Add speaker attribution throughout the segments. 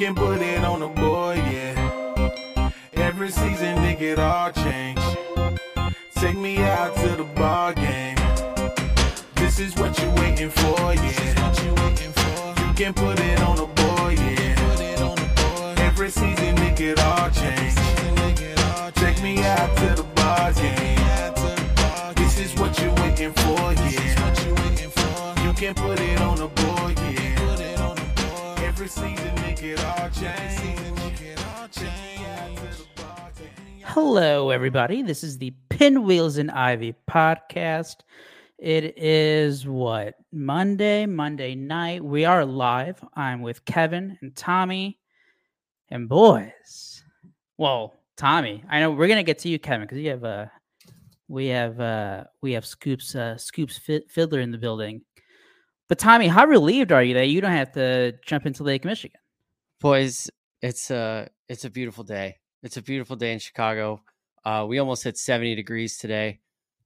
Speaker 1: You can put it on the boy, yeah. Every season, nigga, it all change. Take me out to the ball game. This is what you waiting for, yeah. This is what you waitin' for. You can put it on the boy, yeah. Every season, nigga, it all change. Take me out to the ball game. This is what you waiting for, yeah. This is what you waitin' for, you can put it on the board, yeah. Every season, it all.
Speaker 2: Hello, everybody. This is the Pinwheels and Ivy podcast. It is what Monday, Monday night. We are live. I'm with Kevin and Tommy and boys. Well, Tommy, I know we're gonna get to you, Kevin, because you have uh we have uh we have Scoops uh Scoops Fiddler in the building. But Tommy, how relieved are you that you don't have to jump into Lake Michigan?
Speaker 3: Boys, it's a it's a beautiful day. It's a beautiful day in Chicago. Uh, we almost hit 70 degrees today.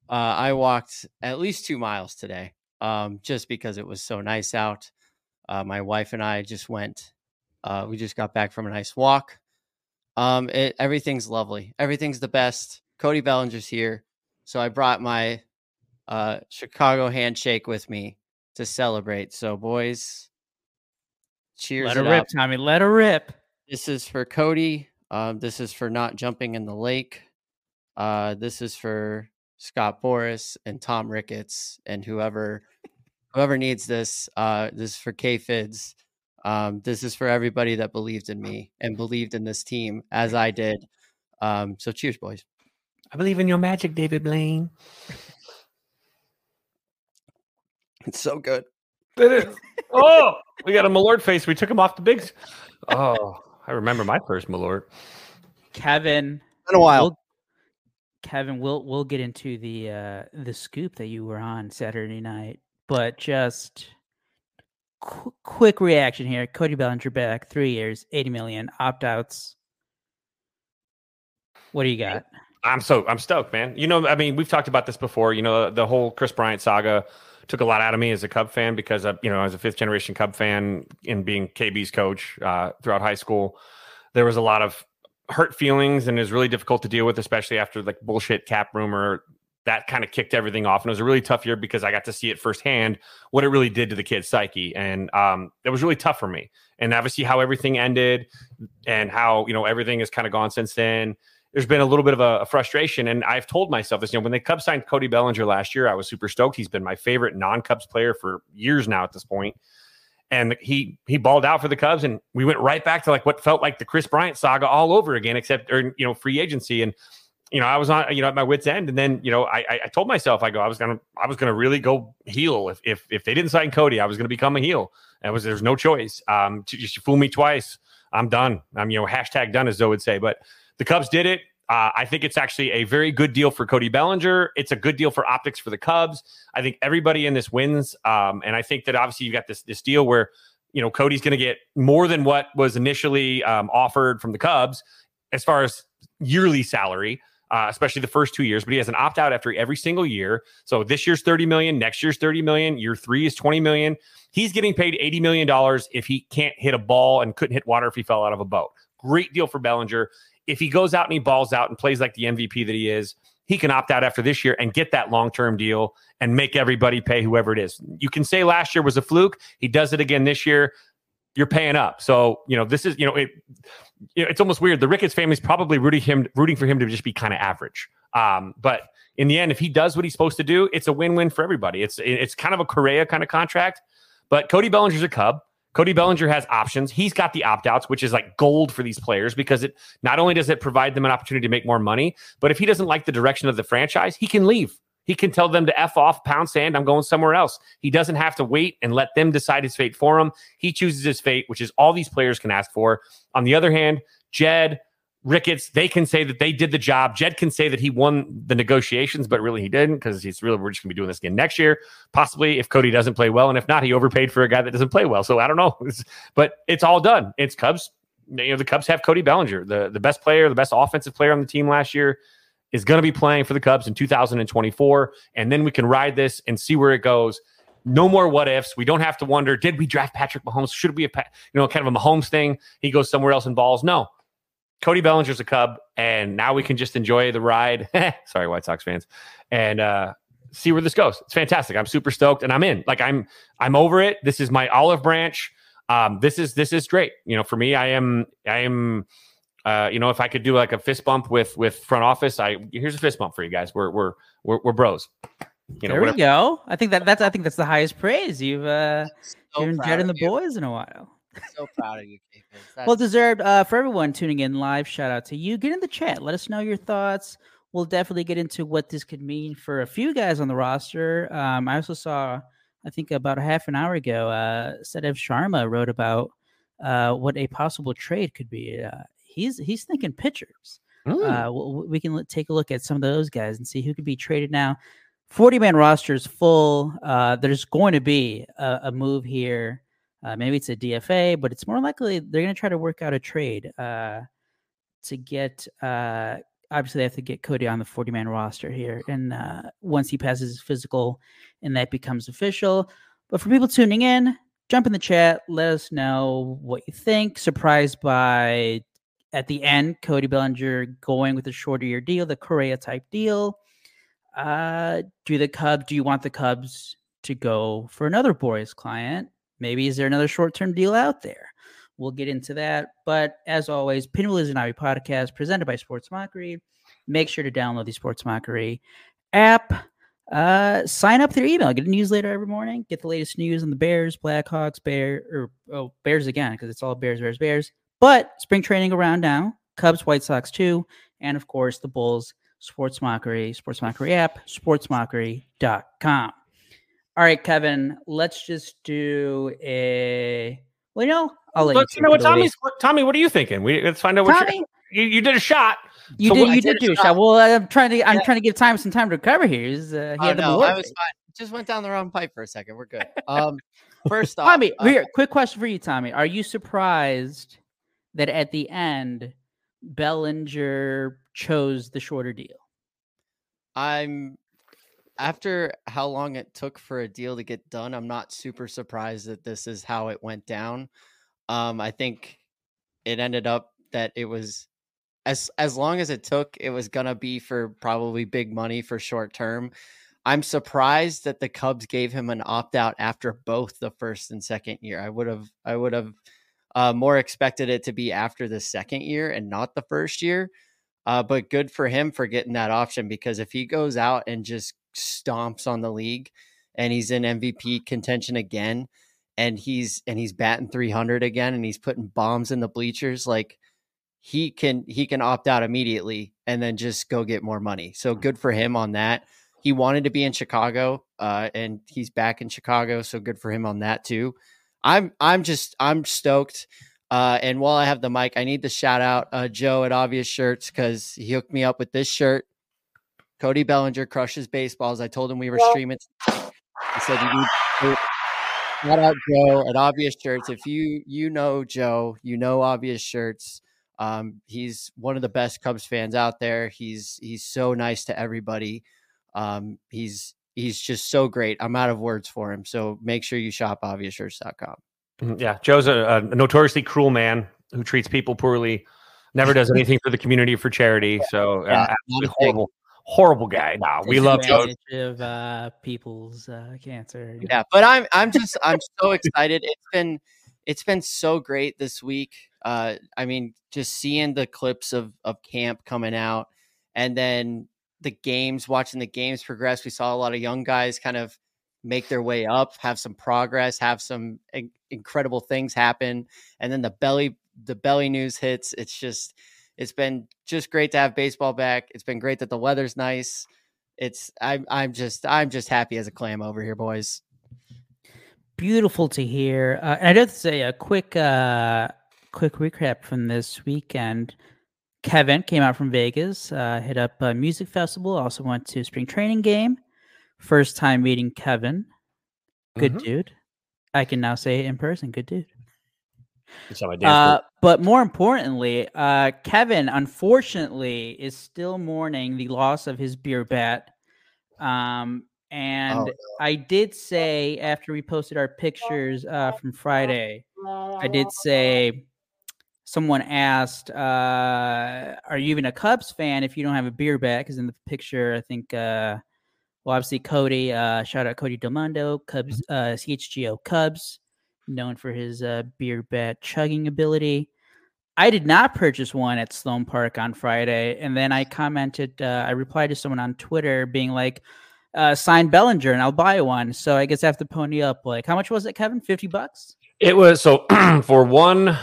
Speaker 3: Uh, I walked at least two miles today, um, just because it was so nice out. Uh, my wife and I just went. Uh, we just got back from a nice walk. Um, it, everything's lovely. Everything's the best. Cody Bellinger's here, so I brought my uh, Chicago handshake with me to celebrate. So, boys, cheers!
Speaker 2: Let
Speaker 3: it
Speaker 2: her rip,
Speaker 3: up.
Speaker 2: Tommy. Let her rip.
Speaker 3: This is for Cody. Um, this is for not jumping in the lake. Uh, this is for Scott Boras and Tom Ricketts and whoever whoever needs this. Uh, this is for K Fids. Um, this is for everybody that believed in me and believed in this team as I did. Um, so cheers, boys.
Speaker 4: I believe in your magic, David Blaine.
Speaker 3: It's so good.
Speaker 4: Did it? oh, we got a Malort face. We took him off the bigs. Oh, I remember my first Malort.
Speaker 2: Kevin.
Speaker 3: Been a while.
Speaker 2: We'll, Kevin, we'll we'll get into the uh the scoop that you were on Saturday night, but just qu- quick reaction here. Cody Bellinger back, three years, eighty million opt outs. What do you got?
Speaker 4: I'm so I'm stoked, man. You know, I mean, we've talked about this before. You know, the whole Kris Bryant saga took a lot out of me as a Cub fan because of, you know, as a fifth generation Cub fan and being KB's coach uh, throughout high school, there was a lot of hurt feelings and it was really difficult to deal with, especially after like bullshit cap rumor. That kind of kicked everything off, and it was a really tough year because I got to see it firsthand what it really did to the kid's psyche, and um, it was really tough for me. And obviously, how everything ended, and how you know everything has kind of gone since then there's been a little bit of a, a, frustration. And I've told myself this, you know, when the Cubs signed Cody Bellinger last year, I was super stoked. He's been my favorite non-Cubs player for years now at this point. And he he balled out for the Cubs, and we went right back to like what felt like the Kris Bryant saga all over again, except or you know free agency. And you know I was on you know at my wits end, and then you know I I told myself I go I was gonna I was gonna really go heel if if if they didn't sign Cody, I was gonna become a heel. And was there's no choice. Um, to just fool me twice, I'm done. I'm you know hashtag done as Zoe would say, but the Cubs did it. Uh, I think it's actually a very good deal for Cody Bellinger. It's a good deal for optics for the Cubs. I think everybody in this wins, um, and I think that obviously you've got this this deal where you know Cody's going to get more than what was initially um, offered from the Cubs as far as yearly salary. Uh, especially the first two years, but he has an opt out after every single year. So this year's 30 million, next year's 30 million, year three is 20 million. He's getting paid 80 million dollars if he can't hit a ball and couldn't hit water if he fell out of a boat. Great deal for Bellinger if he goes out and he balls out and plays like the MVP that he is, he can opt out after this year and get that long term deal and make everybody pay whoever it is. You can say last year was a fluke. He does it again this year. You're paying up. So, you know, this is, you know, it, you know, it's almost weird. The Ricketts family's probably rooting him, rooting for him to just be kind of average. Um, but in the end, if he does what he's supposed to do, it's a win-win for everybody. It's it's kind of a Correa kind of contract. But Cody Bellinger's a Cub. Cody Bellinger has options. He's got the opt outs, which is like gold for these players because it not only does it provide them an opportunity to make more money, but if he doesn't like the direction of the franchise, he can leave. He can tell them to F off, pound sand, I'm going somewhere else. He doesn't have to wait and let them decide his fate for him. He chooses his fate, which is all these players can ask for. On the other hand, Jed, Ricketts, they can say that they did the job. Jed can say that he won the negotiations, but really he didn't because he's really, we're just going to be doing this again next year, possibly if Cody doesn't play well. And if not, he overpaid for a guy that doesn't play well. So I don't know. It's, but it's all done. It's Cubs. You know, the Cubs have Cody Bellinger, the, the best player, the best offensive player on the team last year, is going to be playing for the Cubs in 2024. And then we can ride this and see where it goes. No more what ifs. We don't have to wonder, did we draft Patrick Mahomes? Should we, a, you know, kind of a Mahomes thing? He goes somewhere else and balls. No, Cody Bellinger's a Cub, and now we can just enjoy the ride. Sorry, White Sox fans, and uh, see where this goes. It's fantastic. I'm super stoked, and I'm in. Like I'm, I'm over it. This is my olive branch. Um, this is this is great. You know, for me, I am, I am. Uh, you know, if I could do like a fist bump with with front office, I here's a fist bump for you guys. We're we're we're, we're bros.
Speaker 2: You know, there whatever. we go. I think that that's I think that's the highest praise you've uh, so given Jed and the you. boys in a while.
Speaker 3: So proud of you,
Speaker 2: Well deserved uh, for everyone tuning in live. Shout out to you. Get in the chat. Let us know your thoughts. We'll definitely get into what this could mean for a few guys on the roster. Um, I also saw, I think about a half an hour ago, uh, Sahadev Sharma wrote about uh, what a possible trade could be. Uh, he's he's thinking pitchers. Uh, we can take a look at some of those guys and see who could be traded now. 40 man roster is full. Uh, there's going to be a, a move here uh, maybe it's a DFA, but it's more likely they're going to try to work out a trade uh, to get. Uh, obviously, they have to get Cody on the 40 man roster here. And uh, once he passes his physical and that becomes official. But for people tuning in, jump in the chat. Let us know what you think. Surprised by at the end, Cody Bellinger going with a shorter year deal, the Correa type deal. Uh, do the Cubs? Do you want the Cubs to go for another Boras client? Maybe is there another short term deal out there? We'll get into that. But as always, Pinwheels and Ivy podcast presented by Sports Mockery. Make sure to download the Sports Mockery app. Uh, sign up through email. Get a newsletter every morning. Get the latest news on the Bears, Blackhawks, Bear or oh Bears again because it's all Bears, Bears, Bears. But spring training around now. Cubs, White Sox too, and of course the Bulls. Sports Mockery, Sports Mockery app, sportsmockery.com. All right, Kevin, let's just do a. Well, you know, I'll let
Speaker 4: let's you know what Tommy's. What, Tommy, what are you thinking? We let's find out what Tommy, you, you did a shot.
Speaker 2: You so did. You did, did do a shot. shot. Well, I'm trying to. I'm yeah. trying to give time some time to recover here. He's, uh, he
Speaker 3: oh, no, I was fine. Just went down the wrong pipe for a second. We're good. Um, first off,
Speaker 2: Tommy, uh, here, quick question for you, Tommy. Are you surprised that at the end Bellinger chose the shorter deal?
Speaker 3: I'm after how long it took for a deal to get done, I'm not super surprised that this is how it went down. Um, I think it ended up that it was as as long as it took, it was gonna be for probably big money for short term. I'm surprised that the Cubs gave him an opt out after both the first and second year. I would have I would have uh, more expected it to be after the second year and not the first year. Uh, but good for him for getting that option because if he goes out and just stomps on the league and he's in MVP contention again and he's and he's batting 300 again and he's putting bombs in the bleachers like he can he can opt out immediately and then just go get more money. So good for him on that. He wanted to be in Chicago uh, and he's back in Chicago, so good for him on that too. I'm I'm just I'm stoked. Uh, and while I have the mic, I need to shout out uh, Joe at Obvious Shirts because he hooked me up with this shirt. Cody Bellinger crushes baseballs. I told him we were streaming. He said you need to shout out Joe at Obvious Shirts. If you you know Joe, you know Obvious Shirts. Um, he's one of the best Cubs fans out there. He's he's so nice to everybody. Um, he's he's just so great. I'm out of words for him. So make sure you shop obviousshirts.com.
Speaker 4: Mm-hmm, yeah, Joe's a, a notoriously cruel man who treats people poorly. Never does anything for the community for charity. So yeah, uh, absolutely horrible horrible guy. Nah, we love Joe.
Speaker 2: Of uh, people's uh, cancer.
Speaker 3: Yeah, but I'm I'm just I'm so excited. It's been it's been so great this week. Uh, I mean, just seeing the clips of of camp coming out, and then the games, watching the games progress. We saw a lot of young guys kind of make their way up, have some progress, have some in- incredible things happen, and then the belly the belly news hits. It's just it's been just great to have baseball back. It's been great that the weather's nice. it's I'm I'm just I'm just happy as a clam over here, boys.
Speaker 2: Beautiful to hear. Uh, and I'd have to say a quick uh quick recap from this weekend. Kevin came out from Vegas, uh, hit up a music festival, also went to spring training game. First time meeting Kevin. Good
Speaker 4: Mhm.
Speaker 2: dude. I can now say it in person. Good dude.
Speaker 4: That's how my dance
Speaker 2: Uh, but more importantly, uh, Kevin unfortunately is still mourning the loss of his beer bat. Um, and
Speaker 3: Oh,
Speaker 2: I did say after we posted our pictures uh, from Friday, I did say someone asked, uh, "Are you even a Cubs fan if you don't have a beer bat?" Because in the picture, I think, uh, well, obviously Cody. Uh, shout out Cody Delmendo, Cubs, uh, CHGO Cubs, known for his uh, beer bat chugging ability. I did not purchase one at Sloan Park on Friday, and then I commented. Uh, I replied to someone on Twitter being like, uh, "Sign Bellinger, and I'll buy one." So I guess I have to pony up. Like, how much was it, Kevin? Fifty bucks.
Speaker 4: It was so for one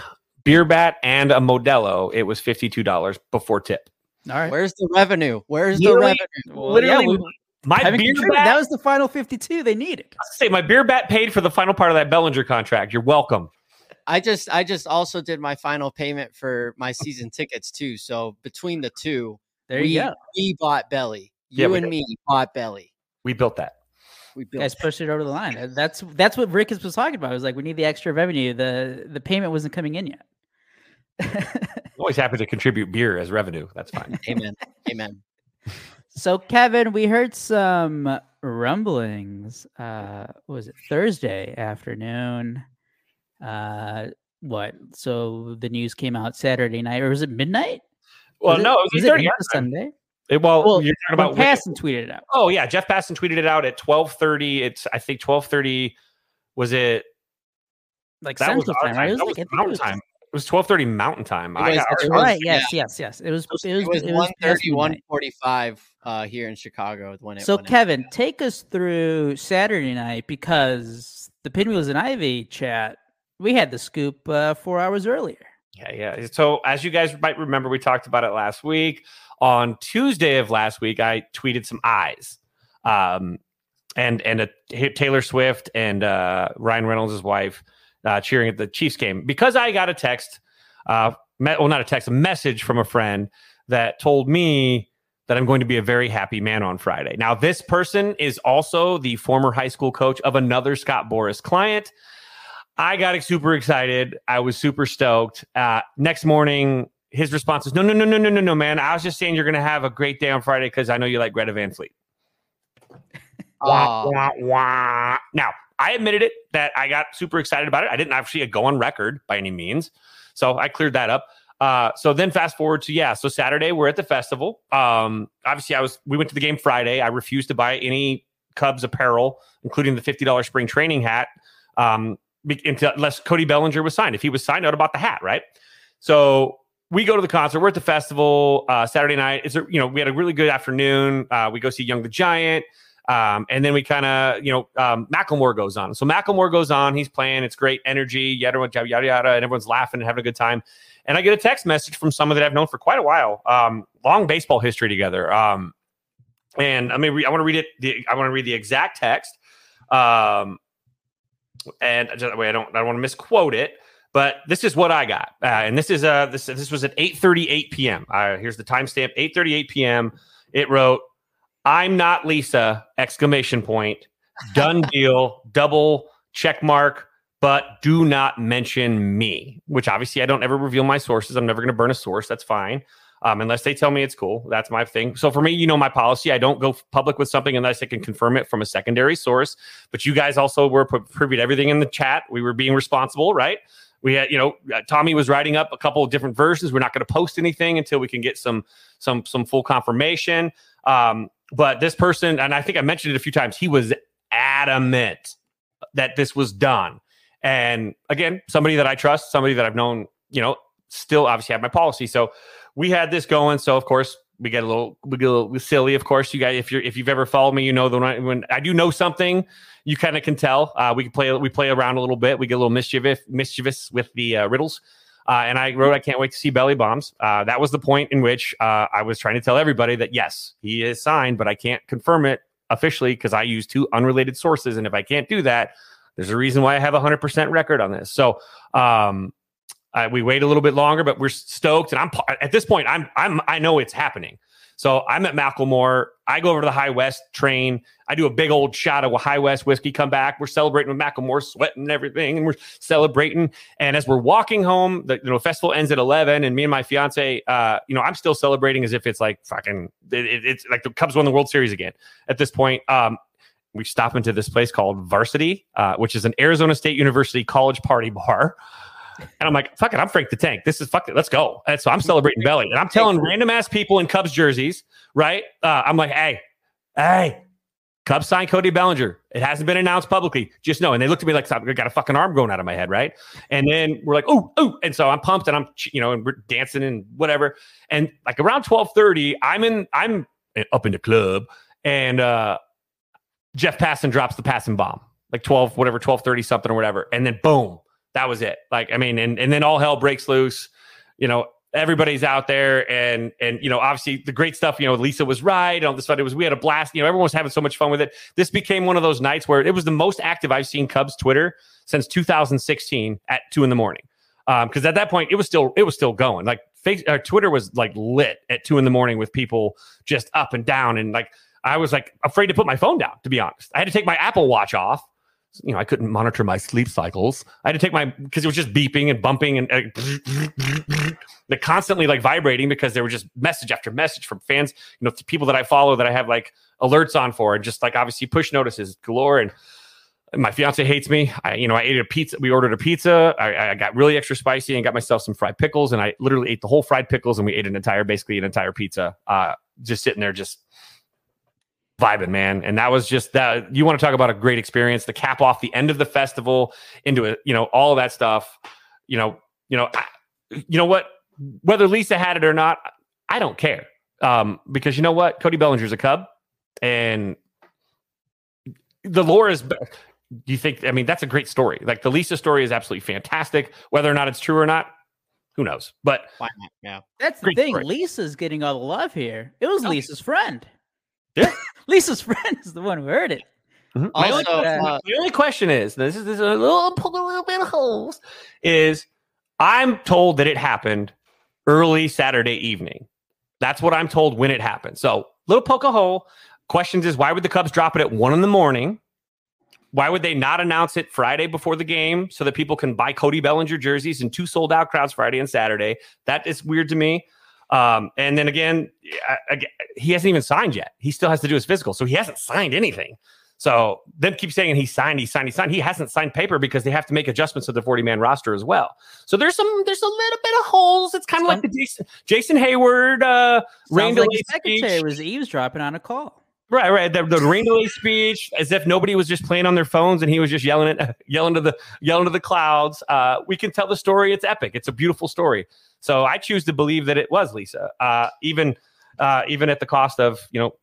Speaker 4: beer bat and a Modelo, it was fifty two dollars before tip.
Speaker 2: All right.
Speaker 3: Where's the revenue? Where's the
Speaker 4: Literally-
Speaker 3: revenue?
Speaker 2: Well,
Speaker 4: Literally,
Speaker 2: yeah, we-
Speaker 4: my
Speaker 2: Having
Speaker 4: beer bat.
Speaker 2: that was the final 52 they needed.
Speaker 4: say my beer bat paid for the final part of that Bellinger contract. You're welcome.
Speaker 3: I just I just also did my final payment for my season tickets too. So between the two,
Speaker 2: There
Speaker 3: we,
Speaker 2: you go.
Speaker 3: we bought Belly. You
Speaker 4: we
Speaker 3: and
Speaker 4: did.
Speaker 3: me bought Belly.
Speaker 4: We built that.
Speaker 3: We built
Speaker 2: guys pushed it over the line. That's that's what Rick was talking about. It was like we need the extra revenue. The the payment wasn't coming in yet.
Speaker 4: Always happy to contribute beer as revenue. That's fine.
Speaker 3: Amen. Amen.
Speaker 2: so Kevin, we heard some rumblings. Uh was it Thursday afternoon? Uh what? So the news came out Saturday night, or was it midnight?
Speaker 4: Well,
Speaker 2: Was
Speaker 4: no, it was,
Speaker 2: was it
Speaker 4: 8:30
Speaker 2: into
Speaker 4: our time.
Speaker 2: Sunday?
Speaker 4: It- well,
Speaker 2: Well,
Speaker 4: you're talking about
Speaker 2: Passan tweeted it out.
Speaker 4: Oh yeah, Jeff Passan tweeted it out at twelve thirty. It's I think twelve thirty. Was it
Speaker 2: Like
Speaker 4: that was
Speaker 2: Central
Speaker 4: our
Speaker 2: time,
Speaker 4: time?
Speaker 2: right? It was
Speaker 4: That
Speaker 2: like
Speaker 4: was
Speaker 2: I think it
Speaker 4: Mountain
Speaker 2: was-
Speaker 4: time. It was twelve thirty Mountain time.
Speaker 3: It
Speaker 4: I
Speaker 3: was-
Speaker 4: got
Speaker 3: it
Speaker 2: You're
Speaker 3: was-
Speaker 2: right.
Speaker 3: yeah.
Speaker 2: Yes, yes, yes. It was. It was.
Speaker 3: It was
Speaker 2: it
Speaker 3: one
Speaker 2: past
Speaker 3: thirty,
Speaker 2: midnight.
Speaker 3: one forty-five uh, here in Chicago when it
Speaker 2: So
Speaker 3: when it-
Speaker 2: Kevin, take us through Saturday night because the Pinwheels and Ivy chat. We had the scoop uh, four hours earlier.
Speaker 4: Yeah, yeah. So as you guys might remember, we talked about it last week. On Tuesday of last week, I tweeted some eyes, um, and and a Taylor Swift and uh, Ryan Reynolds' wife uh, cheering at the Chiefs game because I got a text, uh, me- well, not a text, a message from a friend that told me that I'm going to be a very happy man on Friday. Now, this person is also the former high school coach of another Scott Boras client. I got super excited. I was super stoked. Uh, next morning, his response is, "No, no, no, no, no, no, no, man. I was just saying you're going to have a great day on Friday because I know you like Greta Van Fleet." Wah, wah, wah. Now, I admitted it that I got super excited about it. I didn't actually go on record by any means, so I cleared that up. Uh, so then fast forward to yeah, so Saturday we're at the festival. Um, obviously, I was we went to the game Friday. I refused to buy any Cubs apparel, including the fifty dollars spring training hat. Um, unless Cody Bellinger was signed. If he was signed, I'd have bought the hat, right? So we go to the concert. We're at the festival uh, Saturday night. It's a, you know we had a really good afternoon. Uh, we go see Young the Giant, um, and then we kind of you know um, Macklemore goes on. So Macklemore goes on. He's playing. It's great energy. Yada yada yada, and everyone's laughing and having a good time. And I get a text message from someone that I've known for quite a while. Um, long baseball history together. Um, and I mean, re- I want to read it. The, I want to read the exact text. Um, and just, wait, I don't, I don't want to misquote it, but this is what I got. Uh, and this is uh, this this was at 8:38 p.m. Uh, here's the timestamp: 8:38 p.m. It wrote, "I'm not Lisa!" Exclamation point. Done deal. Double check mark. But do not mention me. Which obviously I don't ever reveal my sources. I'm never going to burn a source. That's fine. Um, unless they tell me it's cool. That's my thing. So for me, you know my policy. I don't go public with something unless I can confirm it from a secondary source. But you guys also were privy to everything in the chat. We were being responsible, right? We had, you know, uh, Tommy was writing up a couple of different versions. We're not going to post anything until we can get some some some full confirmation. Um, but this person, and I think I mentioned it a few times, he was adamant that this was done. And again, somebody that I trust, somebody that I've known, you know, still obviously have my policy. So we had this going. So of course we get a little we get a little silly. Of course, you guys, if you're if you've ever followed me, you know that when I, when I do know something, you kind of can tell. Uh, we can play we play around a little bit. We get a little mischievous mischievous with the uh, riddles. Uh, and I wrote, I can't wait to see belly bombs. Uh, that was the point in which uh, I was trying to tell everybody that yes, he is signed, but I can't confirm it officially because I use two unrelated sources. And if I can't do that, there's a reason why I have a 100% record on this. So um, uh, we wait a little bit longer, but we're stoked. And I'm at this point, I'm I'm I know it's happening. So I'm at Macklemore. I go over to the High West train. I do a big old shot of a High West whiskey. Come back. We're celebrating with Macklemore, sweating and everything, and we're celebrating. And as we're walking home, the you know festival ends at eleven, and me and my fiance, uh, you know, I'm still celebrating as if it's like fucking, it, it, it's like the Cubs won the World Series again. At this point, um, we stop into this place called Varsity, uh, which is an Arizona State University college party bar. And I'm like, fuck it, I'm Frank the Tank. This is fuck it, let's go. And so I'm celebrating belly. And I'm telling random ass people in Cubs jerseys, right? Uh, I'm like, hey, hey, Cubs signed Cody Bellinger. It hasn't been announced publicly. Just know. And they looked at me like, I got a fucking arm going out of my head, right? And then we're like, oh, oh. And so I'm pumped and I'm, you know, and we're dancing and whatever. And like around 1230, I'm in, I'm up in the club and uh Jeff Passan drops the passing bomb, like 12, whatever, 1230 something or whatever. And then boom, that was it. Like, I mean, and, and then all hell breaks loose. You know, everybody's out there and and you know obviously the great stuff you know lisa was right on this side it was we had a blast you know everyone was having so much fun with it this became one of those nights where it was the most active i've seen cubs twitter since 2016 at two in the morning um because at that point it was still it was still going like face uh, twitter was like lit at two in the morning with people just up and down and like i was like afraid to put my phone down to be honest i had to take my apple watch off you know, I couldn't monitor my sleep cycles. I had to take my because it was just beeping and bumping and they're constantly like vibrating because there were just message after message from fans, you know, people that I follow that I have like alerts on for, and just like obviously push notices galore. And my fiance hates me. I, you know, I ate a pizza. We ordered a pizza. I, I got really extra spicy and got myself some fried pickles, and I literally ate the whole fried pickles, and we ate an entire, basically an entire pizza, uh, just sitting there, just vibing, man. And that was just that. You want to talk about a great experience? The cap off the end of the festival into it, you know, all of that stuff. You know, you know, I, you know what? Whether Lisa had it or not, I don't care. Um, because you know what? Cody Bellinger's a Cub, and the lore is. Do you think? I mean, that's a great story. Like the Lisa story is absolutely fantastic. Whether or not it's true or not, who knows? But
Speaker 3: why not? Yeah,
Speaker 2: that's the thing. Story. Lisa's getting all the love here. It was Lisa's friend.
Speaker 4: Yeah.
Speaker 2: Lisa's friend is the one who heard it.
Speaker 3: Mm-hmm. Also,
Speaker 4: my, only, uh, my only question is this is, this is a little poke a little bit of holes. Is I'm told that it happened early Saturday evening. That's what I'm told when it happened. So little poke a hole. Questions is why would the Cubs drop it at one in the morning? Why would they not announce it Friday before the game so that people can buy Cody Bellinger jerseys and two sold out crowds Friday and Saturday? That is weird to me. Um, and then again, he hasn't even signed yet. He still has to do his physical, so he hasn't signed anything. So then keep saying he signed, he signed, he signed. He hasn't signed paper because they have to make adjustments to the 40 man roster as well. So there's some there's a little bit of holes. It's kind of like the Jason, Jason Heyward uh
Speaker 2: rain like secretary was eavesdropping on a call.
Speaker 4: Right, right. The, the rain delay speech, as if nobody was just playing on their phones and he was just yelling at yelling to the yelling to the clouds. Uh, we can tell the story. It's epic. It's a beautiful story. So I choose to believe that it was Lisa, uh, even uh, even at the cost of you know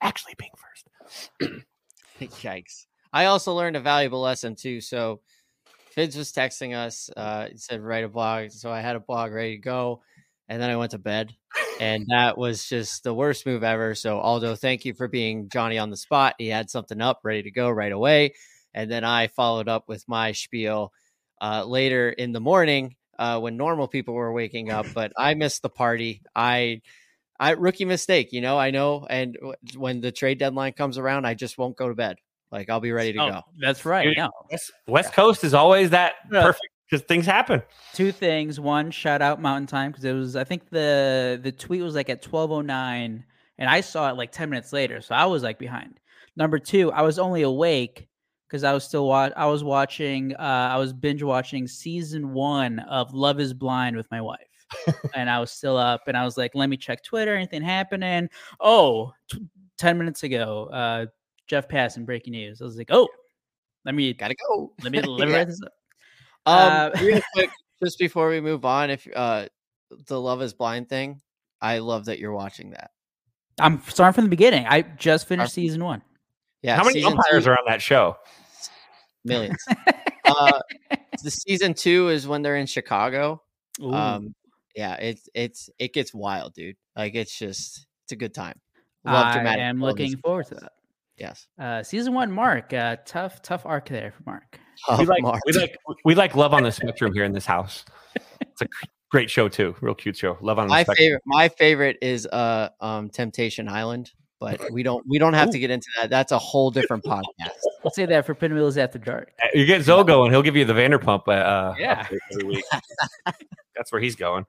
Speaker 4: actually being first.
Speaker 3: Yikes! I also learned a valuable lesson too. So Fids was texting us. Uh, he said write a blog, so I had a blog ready to go, and then I went to bed, and that was just the worst move ever. So Aldo, thank you for being Johnny on the spot. He had something up ready to go right away, and then I followed up with my spiel uh, later in the morning uh, when normal people were waking up, but I missed the party. I, I rookie mistake, you know. I know, and when the trade deadline comes around, I just won't go to bed. Like I'll be ready to
Speaker 2: oh,
Speaker 3: go.
Speaker 2: That's right.
Speaker 4: No. West, West Coast is always that perfect because things happen.
Speaker 2: Two things. One, shout out Mountain Time because it was. I think the the tweet was like at twelve oh nine, and I saw it like ten minutes later, so I was like behind. Number two, I was only awake because I was still wa- I was watching uh, I was binge watching season one of Love Is Blind with my wife, and I was still up, and I was like, let me check Twitter, anything happening? Oh, t- 10 minutes ago, uh, Jeff Passan breaking news. I was like, oh, let me
Speaker 3: gotta go.
Speaker 2: Let me let me
Speaker 3: yeah.
Speaker 2: write this up.
Speaker 3: Um, uh, real quick, just before we move on, if uh, the Love Is Blind thing, I love that you're watching that.
Speaker 2: I'm starting from the beginning. I just finished season one.
Speaker 4: Yeah. How many umpires two, are on that show?
Speaker 3: Millions. uh, the season two is when they're in Chicago.
Speaker 2: Ooh.
Speaker 3: Um, yeah, it's it's it gets wild, dude. Like it's just it's a good time. Love
Speaker 2: I
Speaker 3: dramatic
Speaker 2: am looking forward to that.
Speaker 3: Yes.
Speaker 2: Uh, season one, Mark. Uh, tough, tough arc there for Mark.
Speaker 4: we like
Speaker 3: Mark.
Speaker 4: we like we like love on the spectrum here in this house. It's a great show too, real cute show. Love on the
Speaker 3: my
Speaker 4: spectrum.
Speaker 3: favorite my favorite is uh um Temptation Island, but we don't we don't have to get into that. That's a whole different podcast.
Speaker 2: Let's say that for Pinwheels After Dark.
Speaker 4: Uh, You get Zoe going, he'll give you the Vanderpump. Uh, uh,
Speaker 2: Yeah.
Speaker 4: every week. That's where he's going.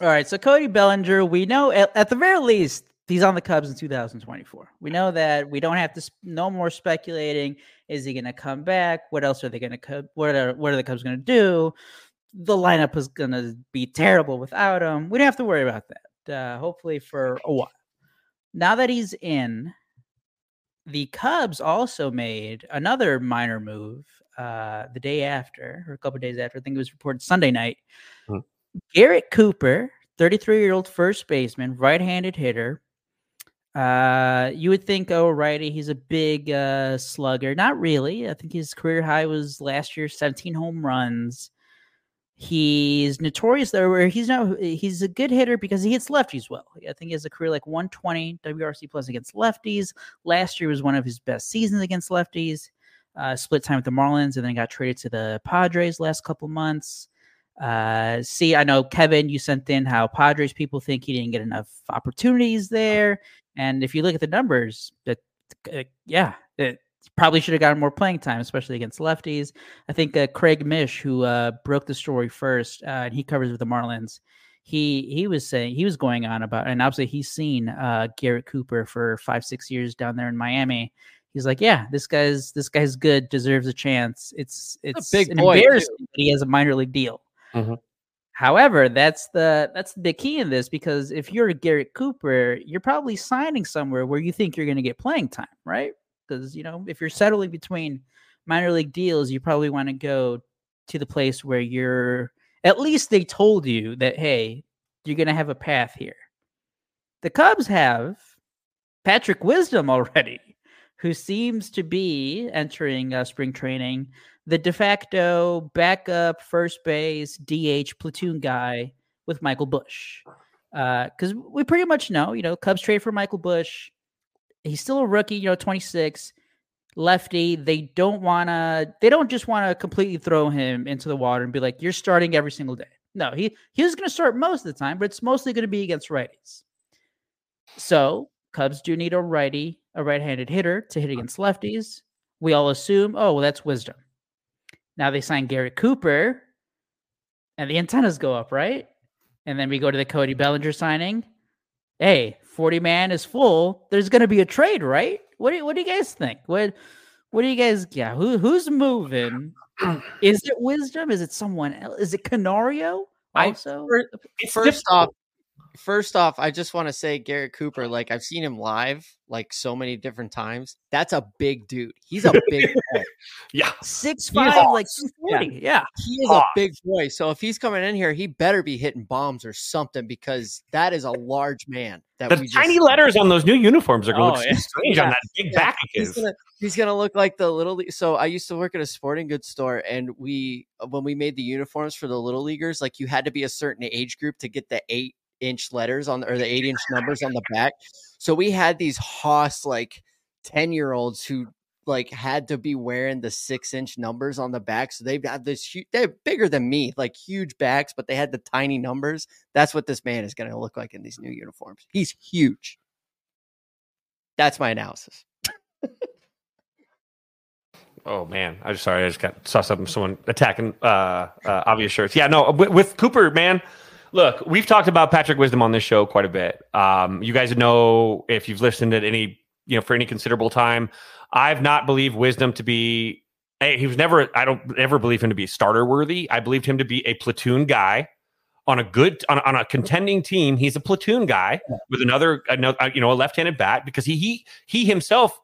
Speaker 2: All right, so Cody Bellinger, we know at, at the very least he's on the Cubs in 2024. We know that we don't have to sp- no more speculating. Is he going to come back? What else are they going to what are what are the Cubs going to do? The lineup is going to be terrible without him. We don't have to worry about that. Uh, hopefully for a while. Now that he's in, the Cubs also made another minor move uh, the day after, or a couple days after. I think it was reported Sunday night.
Speaker 4: Hmm.
Speaker 2: Garrett Cooper, 33 year old first baseman, right handed hitter. Uh, you would think, oh, righty, he's a big uh, slugger. Not really. I think his career high was last year, 17 home runs. He's notorious though, where he's no, he's a good hitter because he hits lefties well. I think he has a career like 120 WRC plus against lefties. Last year was one of his best seasons against lefties. Uh, split time with the Marlins and then got traded to the Padres last couple months. Uh, see, I know Kevin, you sent in how Padres people think he didn't get enough opportunities there, and if you look at the numbers, that uh, yeah, it probably should have gotten more playing time, especially against lefties. I think uh, Craig Mish, who uh, broke the story first, uh, and he covers with the Marlins. He he was saying he was going on about, and obviously he's seen uh, Garrett Cooper for five six years down there in Miami. He's like, yeah, this guy's this guy's good, deserves a chance. It's it's
Speaker 3: a
Speaker 2: big
Speaker 3: boy,
Speaker 2: that he has a minor league deal.
Speaker 4: Mhm.
Speaker 2: However, that's the that's the key in this because if you're Garrett Cooper, you're probably signing somewhere where you think you're going to get playing time, right? Because you know if you're settling between minor league deals, you probably want to go to the place where you're at least they told you that hey, you're going to have a path here. The Cubs have Patrick Wisdom already, who seems to be entering uh, spring training the de facto backup first base DH platoon guy with Michael Busch. Uh, because we pretty much know, you know, Cubs trade for Michael Busch. He's still a rookie, you know, 26, lefty. They don't want to, they don't just want to completely throw him into the water and be like, you're starting every single day. No, he, he was going to start most of the time, but it's mostly going to be against righties. So Cubs do need a righty, a right handed hitter to hit against lefties. We all assume, oh, well, that's wisdom. Now they sign Garrett Cooper, and the antennas go up, right? And then we go to the Cody Bellinger signing. Hey, 40 man is full. There's going to be a trade, right? What do you, what do you guys think? What what do you guys yeah, who who's moving? Is it Wisdom? Is it someone else? Is it Canario?
Speaker 4: I-
Speaker 2: Also?
Speaker 3: First off, first off, I just want to say Garrett Cooper, uh-huh. like I've seen him live like so many different times. That's a big dude. He's a big boy.
Speaker 4: yeah,
Speaker 2: Six five, like
Speaker 3: awesome.
Speaker 2: 240. Yeah.
Speaker 3: He is a big boy. So if he's coming in here, he better be hitting bombs or something because that is a large man. That
Speaker 4: the
Speaker 3: we just-
Speaker 4: tiny letters on those new uniforms are going to
Speaker 2: Oh,
Speaker 4: look
Speaker 2: yeah.
Speaker 4: strange on that big
Speaker 3: Yeah,
Speaker 4: back
Speaker 3: he's gonna he's gonna look like the little. So I used to work at a sporting goods store, and we when we made the uniforms for the little leaguers, like you had to be a certain age group to get the eight inch letters on or the eight inch numbers on the back. So we had these hoss like ten year olds who like had to be wearing the six inch numbers on the back. So they've got this huge, they're bigger than me, like huge backs, but they had the tiny numbers. That's what this man is going to look like in these new uniforms. He's huge. That's my analysis.
Speaker 4: Oh man, I'm sorry, I just got saw something someone attacking uh, uh obvious shirts. Yeah, no, with, with Cooper, man. Look, we've talked about Patrick Wisdom on this show quite a bit. Um, you guys know if you've listened at any, you know, for any considerable time, I've not believed Wisdom to be. He was never. I don't ever believe him to be starter worthy. I believed him to be a platoon guy on a good on, on a contending team. He's a platoon guy with another, another you know, a left-handed bat because he he he himself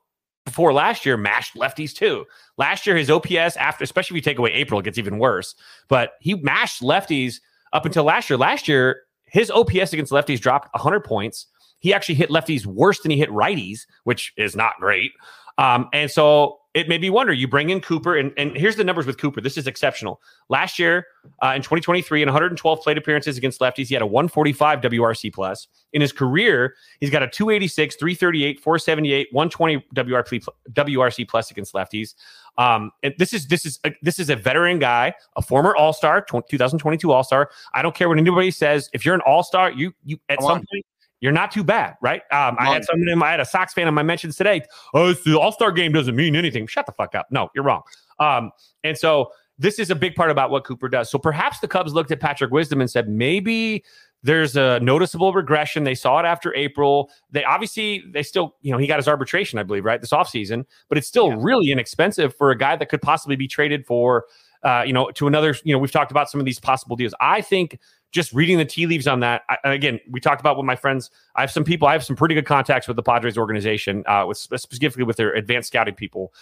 Speaker 4: before last year mashed lefties too. Last year, his OPS after, especially if you take away April, it gets even worse. But he mashed lefties up until last year. Last year, his OPS against lefties dropped 100 points. He actually hit lefties worse than he hit righties, which is not great. Um, and so it made me wonder. You bring in Cooper, and, and here's the numbers with Cooper. This is exceptional. Last year, uh, in 2023, in 112 plate appearances against lefties, he had a 145 WRC plus. In his career, he's got a 286, 338, 478, 120 WRC WRC plus against lefties. Um, and this is this is a, this is a veteran guy, a former All Star, 2022 All Star. I don't care what anybody says. If you're an All Star, you you at Come some on. point you're not too bad, right? Um, I had someone in my, I had a Sox fan on my mentions today. Oh, the All Star game doesn't mean anything. Shut the fuck up. No, you're wrong. Um, and so this is a big part about what Cooper does. So perhaps the Cubs looked at Patrick Wisdom and said, maybe there's a noticeable regression. They saw it after April. They obviously they still, you know, he got his arbitration, I believe, right? This offseason, but it's still yeah. really inexpensive for a guy that could possibly be traded for uh, you know, to another, you know, we've talked about some of these possible deals. I think just reading the tea leaves on that. I, again, we talked about with my friends. I have some people. I have some pretty good contacts with the Padres organization, uh, with specifically with their advanced scouting people.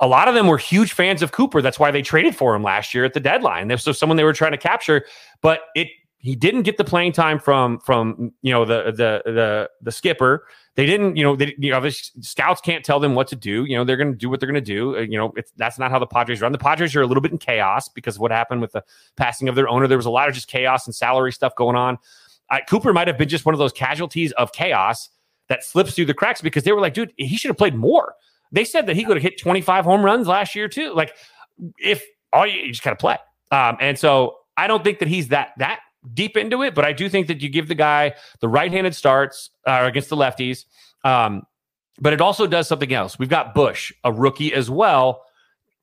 Speaker 4: A lot of them were huge fans of Cooper. That's why they traded for him last year at the deadline. So someone they were trying to capture, but it he didn't get the playing time from from you know the the the the skipper. They didn't, you know, they you know, scouts can't tell them what to do. You know, they're going to do what they're going to do. Uh, you know, that's not how the Padres run. The Padres are a little bit in chaos because of what happened with the passing of their owner. There was a lot of just chaos and salary stuff going on. Cooper might have been just one of those casualties of chaos that slips through the cracks because they were like, dude, he should have played more. They said that he could have hit 25 home runs last year too. Like, if all you, you just got to play. Um, and so I don't think that he's that that deep into it, but I do think that you give the guy the right-handed starts uh, against the lefties. Um, but it also does something else. We've got Busch, a rookie as well,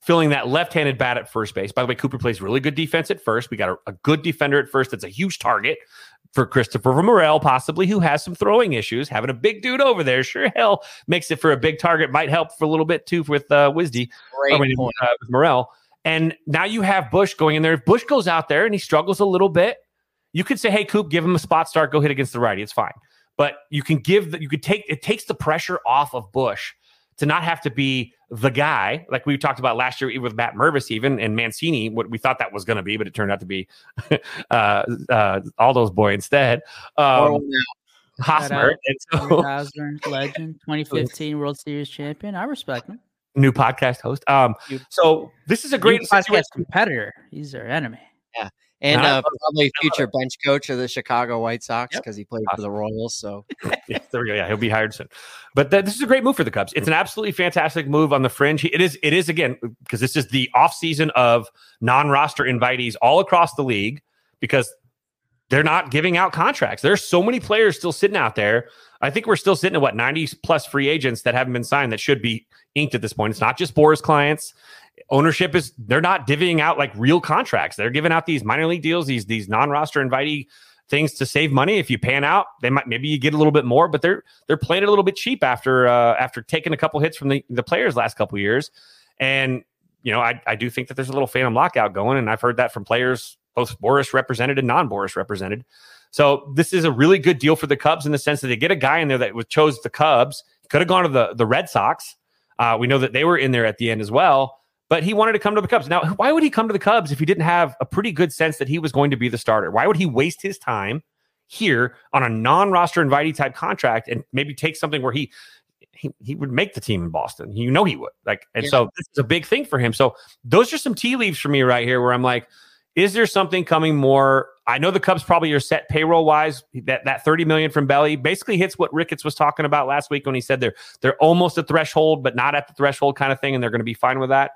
Speaker 4: filling that left-handed bat at first base. By the way, Cooper plays really good defense at first. We got a, a good defender at first. That's a huge target for Christopher Morel, possibly, who has some throwing issues. Having a big dude over there sure hell makes it for a big target. Might help for a little bit too with uh, Wisdy,
Speaker 3: Great mean,
Speaker 4: uh, with Morel. And now you have Busch going in there. If Busch goes out there and he struggles a little bit, you could say, "Hey, Coop, give him a spot start. Go hit against the righty. It's fine." But you can give that. You could take it takes the pressure off of Busch to not have to be the guy like we talked about last year with Matt Mervis even and Mancini. What we thought that was going to be, but it turned out to be uh, uh, Aldo's boy instead. Um, Hosmer,
Speaker 2: so, legend, 2015 World Series champion. I respect him.
Speaker 4: New podcast host. Um, so this is a great
Speaker 2: podcast competitor. He's our enemy.
Speaker 3: Yeah and uh, probably future bench coach of the Chicago White Sox because yep. he played awesome. for the Royals. So
Speaker 4: yeah, there we go. Yeah, he'll be hired soon. But th- this is a great move for the Cubs. It's an absolutely fantastic move on the fringe. It is. It is again because this is the off season of non-roster invitees all across the league because they're not giving out contracts. There's so many players still sitting out there. I think we're still sitting at what 90 plus free agents that haven't been signed that should be inked at this point. It's not just Boras clients ownership is they're not divvying out like real contracts. They're giving out these minor league deals, these these non-roster invitee things to save money. If you pan out, they might maybe you get a little bit more, but they're they're playing it a little bit cheap after uh, after taking a couple hits from the, the players last couple years. And you know, I, I do think that there's a little phantom lockout going, and I've heard that from players, both Boras represented and non-Boras represented. So this is a really good deal for the Cubs in the sense that they get a guy in there that chose the Cubs. Could have gone to the the Red Sox. Uh, we know that they were in there at the end as well but he wanted to come to the Cubs. Now, why would he come to the Cubs if he didn't have a pretty good sense that he was going to be the starter? Why would he waste his time here on a non-roster invitee type contract and maybe take something where he he, he would make the team in Boston. You know he would. Like, and yeah. so this is a big thing for him. So those are some tea leaves for me right here where I'm like, is there something coming more? I know the Cubs probably are set payroll wise. That that 30 million from Belly basically hits what Ricketts was talking about last week when he said they're they're almost a threshold, but not at the threshold kind of thing, and they're going to be fine with that.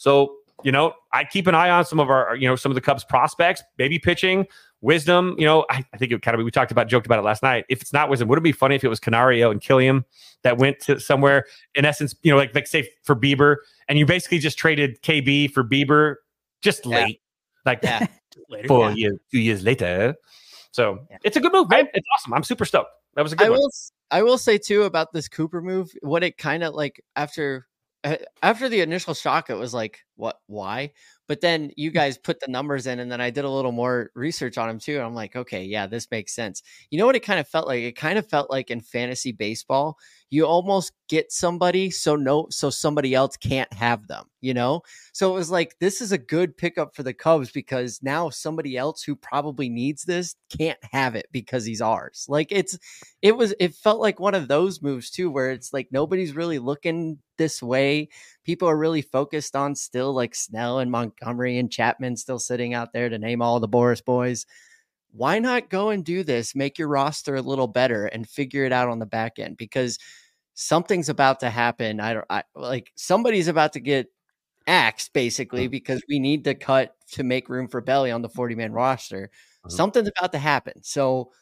Speaker 4: So, you know, I keep an eye on some of our, you know, some of the Cubs prospects, maybe pitching, wisdom. You know, I, I think it kind of, we talked about, joked about it last night. If it's not wisdom, would it be funny if it was Canario and Kilian that went to somewhere, in essence, you know, like, like say for Bieber, and you basically just traded KB for Bieber just yeah. late, like yeah. four yeah. years, two years later. So yeah. it's a good move, man. It's awesome. I'm super stoked. That was a good
Speaker 3: I
Speaker 4: one.
Speaker 3: Will, I will say too about this Cooper move, what it kind of like after after the initial shock, it was like, what, why? But then you mm. guys put the numbers in, and then I did a little more research on him too. And I'm like, okay, yeah, this makes sense. You know what it kind of felt like? It kind of felt like in fantasy baseball, you almost get somebody so no, so somebody else can't have them. You know, so it was like this is a good pickup for the Cubs because now somebody else who probably needs this can't have it because he's ours. Like it's, it was, it felt like one of those moves too, where it's like nobody's really looking this way. People are really focused on still like Snell and Montgomery and Chapman still sitting out there to name all the Boras boys. Why not go and do this? Make your roster a little better and figure it out on the back end because something's about to happen. I don't I, like somebody's about to get axed basically
Speaker 4: Mm.
Speaker 3: because we need to cut to make room for Belly on the 40 man roster.
Speaker 4: Mhm.
Speaker 3: Something's about to happen. So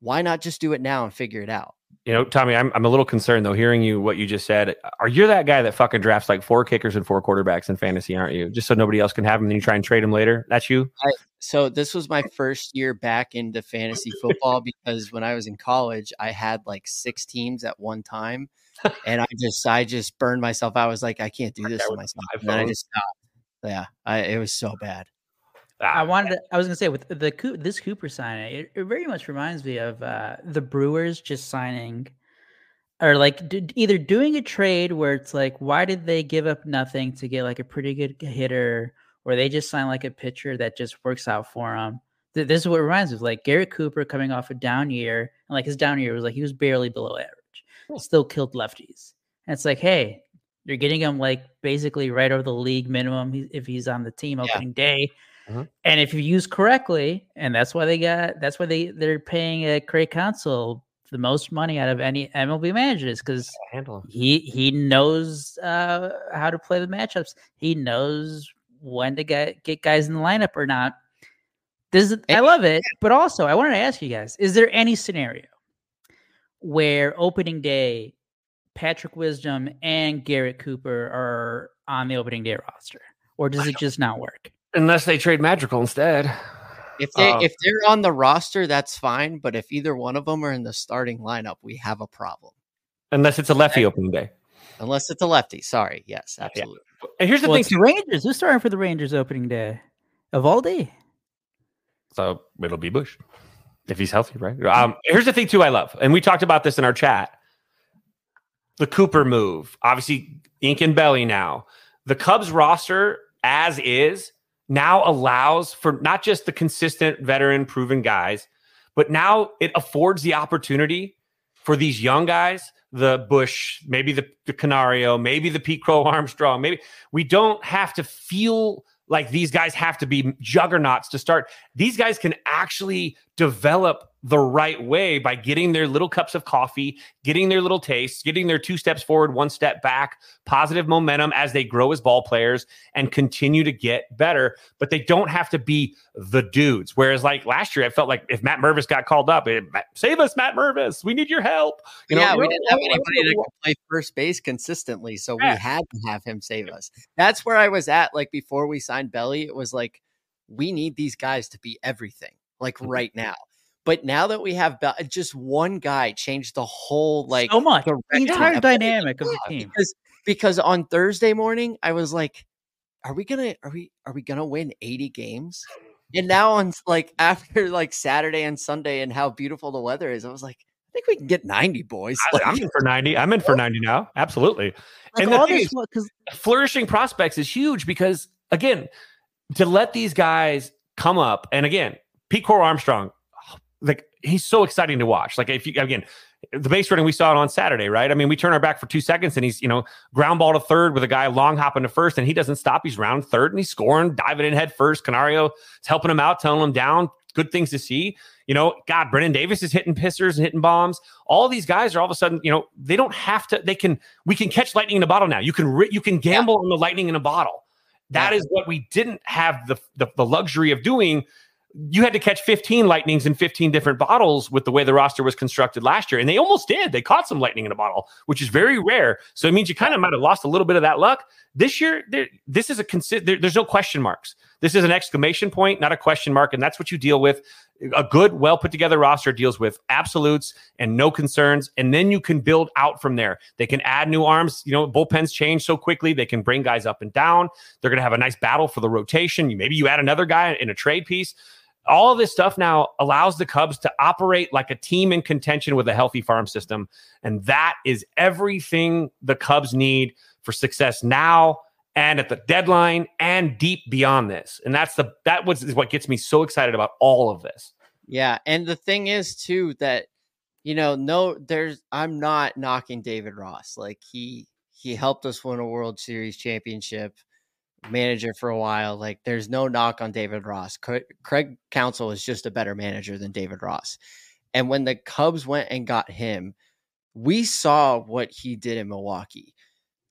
Speaker 3: why not just do it now and figure it out?
Speaker 4: You know, Tommy, I'm, I'm a little concerned though, hearing you what you just said. Are you that guy that fucking drafts like four kickers and four quarterbacks in fantasy, aren't you? Just so nobody else can have them, then you try and trade them later. That's you.
Speaker 3: So this was my first year back into fantasy football because when I was in college, I had like six teams at one time, and I just I just burned myself. I was like, I can't do this to myself, and then I just stopped. Yeah, I, it was so bad.
Speaker 2: I
Speaker 4: Ah,
Speaker 2: wanted. To, I was gonna say with the Coo- this Cooper signing, it, it very much reminds me of uh, the Brewers just signing, or like d- either doing a trade where it's like, why did they give up nothing to get like a pretty good hitter, or they just sign like a pitcher that just works out for them. Th- This is what it reminds me of like Garrett Cooper coming off a down year, and like his down year was like he was barely below average, still killed lefties, and it's like, hey, you're getting him like basically right over the league minimum if he's on the team
Speaker 3: Yeah.
Speaker 2: opening day.
Speaker 4: Mhm.
Speaker 2: And if you use correctly, and that's why they got that's why they they're paying a Craig Counsell the most money out of any MLB managers because he he knows uh, how to play the matchups. He knows when to get get guys in the lineup or not. This is, I love it, but also I wanted to ask you guys: Is there any scenario where opening day, Patrick Wisdom and Garrett Cooper are on the opening day roster, or does it just not work?
Speaker 4: Unless they trade Magical instead.
Speaker 3: If they
Speaker 4: Uh,
Speaker 3: if they're on the roster, that's fine. But if either one of them are in the starting lineup, we have a problem.
Speaker 4: Unless it's a lefty opening day.
Speaker 3: Unless it's a lefty. Sorry. Yes, absolutely.
Speaker 4: And here's the
Speaker 2: Well,
Speaker 4: thing,
Speaker 2: it's the. Rangers. Who's starting for the Rangers opening day? Eovaldi.
Speaker 4: So it'll be Busch if he's healthy, right? Um, here's the thing too. I love, and we talked about this in our chat. The Cooper move, obviously, ink and belly now. The Cubs roster, as is, now allows for not just the consistent veteran proven guys, but now it affords the opportunity for these young guys, the Busch, maybe the, the Canario, maybe the Pete Crow Armstrong, maybe we don't have to feel like these guys have to be juggernauts to start. These guys can actually develop the right way by getting their little cups of coffee, getting their little tastes, getting their two steps forward, one step back, positive momentum as they grow as ball players and continue to get better. But they don't have to be the dudes. Whereas, like last year, I felt like if Matt Mervis got called up, it, save us, Matt Mervis. We need your help. You know,
Speaker 3: yeah, we didn't have anybody that could play first base consistently, so
Speaker 4: Yeah.
Speaker 3: we had to have him save us. That's where I was at. Like before we signed Belly, it was like we need these guys to be everything, like
Speaker 4: Mhm.
Speaker 3: right now. But now that we have Bell, just one guy changed the whole like
Speaker 2: so much. The entire dynamic of the team.
Speaker 3: because because on Thursday morning I was like, are we gonna are we are we gonna win 80 games? And now on like after like Saturday and Sunday and how beautiful the weather is, I was like, I think we can get 90 boys.
Speaker 4: I,
Speaker 3: Like,
Speaker 4: I'm in for 90. I'm in for 90 now. Absolutely.
Speaker 2: Like
Speaker 4: and the
Speaker 2: all
Speaker 4: thing
Speaker 2: this because
Speaker 4: flourishing prospects is huge because again, to let these guys come up and again, Pete Crow Armstrong, like he's so exciting to watch. Like if you again, the base running we saw it on Saturday, right? I mean, we turn our back for two seconds and he's you know ground ball to third with a guy long hopping to first, and he doesn't stop. He's round third and he's scoring, diving in head first. Canario is helping him out, telling him down. Good things to see. You know, God, Brennen Davis is hitting pissers and hitting bombs. All these guys are all of a sudden, you know, they don't have to. They can. We can catch lightning in a bottle now. You can. You can gamble on the lightning in a bottle. That
Speaker 3: Yeah.
Speaker 4: is what we didn't have the, the the luxury of doing. You had to catch 15 lightnings in 15 different bottles with the way the roster was constructed last year. And they almost did. They caught some lightning in a bottle, which is very rare. So it means you kind of might have lost a little bit of that luck. This year, this is a consi- there, there's no question marks. This is an exclamation point, not a question mark. And that's what you deal with. a good, well put together roster deals with absolutes and no concerns, and then you can build out from there. They can add new arms. You know, bullpens change so quickly; they can bring guys up and down. They're going to have a nice battle for the rotation. Maybe you add another guy in a trade piece. All of this stuff now allows the Cubs to operate like a team in contention with a healthy farm system, and that is everything the Cubs need for success now and at the deadline and deep beyond this. And that's the that was is what gets me so excited about all of this.
Speaker 3: Yeah, and the thing is too that you know, no there's I'm not knocking David Ross. Like he he helped us win a World Series championship, manager for a while. Like there's no knock on David Ross. Craig Counsell is just a better manager than David Ross. And when the Cubs went and got him, we saw what he did in Milwaukee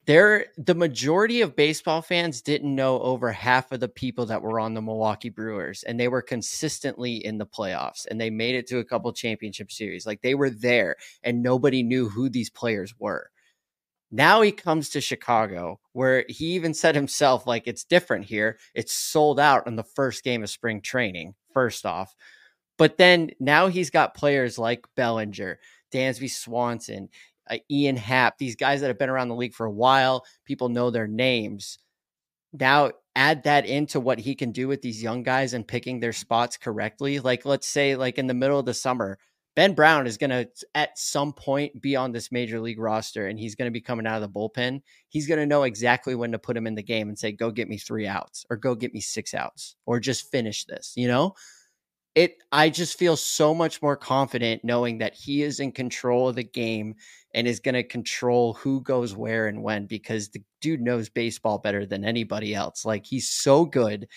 Speaker 3: there the majority of baseball fans didn't know over half of the people that were on the Milwaukee Brewers and they were consistently in the playoffs and they made it to a couple championship series like they were there and nobody knew who these players were now he comes to Chicago where he even said himself like it's different here it's sold out in the first game of spring training first off but then now he's got players like Bellinger Dansby Swanson uh, Ian Happ, these guys that have been around the league for a while, people know their names. Now add that into what he can do with these young guys and picking their spots correctly. Like let's say like in the middle of the summer, Ben Brown is going to at some point be on this major league roster and he's going to be coming out of the bullpen. He's going to know exactly when to put him in the game and say go get me 3 outs or go get me 6 outs or just finish this, you know? It I just feel so much more confident knowing that he is in control of the game and is going to control who goes where and when because the dude knows baseball better than anybody else. Like he's so good.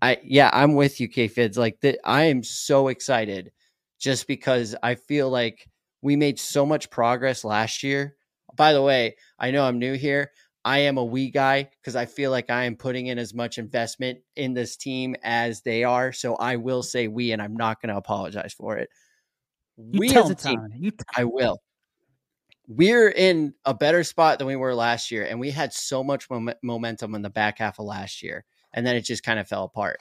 Speaker 3: I yeah, I'm with you, K Fids. Like that, I am so excited just because I feel like we made so much progress last year. By the way, I know I'm new here. I am a we guy because I feel like I am putting in as much investment in this team as they are. So I will say we, and I'm not going to apologize for it.
Speaker 2: You we as a team, you
Speaker 3: I will we're in a better spot than we were last year, and we had so much mom- momentum in the back half of last year, and then it just kind of fell apart.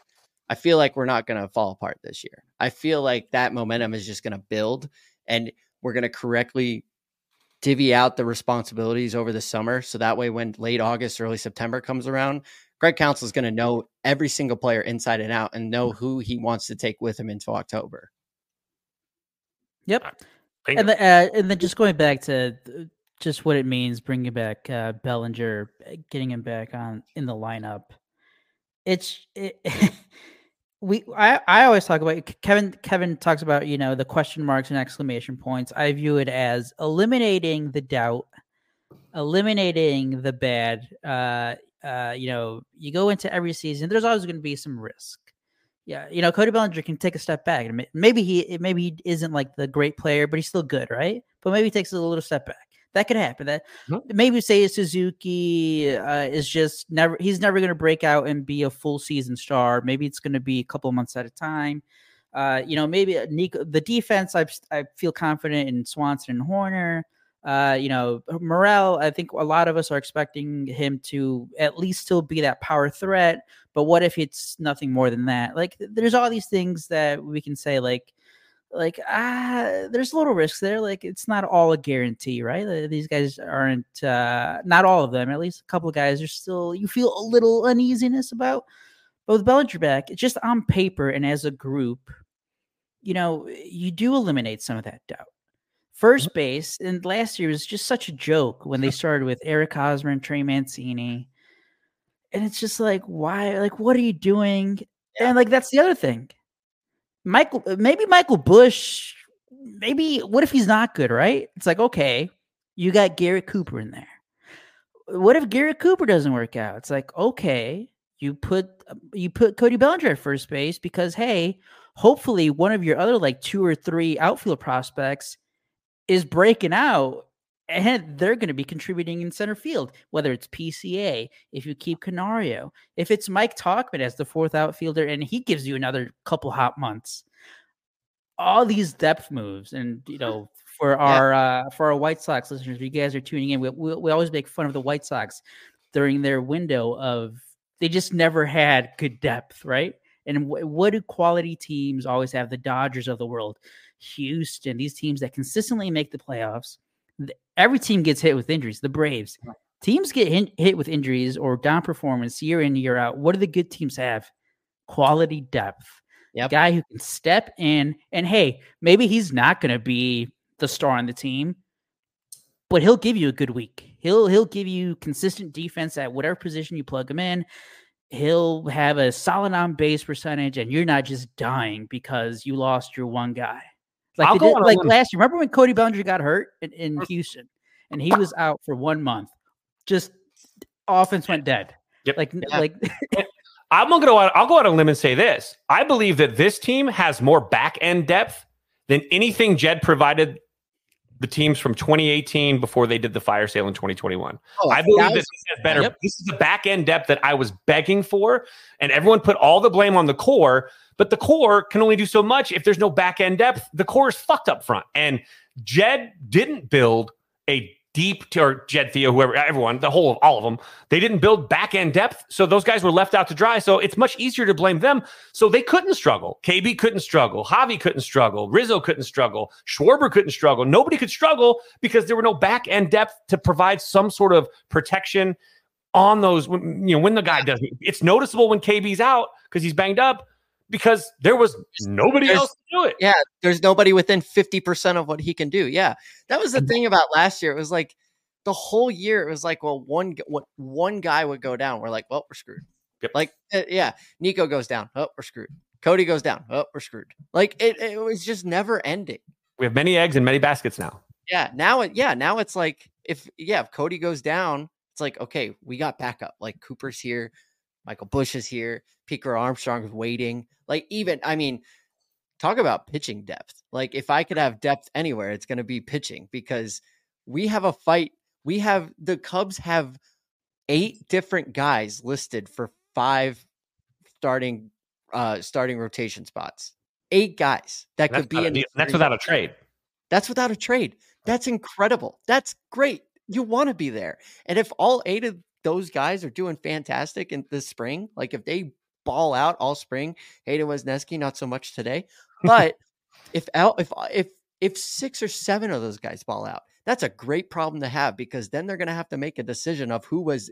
Speaker 3: I feel like we're not going to fall apart this year. I feel like that momentum is just going to build, and we're going to correctly divvy out the responsibilities over the summer. So that way, when late August, early September comes around, Greg Counsell is going to know every single player inside and out and know who he wants to take with him into October.
Speaker 2: Yep. And, the, uh, and then just going back to just what it means bringing back uh, Bellinger, uh, getting him back on in the lineup. It's it, we. I I always talk about Kevin. Kevin talks about you know the question marks and exclamation points. I view it as eliminating the doubt, eliminating the bad. Uh, uh, you know, you go into every season. There's always going to be some risk yeah, you know, Cody Bellinger can take a step back, maybe he maybe he isn't like the great player, but he's still good, right? But maybe he takes a little step back. That could happen. That mm-hmm. maybe Seiya Suzuki uh, is just never he's never going to break out and be a full season star. Maybe it's going to be a couple months at a time. Uh, you know, maybe Nico, the defense. I I feel confident in Swanson and Hoerner. Uh, you know, Morel, I think a lot of us are expecting him to at least still be that power threat. But what if it's nothing more than that? Like, there's all these things that we can say, like, like ah, there's a little risks there. Like, it's not all a guarantee, right? These guys aren't, uh, not all of them. At least a couple of guys are still. You feel a little uneasiness about. But with Bellinger back, it's just on paper and as a group, you know, you do eliminate some of that doubt First mm-hmm. base, and last year was just such a joke when they started with Eric Hosmer and Trey Mancini. And it's just like, why? Like, what are you doing? And like, that's the other thing. Michael, uh, maybe Michael Busch, maybe what if he's not good, right? It's like, okay, you got Garrett Cooper in there. What if Garrett Cooper doesn't work out? It's like, okay, you put uh, you put Cody Bellinger at first base because hey, hopefully one of your other like two or three outfield prospects is breaking out and they're going to be contributing in center field, whether it's PCA, if you keep Canario, if it's Mike Tauchman as the fourth outfielder, and he gives you another couple hot months. All these depth moves, and you know, for our yeah. uh, for our White Sox listeners, you guys are tuning in. We, we, we always make fun of the White Sox during their window of they just never had good depth, right? And wh- what do quality teams always have? The Dodgers of the world, Houston, these teams that consistently make the playoffs. Every team gets hit with injuries. The Braves, teams get hin- hit with injuries or down performance year in, year out. What do the good teams have? Quality depth.
Speaker 3: Yep.
Speaker 2: Guy who can step in. And hey, maybe he's not going to be the star on the team, but he'll give you a good week. He'll he'll give you consistent defense at whatever position you plug him in. He'll have a solid on base percentage, and you're not just dying because you lost your one guy. Like, did, like last year. Remember when Cody Bellinger got hurt in, in Houston, and he was out for one month? Just offense went dead.
Speaker 4: Yep.
Speaker 2: Like
Speaker 3: Yeah.
Speaker 2: like
Speaker 4: I'm gonna go out. I'll go out on a limb and say this. I believe that this team has more back end depth than anything Jed provided the teams from 2018 before they did the fire sale in 2021.
Speaker 3: Oh,
Speaker 4: I believe
Speaker 3: that
Speaker 4: this has better.
Speaker 2: Yep.
Speaker 4: This is the back end depth that I was begging for, and everyone put all the blame on the core. But the core can only do so much if there's no back end depth. The core is fucked up front, and Jed didn't build a deep or Jed Theo, whoever, everyone, the whole of all of them. They didn't build back end depth, so those guys were left out to dry. So it's much easier to blame them. So they couldn't struggle. KB couldn't struggle. Javi couldn't struggle. Rizzo couldn't struggle. Schwarber couldn't struggle. Nobody could struggle because there were no back end depth to provide some sort of protection on those. You know, when the guy doesn't, it's noticeable when KB's out because he's banged up because there was nobody
Speaker 3: There's-
Speaker 4: else to do it.
Speaker 3: yeah, there's nobody within 50% of what he can do. Yeah. That was the thing about last year. It was like the whole year, it was like, well, one, what one guy would go down. We're like, well, we're screwed.
Speaker 4: Yep.
Speaker 3: Like, uh, yeah, Nico goes down. Oh, we're screwed. Cody goes down. Oh, we're screwed. Like, it, it was just never ending.
Speaker 4: We have many eggs in many baskets now.
Speaker 3: Yeah. Now it, yeah, now it's like, if, yeah, if Cody goes down, it's like, okay, we got backup. Like, Cooper's here. Michael Busch is here. Pico Armstrong is waiting. Like, even, I mean, talk about pitching depth. Like if I could have depth anywhere, it's going to be pitching because we have a fight. We have the Cubs have eight different guys listed for five starting uh starting rotation spots. Eight guys that
Speaker 4: That's,
Speaker 3: could be in
Speaker 4: that's without a trade.
Speaker 3: That's without a trade. That's incredible. That's great. You want to be there. And if all eight of those guys are doing fantastic in this spring, like if they ball out all spring, Hayden Wesneski, not so much today. But if out if if if six or seven of those guys ball out, that's a great problem to have because then they're gonna have to make a decision of who was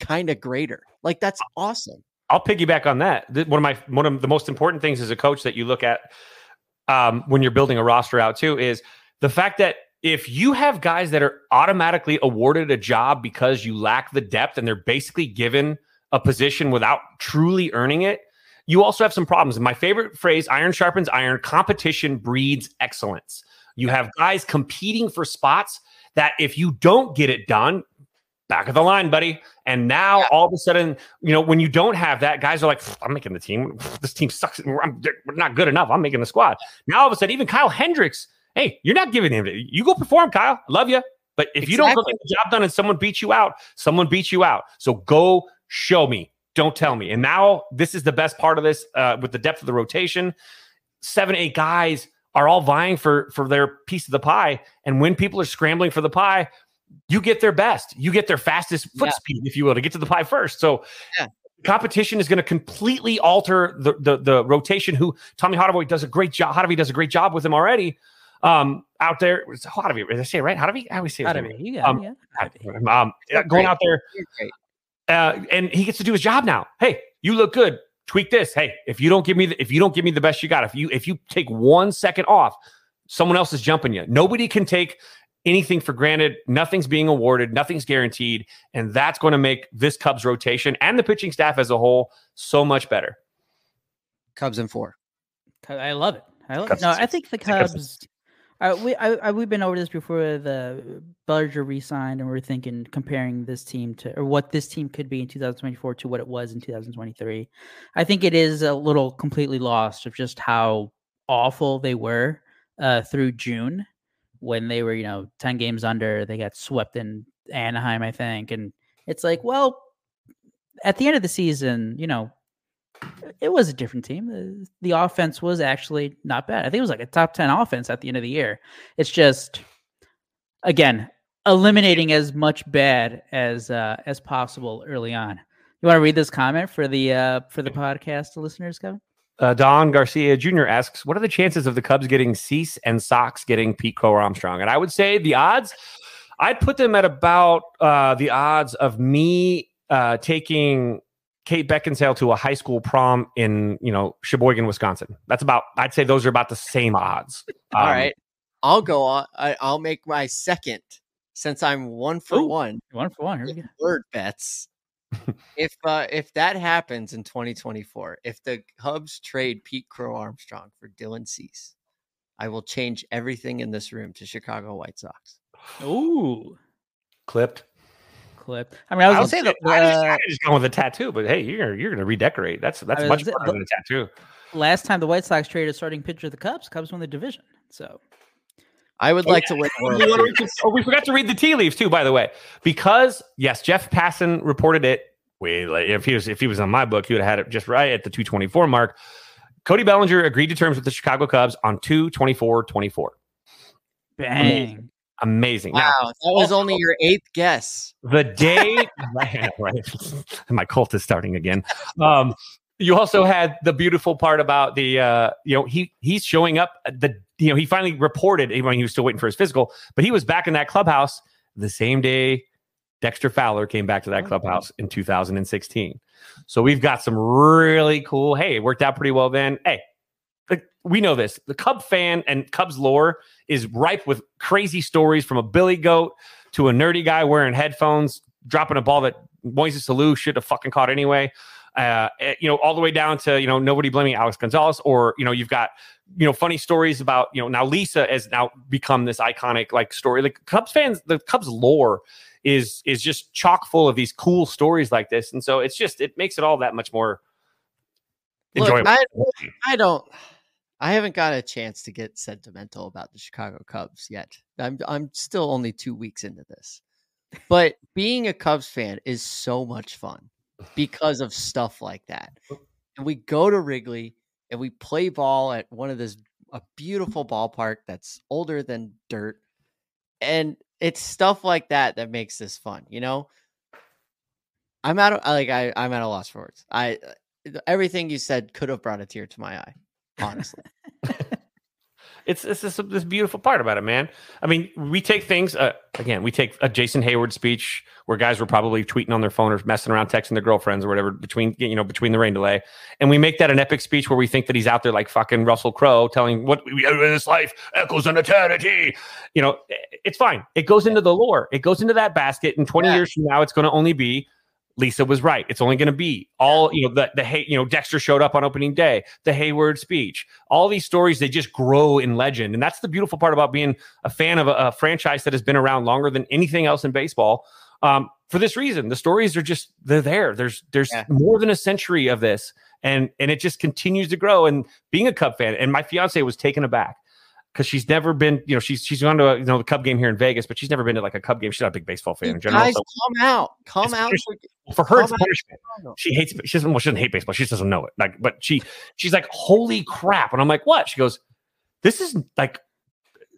Speaker 3: kind of greater. Like that's awesome.
Speaker 4: I'll piggyback on that. One of my one of the most important things as a coach that you look at um, when you're building a roster out too is the fact that if you have guys that are automatically awarded a job because you lack the depth and they're basically given a position without truly earning it, you also have some problems. And my favorite phrase, iron sharpens iron, competition breeds excellence. You have guys competing for spots that if you don't get it done, back of the line, buddy. And now
Speaker 3: Yeah.
Speaker 4: all of a sudden, you know, when you don't have that, guys are like, I'm making the team. This team sucks. We're, I'm- we're not good enough. I'm making the squad. Now all of a sudden, even Kyle Hendricks, hey, you're not giving him. You go perform, Kyle. Love you. But if you don't go get the job done and someone beats you out, someone beats you out. So go show me. Don't tell me. And now this is the best part of this uh, with the depth of the rotation. Seven, eight guys are all vying for for their piece of the pie. And when people are scrambling for the pie, you get their best. You get their fastest foot
Speaker 3: Yeah.
Speaker 4: speed, if you will, to get to the pie first. So
Speaker 3: Yeah.
Speaker 4: competition is going to completely alter the, the the rotation. Who Tommy Hottovy does a great job. Hottovy does a great job with him already. Um, out there, it's Hottaway. Did I say it right? Hottaway? How do we say his
Speaker 2: Out of
Speaker 4: name?
Speaker 2: it. You got
Speaker 4: Um,
Speaker 2: it, yeah.
Speaker 4: Um, going
Speaker 3: great.
Speaker 4: out there, uh, and he gets to do his job now. Hey, you look good. Tweak this. Hey, if you don't give me the, if you don't give me the best you got, if you if you take one second off, someone else is jumping you. Nobody can take anything for granted. Nothing's being awarded. Nothing's guaranteed, and that's going to make this Cubs rotation and the pitching staff as a whole so much better.
Speaker 3: Cubs in four.
Speaker 2: I love it. I love
Speaker 4: Cubs
Speaker 2: No, I think the
Speaker 4: Cubs
Speaker 2: Cubs. Uh, we I, I, we've been over this before. The Bellinger re-signed, and we're thinking comparing this team to or what this team could be in 2024 to what it was in 2023. I think it is a little completely lost of just how awful they were uh, through June when they were you know 10 games under. They got swept in Anaheim, I think, and it's like well, at the end of the season, you know, it was a different team. The, the offense was actually not bad. I think it was like a top 10 offense at the end of the year. It's just again, eliminating as much bad as uh as possible early on. You want to read this comment for the uh for the podcast listeners, Kevin?
Speaker 4: uh, Don Garcia Jr. asks, "What are the chances of the Cubs getting Cease and Sox getting Pete Crow Armstrong?" And I would say the odds, I'd put them at about uh, the odds of me uh, taking Kate Beckinsale to a high school prom in you know Sheboygan, Wisconsin. That's about. I'd say those are about the same odds.
Speaker 3: All
Speaker 4: Um,
Speaker 3: right, I'll go on. I, I'll make my second since I'm one for
Speaker 2: Ooh.
Speaker 3: one.
Speaker 2: One for one. Here we go.
Speaker 3: Word bets. if uh, if that happens in 2024, if the Cubs trade Pete Crow Armstrong for Dylan Cease, I will change everything in this room to Chicago White Sox.
Speaker 2: Ooh,
Speaker 4: clipped.
Speaker 2: Clip. I mean, I was
Speaker 4: I
Speaker 2: gonna say
Speaker 4: say
Speaker 2: that
Speaker 4: I just,
Speaker 2: uh,
Speaker 4: I just going with a tattoo, but hey, you're you're gonna redecorate. That's that's
Speaker 2: was
Speaker 4: much
Speaker 2: gonna
Speaker 4: better than a tattoo.
Speaker 2: last time the White Sox traded a starting pitcher to the Cubs, Cubs won the division. So
Speaker 3: I would like to win. the World
Speaker 4: We oh, we forgot to read the tea leaves too, by the way, because yes, Jeff Passan reported it. Way like, if he was if he was on my book, he would have had it just right at the 224 mark. Cody Bellinger agreed to terms with the Chicago Cubs on 224-24.
Speaker 2: bang.
Speaker 4: Amazing. Now,
Speaker 3: Wow, that was only your eighth guess.
Speaker 4: the day right, my cult is starting again. Um you also had the beautiful part about the uh you know he he's showing up the you know he finally reported even when he was still waiting for his physical but he was back in that clubhouse the same day dexter fowler came back to that
Speaker 3: Oh.
Speaker 4: clubhouse in 2016 so we've got some really cool hey it worked out pretty well then. Hey we know this the cub fan and cubs lore is ripe with crazy stories from a billy goat to a nerdy guy wearing headphones, dropping a ball that Moises Alou should have fucking caught anyway. Uh, eh, you know, all the way down to you know nobody blaming Alex Gonzalez, or you know you've got you know funny stories about you know now Lisa has now become this iconic like story. Like Cubs fans, the Cubs lore is is just chock full of these cool stories like this, and so it's just it makes it all that much more
Speaker 3: Look,
Speaker 4: enjoyable.
Speaker 3: I, I don't. I haven't got a chance to get sentimental about the Chicago Cubs yet. I'm I'm still only two weeks into this, but being a Cubs fan is so much fun because of stuff like that. And we go to Wrigley and we play ball at one of this a beautiful ballpark that's older than dirt, and it's stuff like that that makes this fun. You know, I'm out of like I I'm at a loss for words. I uh, everything you said could have brought a tear to my eye. Honestly,
Speaker 4: it's it's this, this beautiful part about it, man. I mean, we take things uh, again. We take a Jason Heyward speech where guys were probably tweeting on their phone or messing around, texting their girlfriends or whatever between you know between the rain delay, and we make that an epic speech where we think that he's out there like fucking Russell Crowe telling what we in this life echoes an eternity. You know, it's fine. It goes into the lore. It goes into that basket. And twenty
Speaker 3: Yeah.
Speaker 4: years from now, it's going to only be Lisa was right. It's only going to be all you know. The the Hay, you know Dexter showed up on opening day. The Heyward speech. All these stories they just grow in legend, and that's the beautiful part about being a fan of a, a franchise that has been around longer than anything else in baseball. Um, for this reason, the stories are just they're there. There's there's
Speaker 3: Yeah.
Speaker 4: more than a century of this, and and it just continues to grow. And being a Cub fan, and my fiance was taken aback because she's never been, you know, she's she's gone to a, you know the Cub game here in Vegas, but she's never been to like a Cub game. She's not a big baseball fan in general.
Speaker 3: guys,
Speaker 4: so-
Speaker 3: come out, come out. for-
Speaker 4: her, it's punishment. She hates. She doesn't. Well, she doesn't hate baseball. She just doesn't know it. Like, but she, she's like, "Holy crap!" And I'm like, "What?" She goes, "This is like."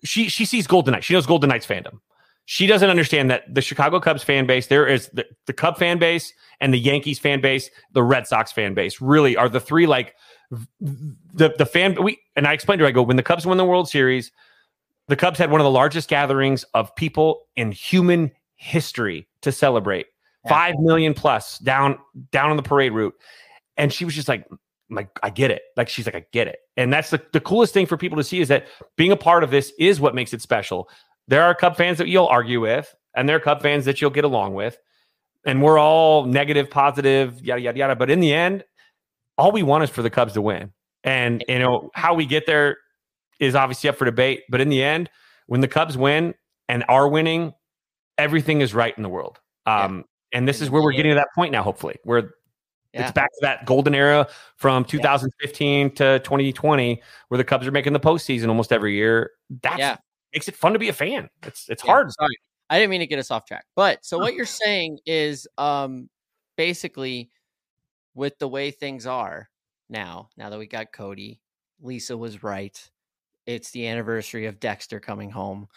Speaker 4: She she sees Golden Knights. She knows Golden Knights fandom. She doesn't understand that the Chicago Cubs fan base, there is the, the Cub fan base and the Yankees fan base, the Red Sox fan base, really are the three like the the fan. We and I explained to her. I go when the Cubs won the World Series, the Cubs had one of the largest gatherings of people in human history to celebrate.
Speaker 3: Yeah.
Speaker 4: Five million plus down down on the parade route. And she was just like, like, I get it. Like she's like, I get it. And that's the, the coolest thing for people to see is that being a part of this is what makes it special. There are Cub fans that you'll argue with, and there are Cub fans that you'll get along with. And we're all negative, positive, yada, yada, yada. But in the end, all we want is for the Cubs to win. And you know, how we get there is obviously up for debate. But in the end, when the Cubs win and are winning, everything is right in the world. Um, and this is where we're getting to that point now, hopefully, where
Speaker 3: Yeah.
Speaker 4: it's back to that golden era from 2015 to 2020, where the Cubs are making the postseason almost every year. That
Speaker 3: Yeah.
Speaker 4: makes it fun to be a fan. It's it's
Speaker 3: Yeah,
Speaker 4: hard.
Speaker 3: Sorry, I didn't mean to get us off track. But so what you're saying is, um, basically, with the way things are now, now that we got Cody, Lisa was right. It's the anniversary of Dexter coming home.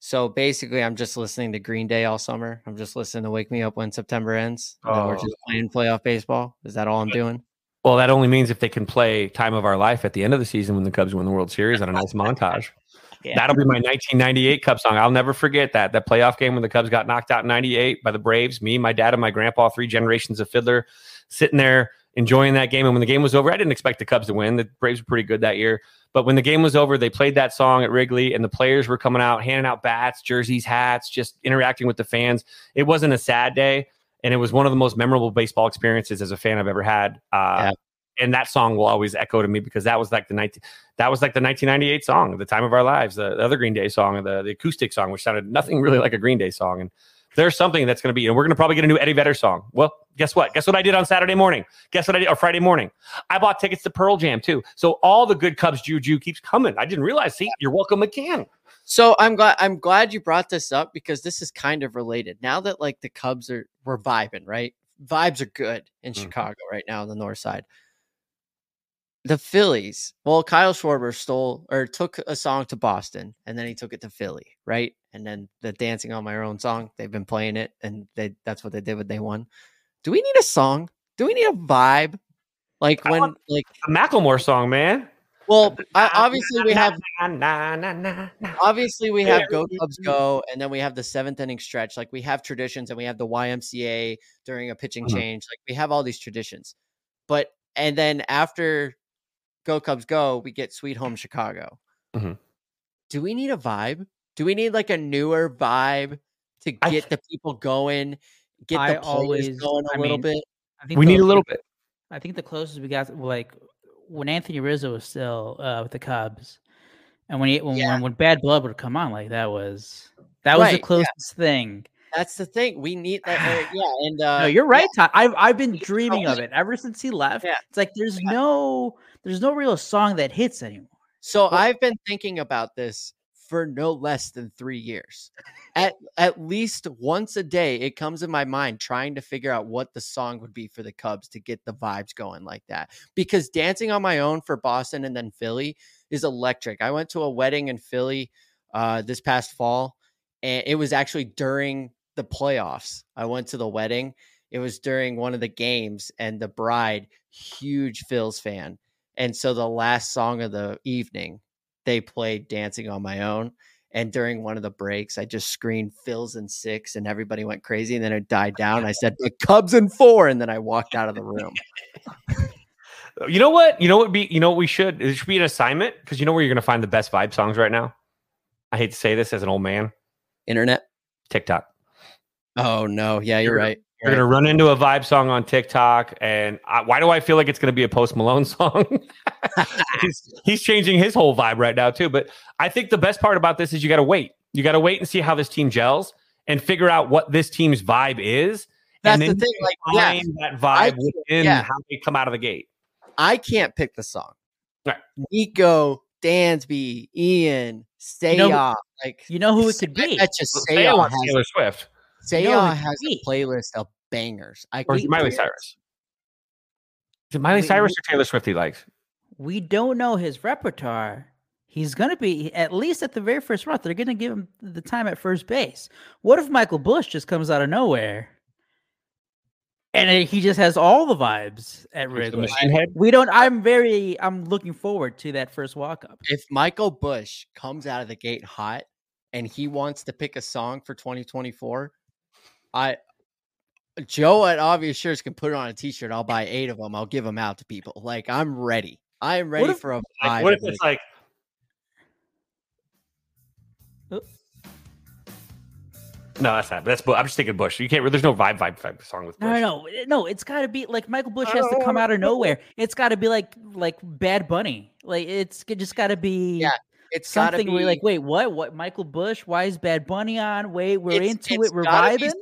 Speaker 3: So basically, I'm just listening to Green Day all summer. I'm just listening to Wake Me Up When September Ends. And then we're
Speaker 4: Oh.
Speaker 3: just playing playoff baseball. Is that all I'm doing?
Speaker 4: Well, that only means if they can play "Time of Our Life" at the end of the season when the Cubs win the World Series on a nice montage.
Speaker 2: Yeah.
Speaker 4: That'll be my 1998 Cub song. I'll never forget that that playoff game when the Cubs got knocked out in '98 by the Braves. Me, my dad, and my grandpa, three generations of fiddler, sitting there enjoying that game. And when the game was over, I didn't expect the Cubs to win. The Braves were pretty good that year. But when the game was over, they played that song at Wrigley, and the players were coming out, handing out bats, jerseys, hats, just interacting with the fans. It wasn't a sad day, and it was one of the most memorable baseball experiences as a fan I've ever had. Uh,
Speaker 3: Yeah.
Speaker 4: And that song will always echo to me because that was like the 19, that was like the 1998 song, the time of our lives, the, the other Green Day song, the, the acoustic song, which sounded nothing really like a Green Day song. And there's something that's going to be, and we're going to probably get a new Eddie Vedder song. Well, guess what? Guess what I did on Saturday morning? Guess what I did, or Friday morning? I bought tickets to Pearl Jam too. So all the good Cubs juju keeps coming. I didn't realize. See, you're welcome again.
Speaker 3: So I'm glad I'm glad you brought this up because this is kind of related. Now that like the Cubs are we're vibing, right? Vibes are good in
Speaker 4: Mhm.
Speaker 3: Chicago right now on the north side. The Phillies, well, Kyle Schwarber stole or took a song to Boston and then he took it to Philly, right? And then the Dancing on My Own song, they've been playing it and they that's what they did when they won. Do we need a song? Do we need a vibe? Like when like
Speaker 4: a Macklemore song, man.
Speaker 3: well, I, obviously we have obviously we have go Cubs go, and then we have the seventh inning stretch. Like we have traditions, and we have the YMCA during a pitching
Speaker 4: Mhm.
Speaker 3: change. Like we have all these traditions, but and then after Go Cubs go, we get Sweet Home Chicago.
Speaker 4: Mhm.
Speaker 3: Do we need a vibe? Do we need like a newer vibe to
Speaker 4: I
Speaker 3: get the people going, get
Speaker 2: I
Speaker 3: the players
Speaker 2: always-
Speaker 3: going a
Speaker 2: I
Speaker 3: little
Speaker 2: mean,
Speaker 3: bit?
Speaker 2: I think
Speaker 4: We
Speaker 2: the-
Speaker 4: need a little bit.
Speaker 2: I think the closest we got, like when Anthony Rizzo was still uh, with the Cubs, and when he when,
Speaker 3: Yeah.
Speaker 2: when, when Bad Blood would come on, like that was that was
Speaker 3: Right,
Speaker 2: the
Speaker 3: yeah.
Speaker 2: closest thing.
Speaker 3: That's the thing. We need that. uh, yeah, and uh,
Speaker 2: no, you're right, Todd. I've I've been dreaming of it ever since he left.
Speaker 3: Yeah.
Speaker 2: It's like there's no there's no real song that hits anymore.
Speaker 3: So I've been thinking about this for no less than three years. At at least once a day, it comes in my mind trying to figure out what the song would be for the Cubs to get the vibes going like that. Because dancing on my own for Boston and then Philly is electric. I went to a wedding in Philly uh, this past fall, and it was actually during the playoffs. I went to the wedding. It was during one of the games, and the bride, huge Phil's fan. And so the last song of the evening, they played Dancing on My Own. And during one of the breaks, I just screamed Phil's in six and everybody went crazy. And then it died down. I said, the Cubs in four. And then I walked out of the room.
Speaker 4: You know what? You know what? Be you know what we should. It should be an assignment because you know where you're going to find the best vibe songs right now. I hate to say this as an old man.
Speaker 3: Internet.
Speaker 4: TikTok.
Speaker 3: Oh, no. Yeah, you're
Speaker 4: You're
Speaker 3: right.
Speaker 4: You're going to run into a vibe song on TikTok, and I, why do I feel like it's going to be a Post Malone song? he's, he's changing his whole vibe right now too. But I think the best part about this is you got to wait. You got to wait and see how this team gels and figure out what this team's vibe is.
Speaker 3: That's
Speaker 4: and
Speaker 3: the thing. Like, yeah,
Speaker 4: find that vibe
Speaker 3: can't-
Speaker 4: within
Speaker 3: yeah.
Speaker 4: how they come out of the gate.
Speaker 3: I can't pick the song.
Speaker 4: Right.
Speaker 3: Nico, Dansby, Ian, Say
Speaker 2: know
Speaker 3: Off. Like,
Speaker 2: You know who it could be?
Speaker 3: I bet you
Speaker 4: Say
Speaker 3: Say Off has,
Speaker 4: Taylor Swift
Speaker 3: Say
Speaker 2: You know who it
Speaker 3: Off
Speaker 2: could
Speaker 3: has a playlist of bangers. I
Speaker 4: or it Miley
Speaker 3: hearing-
Speaker 4: Cyrus. Is it Miley
Speaker 2: We-
Speaker 4: Cyrus or Taylor Swift he likes?
Speaker 2: We don't know his repertoire. He's gonna be at least at the very first round. They're gonna give him the time at first base. What if Michael Busch just comes out of nowhere, and he just has all the vibes at
Speaker 4: The
Speaker 2: Wrigley? We don't. I'm very. I'm looking forward to that first walk up.
Speaker 3: if Michael Busch comes out of the gate hot and he wants to pick a song for 2024, I Joe at Obvious Shirts can put it on a t-shirt. I'll buy eight of them. I'll give them out to people. Like I'm ready. I am ready
Speaker 2: if-
Speaker 3: for a vibe.
Speaker 4: Like, what if it's like
Speaker 2: Oh.
Speaker 4: No, that's not. That's Bu- I'm just thinking Bush. You can't. There's no vibe, vibe, vibe song with Bush.
Speaker 2: No, no, no, no. It's got to be like Michael Busch has to come out of nowhere. It's got to be like like Bad Bunny. Like it's g- just got to be
Speaker 3: Yeah, it's
Speaker 2: something where you're like, wait, what? What? Michael Busch? Why is Bad Bunny on? Wait, we're
Speaker 3: It's-
Speaker 2: into
Speaker 3: it's
Speaker 2: it. We're
Speaker 3: gotta be
Speaker 2: vibing.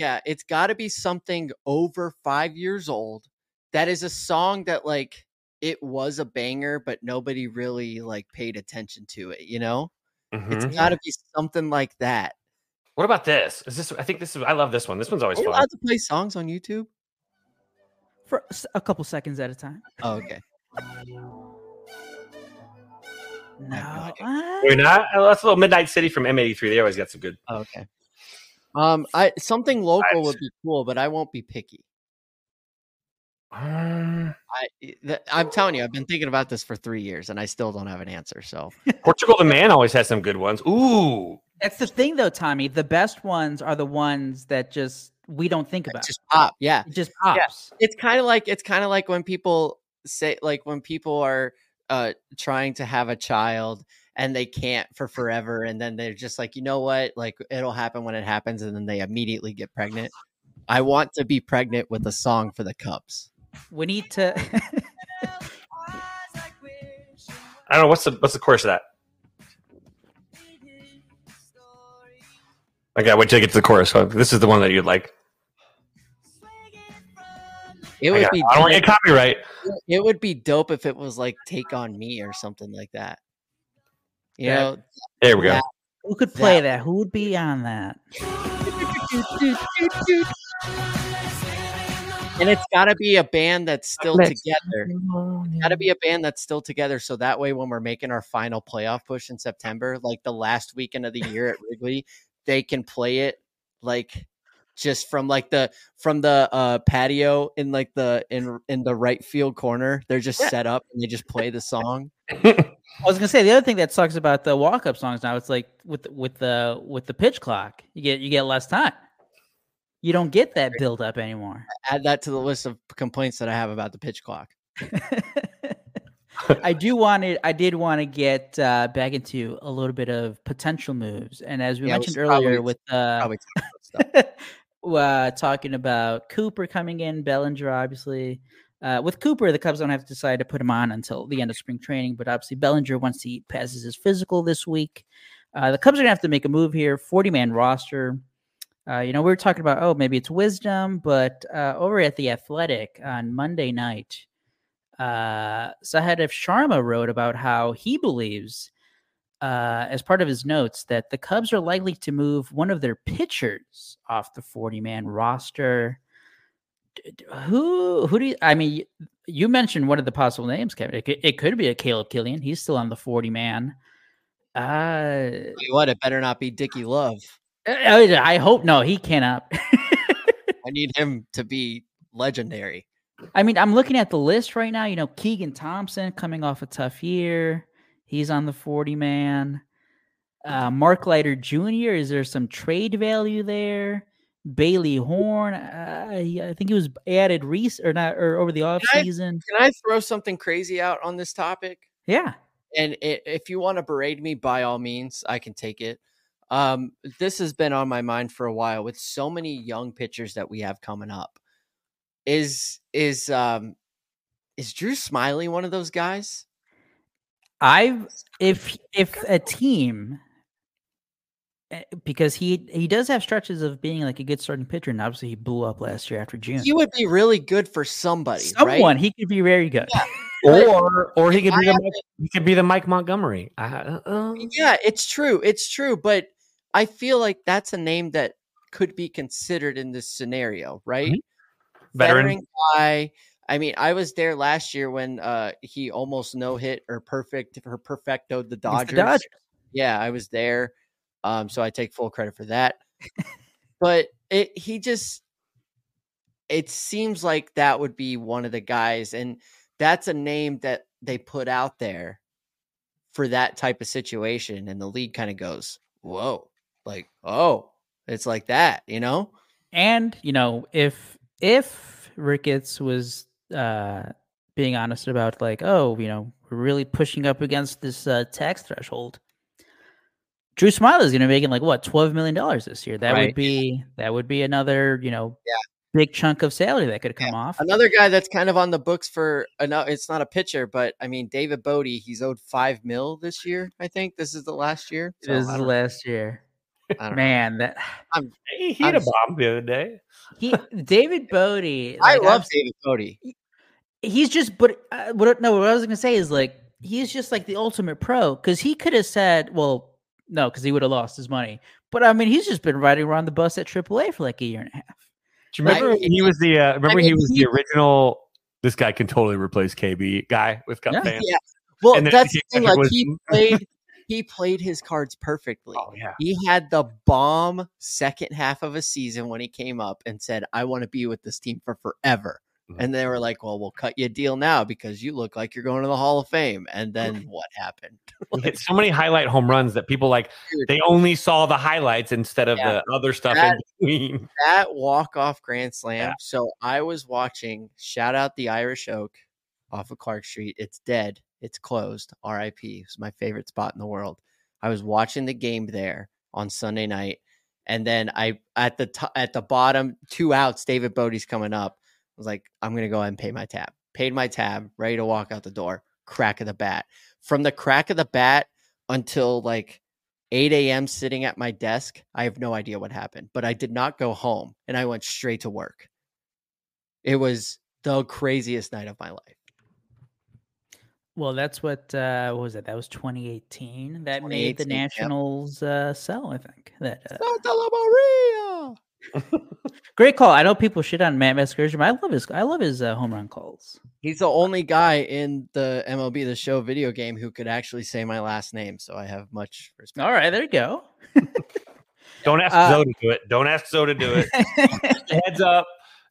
Speaker 3: S- yeah, it's got to be something over five years old. That is a song that like it was a banger, but nobody really like paid attention to it. You know,
Speaker 4: Mhm.
Speaker 3: it's got to be something like that.
Speaker 4: What about this? Is this? I think this is. I love this one. This one's always
Speaker 3: Are you
Speaker 4: fun.
Speaker 3: allowed to play songs on YouTube?
Speaker 2: for a couple seconds at a time.
Speaker 3: Oh, okay.
Speaker 2: No,
Speaker 3: idea.
Speaker 4: We're not. Oh, that's a little Midnight City from M83. They always got some good.
Speaker 3: Oh, okay. Um, I something local
Speaker 4: Nice.
Speaker 3: would be cool, but I won't be picky.
Speaker 4: Um,
Speaker 3: I, th- I'm telling you, I've been thinking about this for three years, and I still don't have an answer. So
Speaker 4: Portugal the man always has some good ones. Ooh,
Speaker 2: That's the thing, though, Tommy. The best ones are the ones that just we don't think about.
Speaker 3: just pop, yeah.
Speaker 2: it just pops.
Speaker 3: It's kind of like it's kind of like when people say like when people are uh trying to have a child and they can't for forever, and then they're just like, you know what, like it'll happen when it happens, and then they immediately get pregnant. I want to be pregnant with a song for the Cubs.
Speaker 2: We need to.
Speaker 4: I don't know what's the what's the chorus of that. Okay, wait till I get to the chorus. So this is the one that you'd like.
Speaker 3: It
Speaker 4: I,
Speaker 3: would
Speaker 4: got-
Speaker 3: be
Speaker 4: I don't want to get copyright.
Speaker 3: it would be dope if it was like "Take on Me" or something like that. You
Speaker 4: Yeah.
Speaker 3: know,
Speaker 4: There we go.
Speaker 3: Yeah.
Speaker 2: Who could play that? Who would be on that?
Speaker 3: and it's got to be a band that's still
Speaker 2: Let's-
Speaker 3: together. Got to be a band that's still together, so that way, when we're making our final playoff push in September, like the last weekend of the year at Wrigley, they can play it like just from like the from the uh patio in like the in in the right field corner. They're just
Speaker 2: Yeah.
Speaker 3: set up and they just play the song.
Speaker 2: I was gonna say the other thing that sucks about the walk up songs now. It's like with with the with the pitch clock, you get you get less time. You don't get that build up anymore.
Speaker 3: Add that to the list of complaints that I have about the pitch clock.
Speaker 2: I do want to. I did want to get uh, back into a little bit of potential moves, and as we
Speaker 3: Yeah,
Speaker 2: mentioned
Speaker 3: should probably-
Speaker 2: earlier, with uh, uh, talking about Cooper coming in, Bellinger, obviously. Uh, with Cooper, the Cubs don't have to decide to put him on until the end of spring training, but obviously Bellinger, once he passes his physical this week, uh, the Cubs are gonna have to make a move here. Forty-man roster. Uh, you know, we were talking about oh maybe it's wisdom, but uh, over at the Athletic on Monday night, uh, Sahadev Sharma wrote about how he believes, uh, as part of his notes, that the Cubs are likely to move one of their pitchers off the 40 man roster. Who, who do you, I mean, you mentioned one of the possible names, Kevin. It could, it could be a Caleb Kilian. He's still on the 40 man. Uh,
Speaker 3: what, it better not be Dickie Love.
Speaker 2: I, I hope no, he cannot.
Speaker 3: I need him to be legendary.
Speaker 2: I mean, I'm looking at the list right now. You know, Keegan Thompson coming off a tough year. He's on the 40 man. Uh, Mark Leiter Jr. Is there some trade value there? Bailey Horn. Uh, I think he was added Reese or not or over the off
Speaker 3: I-
Speaker 2: season.
Speaker 3: Can I throw something crazy out on this topic?
Speaker 2: Yeah.
Speaker 3: and if you want to berate me by all means i can take it um this has been on my mind for a while with so many young pitchers that we have coming up is is um is drew smyly one of those guys
Speaker 2: I've if if a team eh, because he he does have stretches of being like a good starting pitcher, and obviously he blew up last year after June.
Speaker 3: he would be really good for somebody
Speaker 2: Someone
Speaker 3: right
Speaker 2: he could be very good.
Speaker 4: or or he could
Speaker 3: I
Speaker 4: be the Mike, he could be the Mike Montgomery. Uh, uh,
Speaker 3: yeah it's true it's true but i feel like that's a name that could be considered in this scenario right
Speaker 4: Veteran.
Speaker 3: guy. I mean, I was there last year when uh he almost no hit or perfect or perfectoed the Dodgers.
Speaker 2: the Dodgers.
Speaker 3: Yeah, I was there. Um, so I take full credit for that. but it he just it seems like that would be one of the guys, and that's a name that they put out there for that type of situation, and the league kind of goes, Whoa, like, oh, it's like that, you know?
Speaker 2: And you know, if if Ricketts was uh being honest about like, oh, you know, we're really pushing up against this uh, tax threshold. Drew Smyly is going to be making like what twelve million dollars this year. That
Speaker 3: Right.
Speaker 2: would be that would be another you know
Speaker 3: Yeah.
Speaker 2: big chunk of salary that could come off.
Speaker 3: Another guy that's kind of on the books for ano- it's not a pitcher, but I mean David Bote, he's owed five mil this year. I think this is the last year. So,
Speaker 2: this is
Speaker 3: don't-
Speaker 2: last year.
Speaker 3: I don't know.
Speaker 2: Man, that
Speaker 4: he hit a
Speaker 3: I'm-
Speaker 4: bomb the other day.
Speaker 2: he David Bote.
Speaker 3: I love
Speaker 2: I've-
Speaker 3: David Bote.
Speaker 2: he's just but uh, what no what i was gonna say is like he's just like the ultimate pro because he could have said well no because he would have lost his money but i mean he's just been riding around the bus at AAA for like a year and a half
Speaker 4: Do you remember
Speaker 3: I-
Speaker 4: he was the uh, remember
Speaker 3: mean,
Speaker 4: he was
Speaker 3: he-
Speaker 4: the original this guy can totally replace KB guy with Cup
Speaker 2: Yeah.
Speaker 4: fans.
Speaker 3: Yeah. Well,
Speaker 4: And
Speaker 3: that's the thing. Like
Speaker 4: Patrick
Speaker 3: he played, he played his cards perfectly.
Speaker 4: Oh yeah.
Speaker 3: He had the bomb second half of a season when he came up and said, "I want to be with this team for forever." Mm-hmm. And they were like, "Well, we'll cut you a deal now because you look like you're going to the Hall of Fame." And then what happened?
Speaker 4: like, so many highlight home runs that people like they only saw the highlights instead of yeah. the other stuff that, in between.
Speaker 3: That walk off grand slam. Yeah. So I was watching. Shout out the Irish Oak off of Clark Street. It's dead. It's closed. R.I.P. It's my favorite spot in the world. I was watching the game there on Sunday night, and then I at the t- at the bottom two outs. David Bote's coming up I was like, I'm to go ahead and pay my tab. Paid my tab, ready to walk out the door. Crack of the bat. From the crack of the bat until like 8 a.m. sitting at my desk, I have no idea what happened, but I did not go home and I went straight to work. It was the craziest night of my life.
Speaker 2: Well, that's what uh, what was it? That was 2018. That 2018, made the Nationals yep. uh, sell. I think that uh,
Speaker 3: Santa La Maria.
Speaker 2: Great call. I know people shit on Matt Vasgersian, but I love his I love his uh, home run calls.
Speaker 3: He's the only guy in the MLB the Show video game who could actually say my last name, so I have much respect.
Speaker 2: All right, there you go.
Speaker 4: Don't ask uh, Zoe to do it. Don't ask Zoe to do it. Heads up.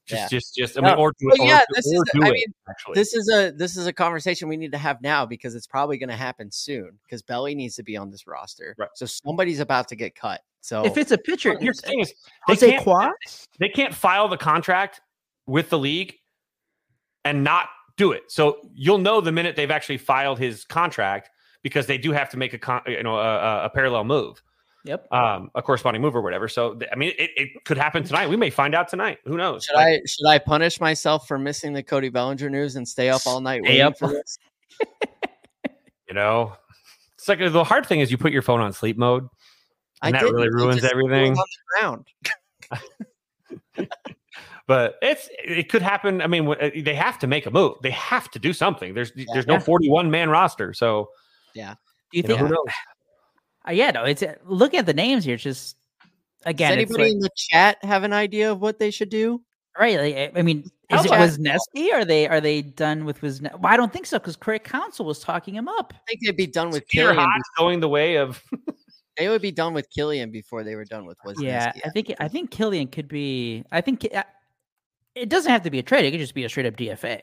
Speaker 4: Just, yeah. just, just. I mean, or do it.
Speaker 3: yeah, this is. I mean, actually. this is a this is a conversation we need to have now because it's probably going to happen soon. Because Belly needs to be on this roster, right. so somebody's about to get cut. So
Speaker 2: if it's a pitcher,
Speaker 4: your uh, thing is they can't, quad? they can't file the contract with the league and not do it. So you'll know the minute they've actually filed his contract because they do have to make a con- you know a, a, parallel move.
Speaker 2: Yep.
Speaker 4: Um, a corresponding move or whatever. So I mean, it, it could happen tonight. We may find out tonight. Who knows?
Speaker 3: Should like, I should I punish myself for missing the Cody Bellinger news and stay up all night waiting up. for this?
Speaker 4: you know, it's like the hard thing is you put your phone on sleep mode and I that really ruins everything. On the ground. but it's it could happen. I mean, they have to make a move. They have to do something. There's yeah, there's no 41 man roster. So
Speaker 3: yeah,
Speaker 2: do you, you think? Know, uh, yeah, no. It's uh, looking at the names here. It's just again.
Speaker 3: Does anybody like, in the chat have an idea of what they should do?
Speaker 2: Right. Like, I mean, is it Wesneski? Are they are they done with Wesneski? Well, I don't think so because Craig Counsell was talking him up.
Speaker 3: I think they'd be done with
Speaker 4: Peter going the way of
Speaker 3: They would be done with Kilian before they were done with
Speaker 2: Wesneski. Yeah, I think I think Kilian could be. I think uh, it doesn't have to be a trade. It could just be a straight up DFA.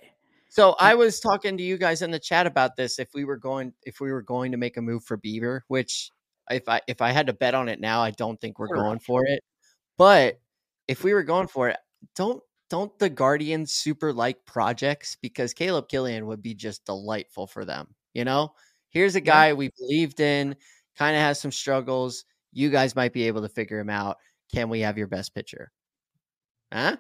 Speaker 3: So I was talking to you guys in the chat about this. If we were going, if we were going to make a move for Bieber, which if I if I had to bet on it now, I don't think we're going for it. But if we were going for it, don't don't the Guardians super like projects because Caleb Kilian would be just delightful for them. You know, here's a guy we believed in kind of has some struggles. You guys might be able to figure him out. Can we have your best pitcher? Huh?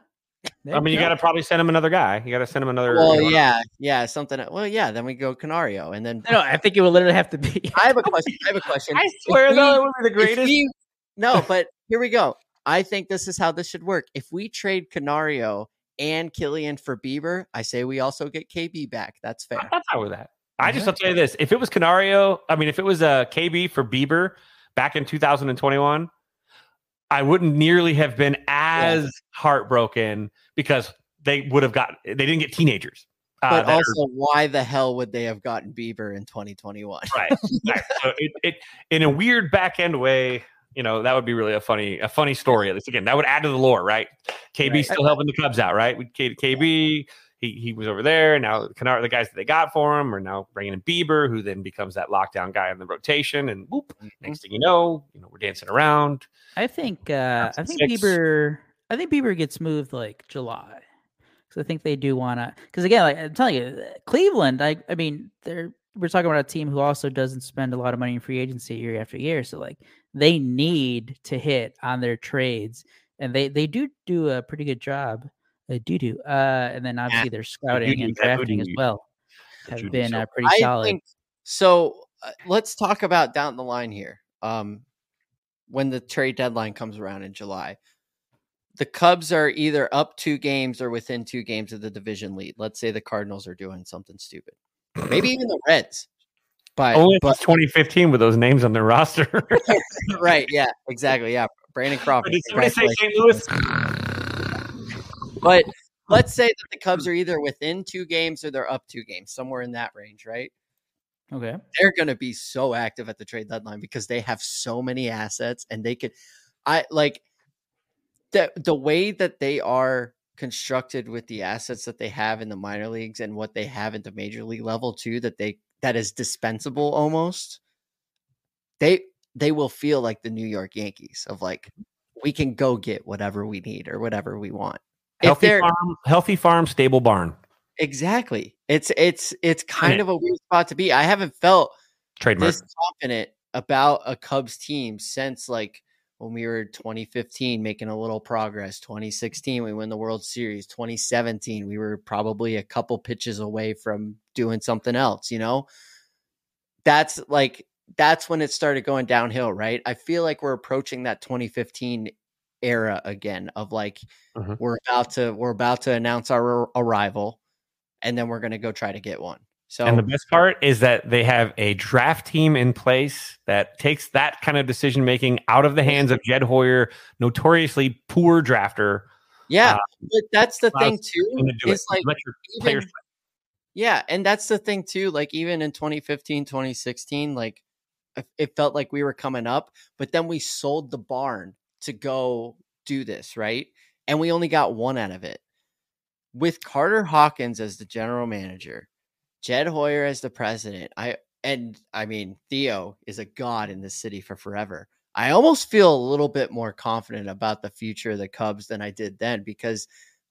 Speaker 4: I mean, you got to probably send him another guy. You got to send him another.
Speaker 3: Well, yeah, yeah, something. Well, yeah. Then we go Canario, and then
Speaker 2: no, I think it would literally have to be.
Speaker 3: I have a question. I have a question.
Speaker 4: I swear, we, though, it would be the greatest. We,
Speaker 3: no, but here we go. I think this is how this should work. If we trade Canario and Kilian for Bieber, I say we also get KB back. That's fair.
Speaker 4: I'm fine with that. I just, I'll tell you this: if it was Canario, I mean, if it was a uh, KB for Bieber back in 2021, I wouldn't nearly have been as yeah. heartbroken because they would have got they didn't get teenagers.
Speaker 3: Uh, but also, are, why the hell would they have gotten Bieber in 2021?
Speaker 4: right. right. So it, it, in a weird back end way, you know, that would be really a funny, a funny story. At least again, that would add to the lore, right? KB right. still helping the Cubs out, right? With KB, he he was over there. Now Kennard, the guys that they got for him are now bringing in Bieber, who then becomes that lockdown guy in the rotation. And whoop, mm-hmm. next thing you know, you know we're dancing around.
Speaker 2: I think uh, I think six. Bieber I think Bieber gets moved like July because I think they do want to. Because again, like I'm telling you, Cleveland. I I mean, they're we're talking about a team who also doesn't spend a lot of money in free agency year after year. So like they need to hit on their trades, and they they do do a pretty good job uh, doo doo. Uh, and then obviously their scouting and drafting as well have been uh, pretty I solid. Think,
Speaker 3: so uh, let's talk about down the line here. Um, when the trade deadline comes around in July, the Cubs are either up two games or within two games of the division lead. Let's say the Cardinals are doing something stupid, maybe even the Reds.
Speaker 4: But only but, 2015 with those names on their roster.
Speaker 3: right? Yeah. Exactly. Yeah. Brandon Crawford.
Speaker 4: Did somebody say St. Louis?
Speaker 3: But let's say that the Cubs are either within two games or they're up two games, somewhere in that range, right?
Speaker 2: Okay.
Speaker 3: They're going to be so active at the trade deadline because they have so many assets and they could I like the the way that they are constructed with the assets that they have in the minor leagues and what they have at the major league level too that they that is dispensable almost they they will feel like the New York Yankees of like we can go get whatever we need or whatever we want.
Speaker 4: Healthy farm, healthy farm, stable barn.
Speaker 3: exactly. It's it's it's kind of a weird spot to be. I haven't felt
Speaker 4: Trademark.
Speaker 3: this confident about a Cubs team since like when we were 2015 making a little progress. 2016 we win the World Series. 2017 we were probably a couple pitches away from doing something else, you know? That's like that's when it started going downhill, right? I feel like we're approaching that 2015 era again of like
Speaker 4: Mhm.
Speaker 3: we're about to we're about to announce our arrival and then we're going to go try to get one. So
Speaker 4: And the best part is that they have a draft team in place that takes that kind of decision making out of the hands of Jed Hoyer, notoriously poor drafter.
Speaker 3: Yeah,
Speaker 4: Uh,
Speaker 3: but that's the thing too.
Speaker 4: to do it.
Speaker 3: It's like even, yeah, and that's the thing too. Like even in 2015, 2016, like it felt like we were coming up, but then we sold the barn to go do this, right? And we only got one out of it. With Carter Hawkins as the general manager, Jed Hoyer as the president, I and I mean Theo is a god in this city for forever. I almost feel a little bit more confident about the future of the Cubs than I did then because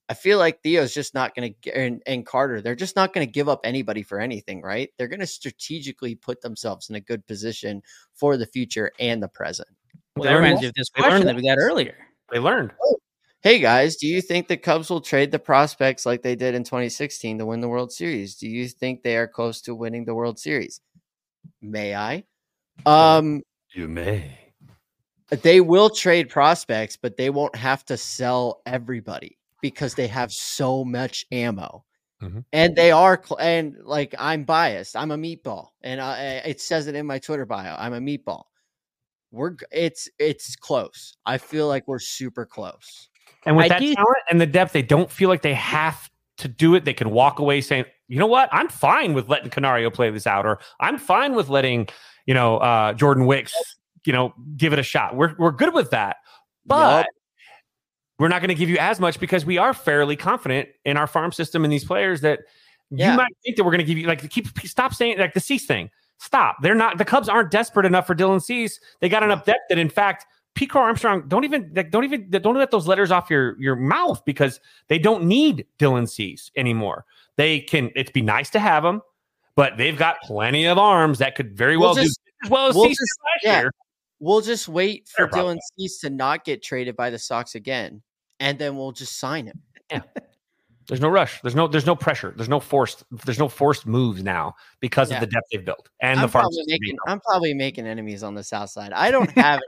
Speaker 3: I feel like Theo's just not going to and, and Carter, they're just not going to give up anybody for anything, right? They're going to strategically put themselves in a good position for the future and the present.
Speaker 2: Well, that
Speaker 4: learned
Speaker 2: reminds
Speaker 4: that-
Speaker 2: me of this
Speaker 4: they
Speaker 2: question that we got earlier.
Speaker 4: they learned.
Speaker 3: Hey guys, do you think the Cubs will trade the prospects like they did in 2016 to win the World Series? Do you think they are close to winning the World Series? May I? Um
Speaker 4: You may.
Speaker 3: they will trade prospects, but they won't have to sell everybody because they have so much ammo.
Speaker 4: Mhm.
Speaker 3: And they are, cl- and like I'm biased. I'm a meatball, and I, it says it in my Twitter bio. I'm a meatball. We're it's it's close. I feel like we're super close.
Speaker 4: And with
Speaker 2: I
Speaker 4: that
Speaker 2: do-
Speaker 4: talent and the depth, they don't feel like they have to do it. They can walk away saying, you know what? I'm fine with letting Canario play this out, or I'm fine with letting, you know, uh, Jordan Wicks, you know, give it a shot. We're, we're good with that. But
Speaker 3: Yup.
Speaker 4: we're not going to give you as much because we are fairly confident in our farm system and these players that
Speaker 3: Yeah.
Speaker 4: you might think that we're going to give you like keep stop saying like the Cease thing. Stop. They're not the Cubs aren't desperate enough for Dylan Cease. They got enough depth that in fact Pete Crow Armstrong don't even like, don't even don't let those letters off your your mouth because they don't need Dylan Cease anymore. They can it's be nice to have them, but they've got plenty of arms that could very
Speaker 3: We'll
Speaker 4: well
Speaker 3: just-
Speaker 4: do as well as
Speaker 3: we'll
Speaker 4: Cease
Speaker 3: just-
Speaker 4: last
Speaker 3: yeah.
Speaker 4: year.
Speaker 3: We'll just wait for. Dylan Cease to not get traded by the Sox again, and then we'll just sign him.
Speaker 4: There's no rush. There's no there's no pressure. There's no forced there's no forced moves now because
Speaker 3: Yeah.
Speaker 4: of the depth they've built and
Speaker 3: I'm
Speaker 4: the farm
Speaker 3: probably making. I'm probably making enemies on the south side. I don't have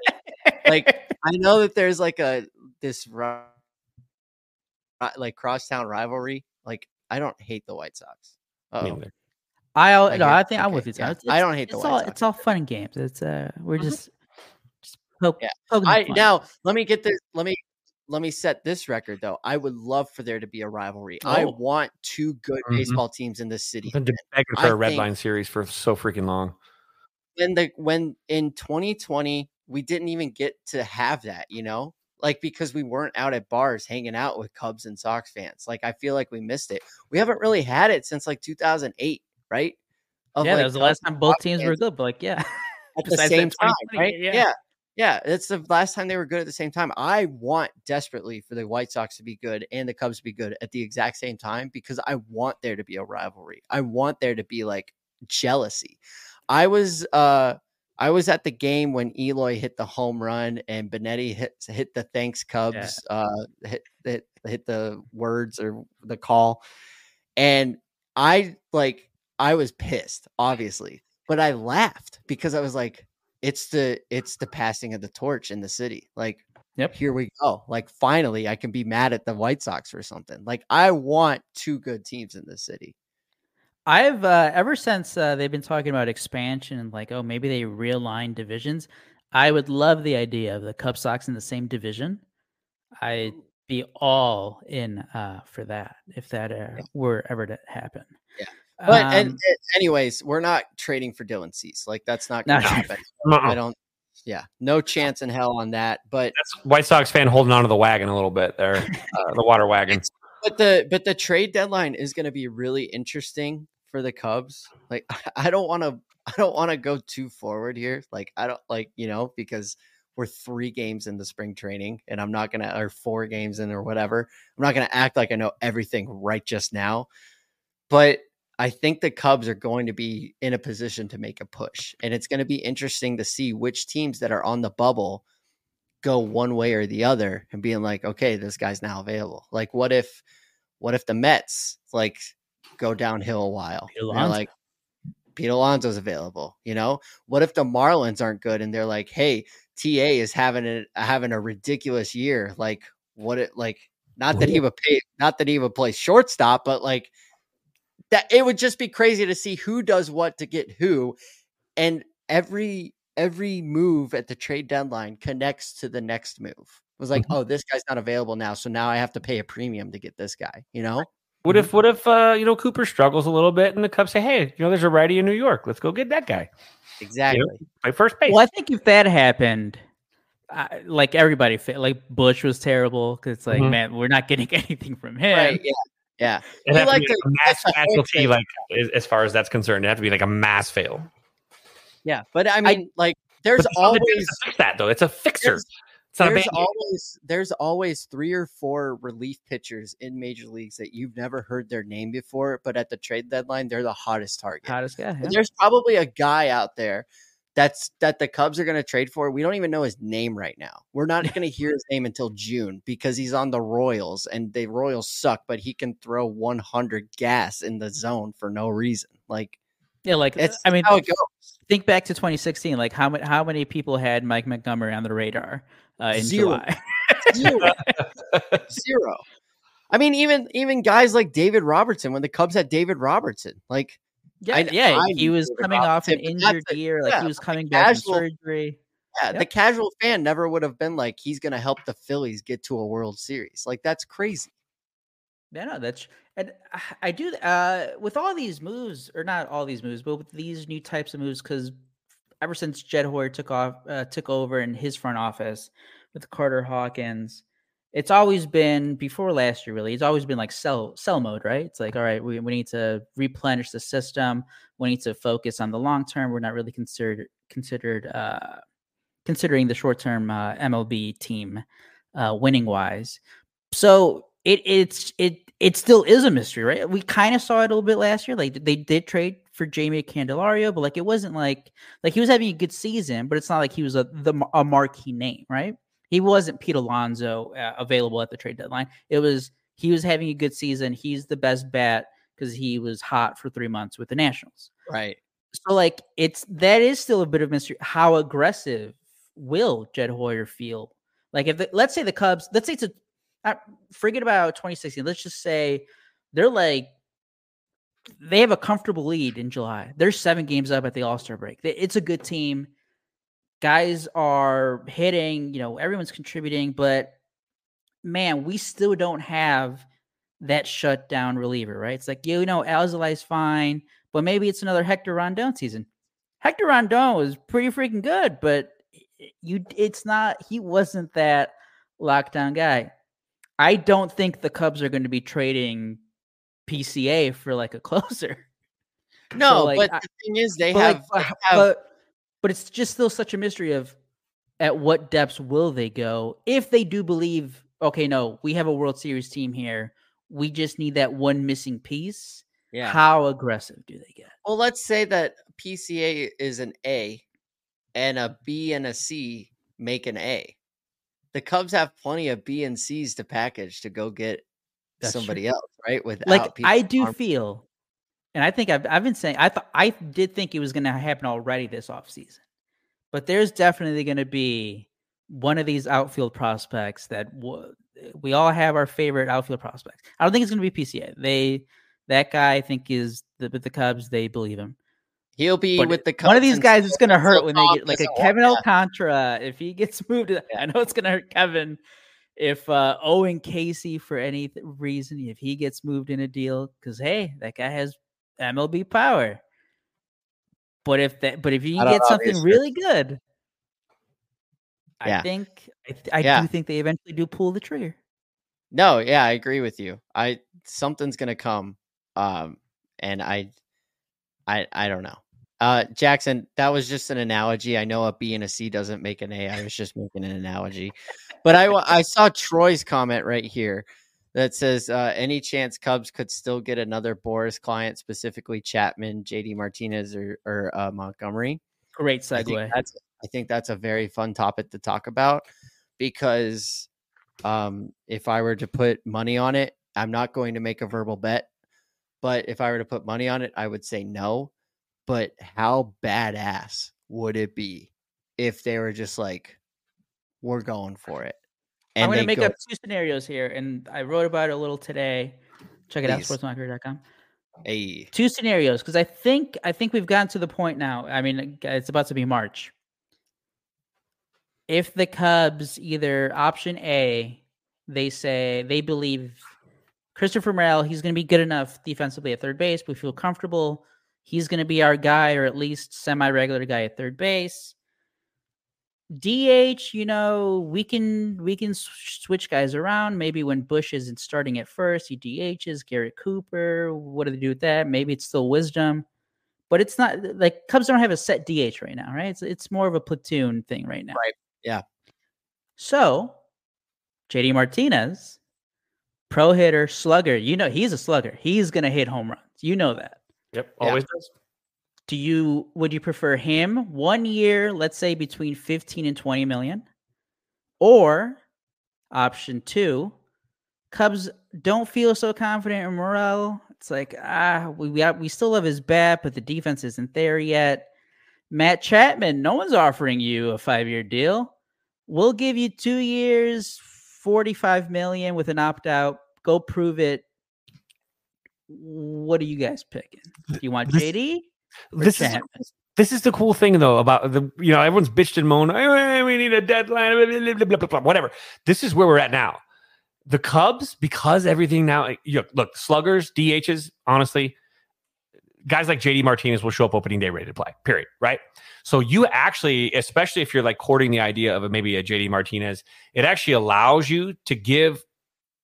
Speaker 3: any. like I know that there's like a this ri- ri- like crosstown rivalry. Like I don't hate the White Sox. Uh-oh.
Speaker 2: I, al-
Speaker 3: I
Speaker 2: no, I think I'm with you.
Speaker 3: Yeah.
Speaker 2: It's,
Speaker 3: I don't hate the
Speaker 2: it's
Speaker 3: White
Speaker 2: all
Speaker 3: Sox.
Speaker 2: it's all fun and games. It's uh, we're
Speaker 3: Mhm.
Speaker 2: just just poke,
Speaker 3: Yeah.
Speaker 2: poking
Speaker 3: I now let me get this. Let me let me set this record though. I would love for there to be a rivalry. I
Speaker 2: Oh.
Speaker 3: want two good
Speaker 4: Mhm.
Speaker 3: baseball teams in this city.
Speaker 4: I've been begging for a red line series for so freaking long.
Speaker 3: when the when in 2020 we didn't even get to have that, you know, like because we weren't out at bars hanging out with Cubs and Sox fans. Like I feel like we missed it. We haven't really had it since like 2008, right? Of,
Speaker 2: yeah,
Speaker 3: like,
Speaker 2: that was the
Speaker 3: Cubs
Speaker 2: last time both teams were good. But like, yeah,
Speaker 3: at the same time, right?
Speaker 2: yeah.
Speaker 3: Yeah. Yeah, It's the last time they were good at the same time. I want desperately for the White Sox to be good and the Cubs to be good at the exact same time because I want there to be a rivalry. I want there to be like jealousy. I was uh I was at the game when Eloy hit the home run and Benetti hit hit the thanks Cubs uh hit, hit hit the words or the call and I like I was pissed obviously but I laughed because I was like it's the it's the passing of the torch in the city like
Speaker 2: Yep.
Speaker 3: here we go like finally I can be mad at the White Sox for something like I want two good teams in the city
Speaker 2: I've uh, ever since uh, they've been talking about expansion and like, oh, maybe they realign divisions. I would love the idea of the Cub Sox in the same division. I'd be all in uh, for that if that uh, were ever to happen.
Speaker 3: Yeah. But
Speaker 2: Um,
Speaker 3: and anyways, we're not trading for Dylan Cease. Like that's not going to happen.
Speaker 4: Uh-uh.
Speaker 3: I don't. Yeah, no chance in hell on that. But
Speaker 4: That's White Sox fan holding onto the wagon a little bit there, uh, the water wagon.
Speaker 3: but the but the trade deadline is going to be really interesting for the Cubs. Like I don't want to I don't want to go too forward here. Like I don't like you know because we're three games in the spring training and I'm not gonna or four games in or whatever. I'm not gonna act like I know everything right just now. But I think the Cubs are going to be in a position to make a push. And it's going to be interesting to see which teams that are on the bubble go one way or the other and being like, okay, this guy's now available. Like what if what if the Mets like go downhill a while? Like Pete Alonso's available, you know? What if the Marlins aren't good and they're like, hey, TA is having a having a ridiculous year. Like what it like not that he would pay not that he would play shortstop, but like that it would just be crazy to see who does what to get who and every every move at the trade deadline connects to the next move it was like
Speaker 4: Mhm.
Speaker 3: oh this guy's not available now so now i have to pay a premium to get this guy you know
Speaker 4: What if what if uh, you know Cooper struggles a little bit and the Cubs say, hey, you know, there's a righty in New York. Let's go get that guy.
Speaker 3: exactly
Speaker 4: Play first base.
Speaker 2: Well, I think if that happened, I, like everybody, fa- like Busch was terrible because it's like,
Speaker 4: Mhm.
Speaker 2: man, we're not getting anything from him.
Speaker 3: right yeah yeah
Speaker 4: It
Speaker 3: We
Speaker 4: has to
Speaker 3: like
Speaker 4: be
Speaker 3: to-
Speaker 4: like a mass
Speaker 3: that's
Speaker 4: faculty, like as, as far as that's concerned. It have to be like a mass fail.
Speaker 3: yeah but i mean like there's
Speaker 4: But
Speaker 3: always
Speaker 4: fix that though. It's a fixer.
Speaker 3: there's,
Speaker 4: It's not
Speaker 3: there's
Speaker 4: Band-Aid.
Speaker 3: always there's always three or four relief pitchers in major leagues that you've never heard their name before but at the trade deadline they're the hottest target
Speaker 2: Hottest guy. yeah.
Speaker 3: There's probably a guy out there that's that the Cubs are going to trade for. We don't even know his name right now. We're not going to hear his name until June because he's on the Royals and the Royals suck, but he can throw 100 gas in the zone for no reason. Like
Speaker 2: Yeah, like
Speaker 3: it's
Speaker 2: I mean,
Speaker 3: how it goes.
Speaker 2: think back to 2016. Like how many how many people had Mike Montgomery on the radar uh, in
Speaker 3: Zero.
Speaker 2: July?
Speaker 3: Zero. Zero. I mean, even even guys like David Robertson, when the Cubs had David Robertson, like
Speaker 2: yeah,
Speaker 3: I-
Speaker 2: yeah.
Speaker 3: I
Speaker 2: he was coming off an injured
Speaker 3: a-
Speaker 2: year. Like
Speaker 3: yeah,
Speaker 2: he was coming back from surgery.
Speaker 3: yeah,
Speaker 2: Yep.
Speaker 3: the casual fan never would have been like he's going to help the Phillies get to a World Series. Like that's crazy.
Speaker 2: Yeah, no, that's and I- I do uh with all these moves, or not all these moves, but with these new types of moves, because ever since Jed Hoyer took off, uh, took over in his front office with Carter Hawkins, it's always been before last year. Really, it's always been like sell sell mode, right? It's like, all right, we we need to replenish the system. We need to focus on the long term. We're not really considered considered uh considering the short term uh, MLB team uh, winning wise. So it it's it it still is a mystery, right? We kind of saw it a little bit last year. Like they did trade for Jamie Candelario, but like it wasn't like like he was having a good season, but it's not like he was a the a marquee name, right? He wasn't Pete Alonso uh, available at the trade deadline. It was he was having a good season. He's the best bet because he was hot for three months with the Nationals.
Speaker 3: Right.
Speaker 2: So like it's that is still a bit of mystery. How aggressive will Jed Hoyer feel? Like if the, let's say the Cubs, let's say it's a uh, forget about 2016. Let's just say they're like they have a comfortable lead in July. They're seven games up at the All Star break. It's a good team. Guys are hitting. You know everyone's contributing, but man, we still don't have that shutdown reliever, right? It's like you know Alzolay's fine, but maybe it's another Hector Rondon season. Hector Rondon was pretty freaking good, but you it's not he wasn't that lockdown guy. I don't think the Cubs are going to be trading PCA for like a closer.
Speaker 3: No,
Speaker 2: like,
Speaker 3: but the thing is, they have,
Speaker 2: like,
Speaker 3: they have
Speaker 2: but but it's just still such a mystery of at what depths will they go if they do believe okay no we have a world series team here we just need that one missing piece
Speaker 3: yeah.
Speaker 2: how aggressive do they get
Speaker 3: Well, let's say that PCA is an A and a B and a C make an A. The Cubs have plenty of B and C's to package to go get
Speaker 2: That's true.
Speaker 3: somebody else, right? Without
Speaker 2: like i do
Speaker 3: arm-
Speaker 2: feel and i think i've, I've been saying i thought i did think it was going to happen already this offseason. But there's definitely going to be one of these outfield prospects that w- we all have our favorite outfield prospects. I don't think it's going to be pca they that guy i think is the, with the cubs they believe him.
Speaker 3: He'll be
Speaker 2: But
Speaker 3: with the
Speaker 2: one of these guys it's going to hurt when they get like a kevin
Speaker 3: that.
Speaker 2: alcantara. If he gets moved to- i know it's going to hurt kevin. If uh Owen Caissie for any th- reason if he gets moved in a deal because hey that guy has mlb power but if that but if you
Speaker 3: don't
Speaker 2: get
Speaker 3: know,
Speaker 2: something
Speaker 3: it's-
Speaker 2: really good i think i, th- I
Speaker 3: Yeah.
Speaker 2: do think they eventually do pull the trigger
Speaker 3: No, yeah, I agree with you. I something's gonna come. Um, and I, I, I don't know. Uh, Jackson, that was just an analogy. I know a B and a C doesn't make an A. I was just making an analogy, but I I saw Troy's comment right here that says uh, any chance Cubs could still get another Boras client, specifically Chapman, JD Martinez, or or uh, Montgomery.
Speaker 2: Great
Speaker 3: I think
Speaker 2: segue.
Speaker 3: that's I think that's a very fun topic to talk about because um, if I were to put money on it, I'm not going to make a verbal bet, but if I were to put money on it, I would say no. But how badass would it be if they were just like, "We're going for it"?
Speaker 2: I'm going to make
Speaker 3: go-
Speaker 2: up two scenarios here, and I wrote about it a little today. Check it out,
Speaker 3: Please.
Speaker 2: sportsmarketer.com.
Speaker 3: a
Speaker 2: Two scenarios, because I think I think we've gotten to the point now. I mean, it's about to be March. If the Cubs either option A, they say they believe Christopher Morel, he's going to be good enough defensively at third base. We feel comfortable. He's going to be our guy, or at least semi-regular guy at third base. DH, you know, we can we can switch guys around. Maybe when Busch isn't starting at first, he DHs Garrett Cooper. What do they do with that? Maybe it's still wisdom, but it's not like Cubs don't have a set DH right now, right? It's it's more of a platoon thing right now.
Speaker 3: Right. Yeah.
Speaker 2: So, JD Martinez, pro hitter, slugger. You know he's a slugger. He's gonna hit home runs. You know that.
Speaker 4: Yep,
Speaker 3: Yeah.
Speaker 4: always does.
Speaker 2: Do you would you prefer him one year, let's say between 15 and 20 million? Or option two, Cubs don't feel so confident in Morel. It's like, ah, we we, we still love his bat, but the defense isn't there yet. Matt Chapman, no one's offering you a five-year deal. We'll give you two years, 45 million with an opt-out. Go prove it. What are you guys picking? Do you want
Speaker 4: This-
Speaker 2: JD?
Speaker 4: This is this is the cool thing though about the you know everyone's bitched and moaned "Eh, we need a deadline blah, blah, blah, blah, blah, blah," whatever. This is where we're at now. The cubs because everything now you look sluggers dhs honestly guys like jd martinez will show up opening day ready to play period right? So you actually especially if you're like courting the idea of a, maybe a jd martinez it actually allows you to give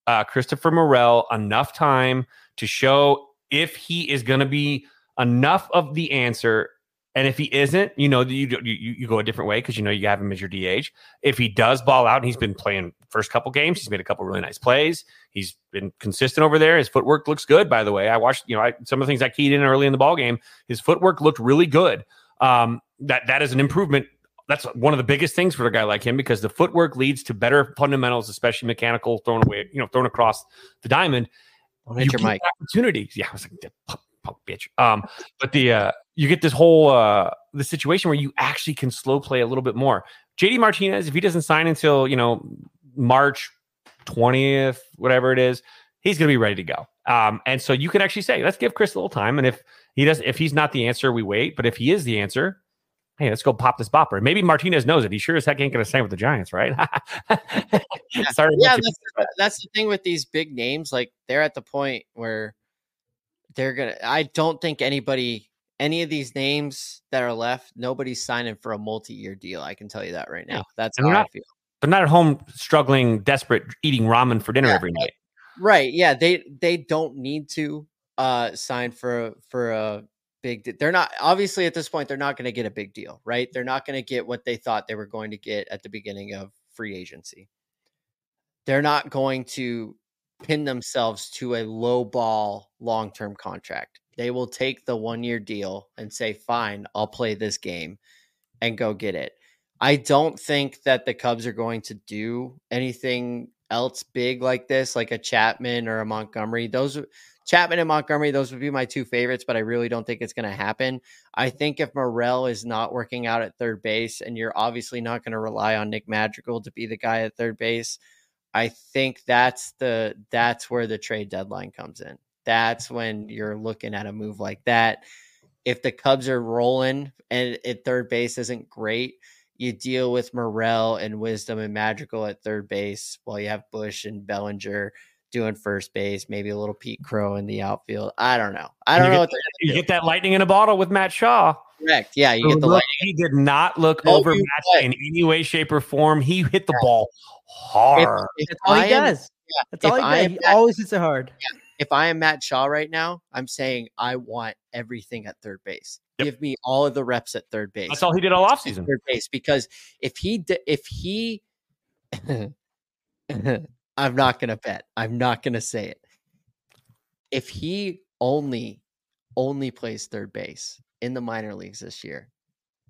Speaker 4: uh, christopher morel enough time to show if he is going to be enough of the answer and if he isn't, you know, you you, you you go a different way because you know you have him as your DH. If he does ball out and he's been playing first couple games, he's made a couple really nice plays. He's been consistent over there. His footwork looks good, by the way. I watched, you know, I, some of the things I keyed in early in the ball game. His footwork looked really good. Um, that that is an improvement. That's one of the biggest things for a guy like him because the footwork leads to better fundamentals, especially mechanical thrown away, you know, thrown across the diamond
Speaker 3: Don't hit your mic.
Speaker 4: opportunities. Yeah, I was like, "Yeah, punk, bitch. Um, but the uh, you get this whole uh the situation where you actually can slow play a little bit more. JD Martinez, if he doesn't sign until you know March twentieth, whatever it is, he's gonna be ready to go. Um, and so you can actually say, let's give Chris a little time, and if he does, if he's not the answer, we wait. But if he is the answer. Hey, let's go pop this bopper. Maybe Martinez knows it. He sure as heck ain't going to sign with the Giants, right? Sorry,
Speaker 3: yeah, that's, that's the thing with these big names. Like they're at the point where they're gonna. I don't think anybody, any of these names that are left, nobody's signing for a multi-year deal. I can tell you that right now. That's
Speaker 4: And
Speaker 3: how
Speaker 4: they're
Speaker 3: I feel.
Speaker 4: they're not at home struggling, desperate, eating ramen for dinner
Speaker 3: Yeah,
Speaker 4: every night.
Speaker 3: Right? Yeah, they they don't need to uh sign for for a big. de- They're not obviously at this point. They're not going to get a big deal, right? They're not going to get what they thought they were going to get at the beginning of free agency. They're not going to pin themselves to a low ball long term contract. They will take the one year deal and say, fine, I'll play this game and go get it. I don't think that the Cubs are going to do anything else big like this, like a Chapman or a Montgomery. Those Chapman and Montgomery, those would be my two favorites, but I really don't think it's going to happen. I think if Morel is not working out at third base, and you're obviously not going to rely on Nick Madrigal to be the guy at third base, I think that's the that's where the trade deadline comes in. That's when you're looking at a move like that. If the Cubs are rolling and at third base isn't great, you deal with Morel and Wisdom and Madrigal at third base while you have Busch and Bellinger doing first base, maybe a little Pete Crow in the outfield. I don't know. I don't
Speaker 4: you
Speaker 3: know
Speaker 4: get You
Speaker 3: gonna
Speaker 4: get that lightning in a bottle with Matt Shaw.
Speaker 3: Do. Correct. Yeah, you
Speaker 4: Who
Speaker 3: get the
Speaker 4: looked-
Speaker 3: light.
Speaker 4: He did not look
Speaker 3: No,
Speaker 4: overmatched in any way, shape, or form. He hit the ball hard.
Speaker 3: If, if
Speaker 2: That's all he
Speaker 3: I am-
Speaker 2: does. That's all he
Speaker 3: I
Speaker 2: does.
Speaker 3: am
Speaker 2: He
Speaker 3: Matt-
Speaker 2: always hits it hard.
Speaker 3: if I am Matt Shaw right now, I'm saying I want everything at third base.
Speaker 4: Yep.
Speaker 3: Give me all of the reps at third base.
Speaker 4: That's all he did all offseason.
Speaker 3: third base because if he d- if he I'm not going to bet. I'm not going to say it. If he only only plays third base in the minor leagues this year,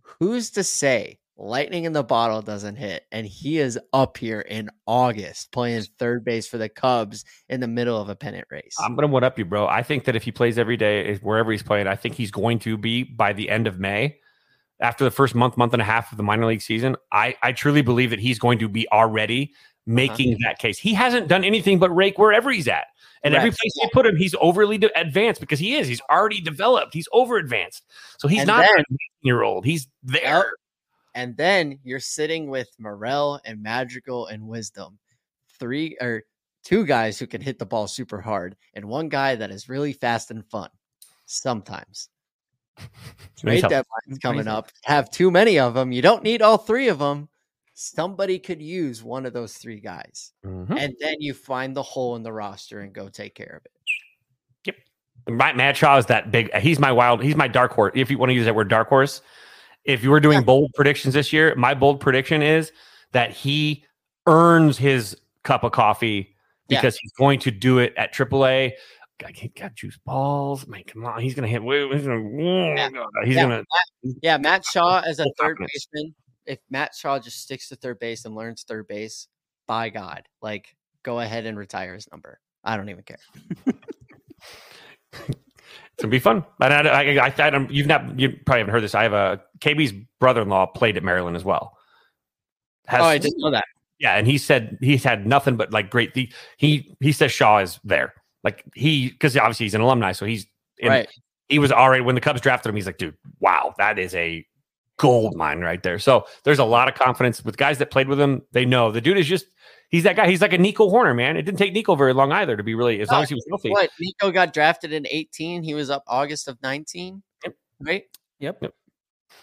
Speaker 3: who's to say lightning in the bottle doesn't hit and he is up here in August playing third base for the Cubs in the middle of a pennant race?
Speaker 4: I'm gonna one up you, bro. I think that if he plays every day wherever he's playing, I think he's going to be by the end of May. After the first month, month and a half of the minor league season, I, I truly believe that he's going to be already uh-huh. making that case. He hasn't done anything but rake wherever he's at. And every
Speaker 3: Right.
Speaker 4: place they put him, he's overly de- advanced because he is. He's already developed. He's over advanced. So he's
Speaker 3: And
Speaker 4: not
Speaker 3: then-
Speaker 4: a year old. He's there.
Speaker 3: And then you're sitting with Morel and Madrigal and Wisdom, three or two guys who can hit the ball super hard, and one guy that is really fast and fun. Sometimes trade
Speaker 4: tough.
Speaker 3: deadline's coming up. Have too many of them. You don't need all three of them. Somebody could use one of those three guys,
Speaker 4: Mhm.
Speaker 3: and then you find the hole in the roster and go take care of it.
Speaker 4: Right, Matt Shaw is that big. He's my wild. He's my dark horse. If you want to use that word, dark horse. If you were doing bold predictions this year, my bold prediction is that he earns his cup of coffee
Speaker 3: Yeah.
Speaker 4: because he's going to do it at AAA. Got, got juice balls. Man, come on, he's gonna hit. He's gonna.
Speaker 3: Yeah.
Speaker 4: He's
Speaker 3: Yeah.
Speaker 4: gonna.
Speaker 3: Yeah, Matt Shaw as a third baseman. If Matt Shaw just sticks to third base and learns third base, by God, like go ahead and retire his number. I don't even care.
Speaker 4: It's gonna be fun. But I, I, I, I don't, you've not. You probably haven't heard this. I have a KB's brother-in-law played at Maryland as well. Has-
Speaker 3: oh, I didn't know that.
Speaker 4: Yeah, and he said he's had nothing but like great. The, he he says Shaw is there, like he because obviously he's an alumni, so he's in,
Speaker 3: right.
Speaker 4: He was already when the Cubs drafted him. He's like, dude, wow, that is a gold mine right there. So there's a lot of confidence with guys that played with him. They know the dude is just he's that guy. He's like a Nico Hoerner, man. It didn't take Nico very long either to be really as long as he was healthy.
Speaker 3: What Nico got drafted in 18. He was up August of 19.
Speaker 4: Yep.
Speaker 3: Right.
Speaker 2: Yep.
Speaker 4: Yep.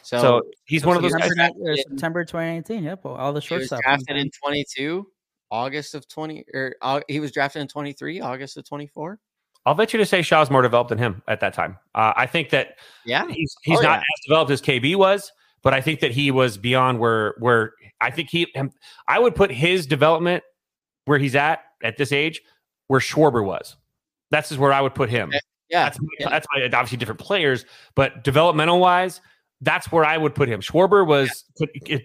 Speaker 3: So,
Speaker 4: So he's one of those
Speaker 2: September,
Speaker 4: guys.
Speaker 2: ni- or September 2019. Yep. All the
Speaker 3: he
Speaker 2: short
Speaker 3: was
Speaker 2: stuff.
Speaker 3: drafted in 22. August of 20 or uh, he was drafted in 23. August of 24.
Speaker 4: I'll bet you to say Shaw's more developed than him at that time. Uh, I think that
Speaker 3: Yeah.
Speaker 4: he's he's
Speaker 3: Oh,
Speaker 4: not
Speaker 3: yeah.
Speaker 4: as developed as KB was, but I think that he was beyond where where I think he him, I would put his development where he's at at this age where Schwarber was. That's is where I would put him.
Speaker 3: Eh, yeah.
Speaker 4: That's
Speaker 3: yeah.
Speaker 4: that's my, obviously different players, but developmental wise, that's where I would put him. Schwarber was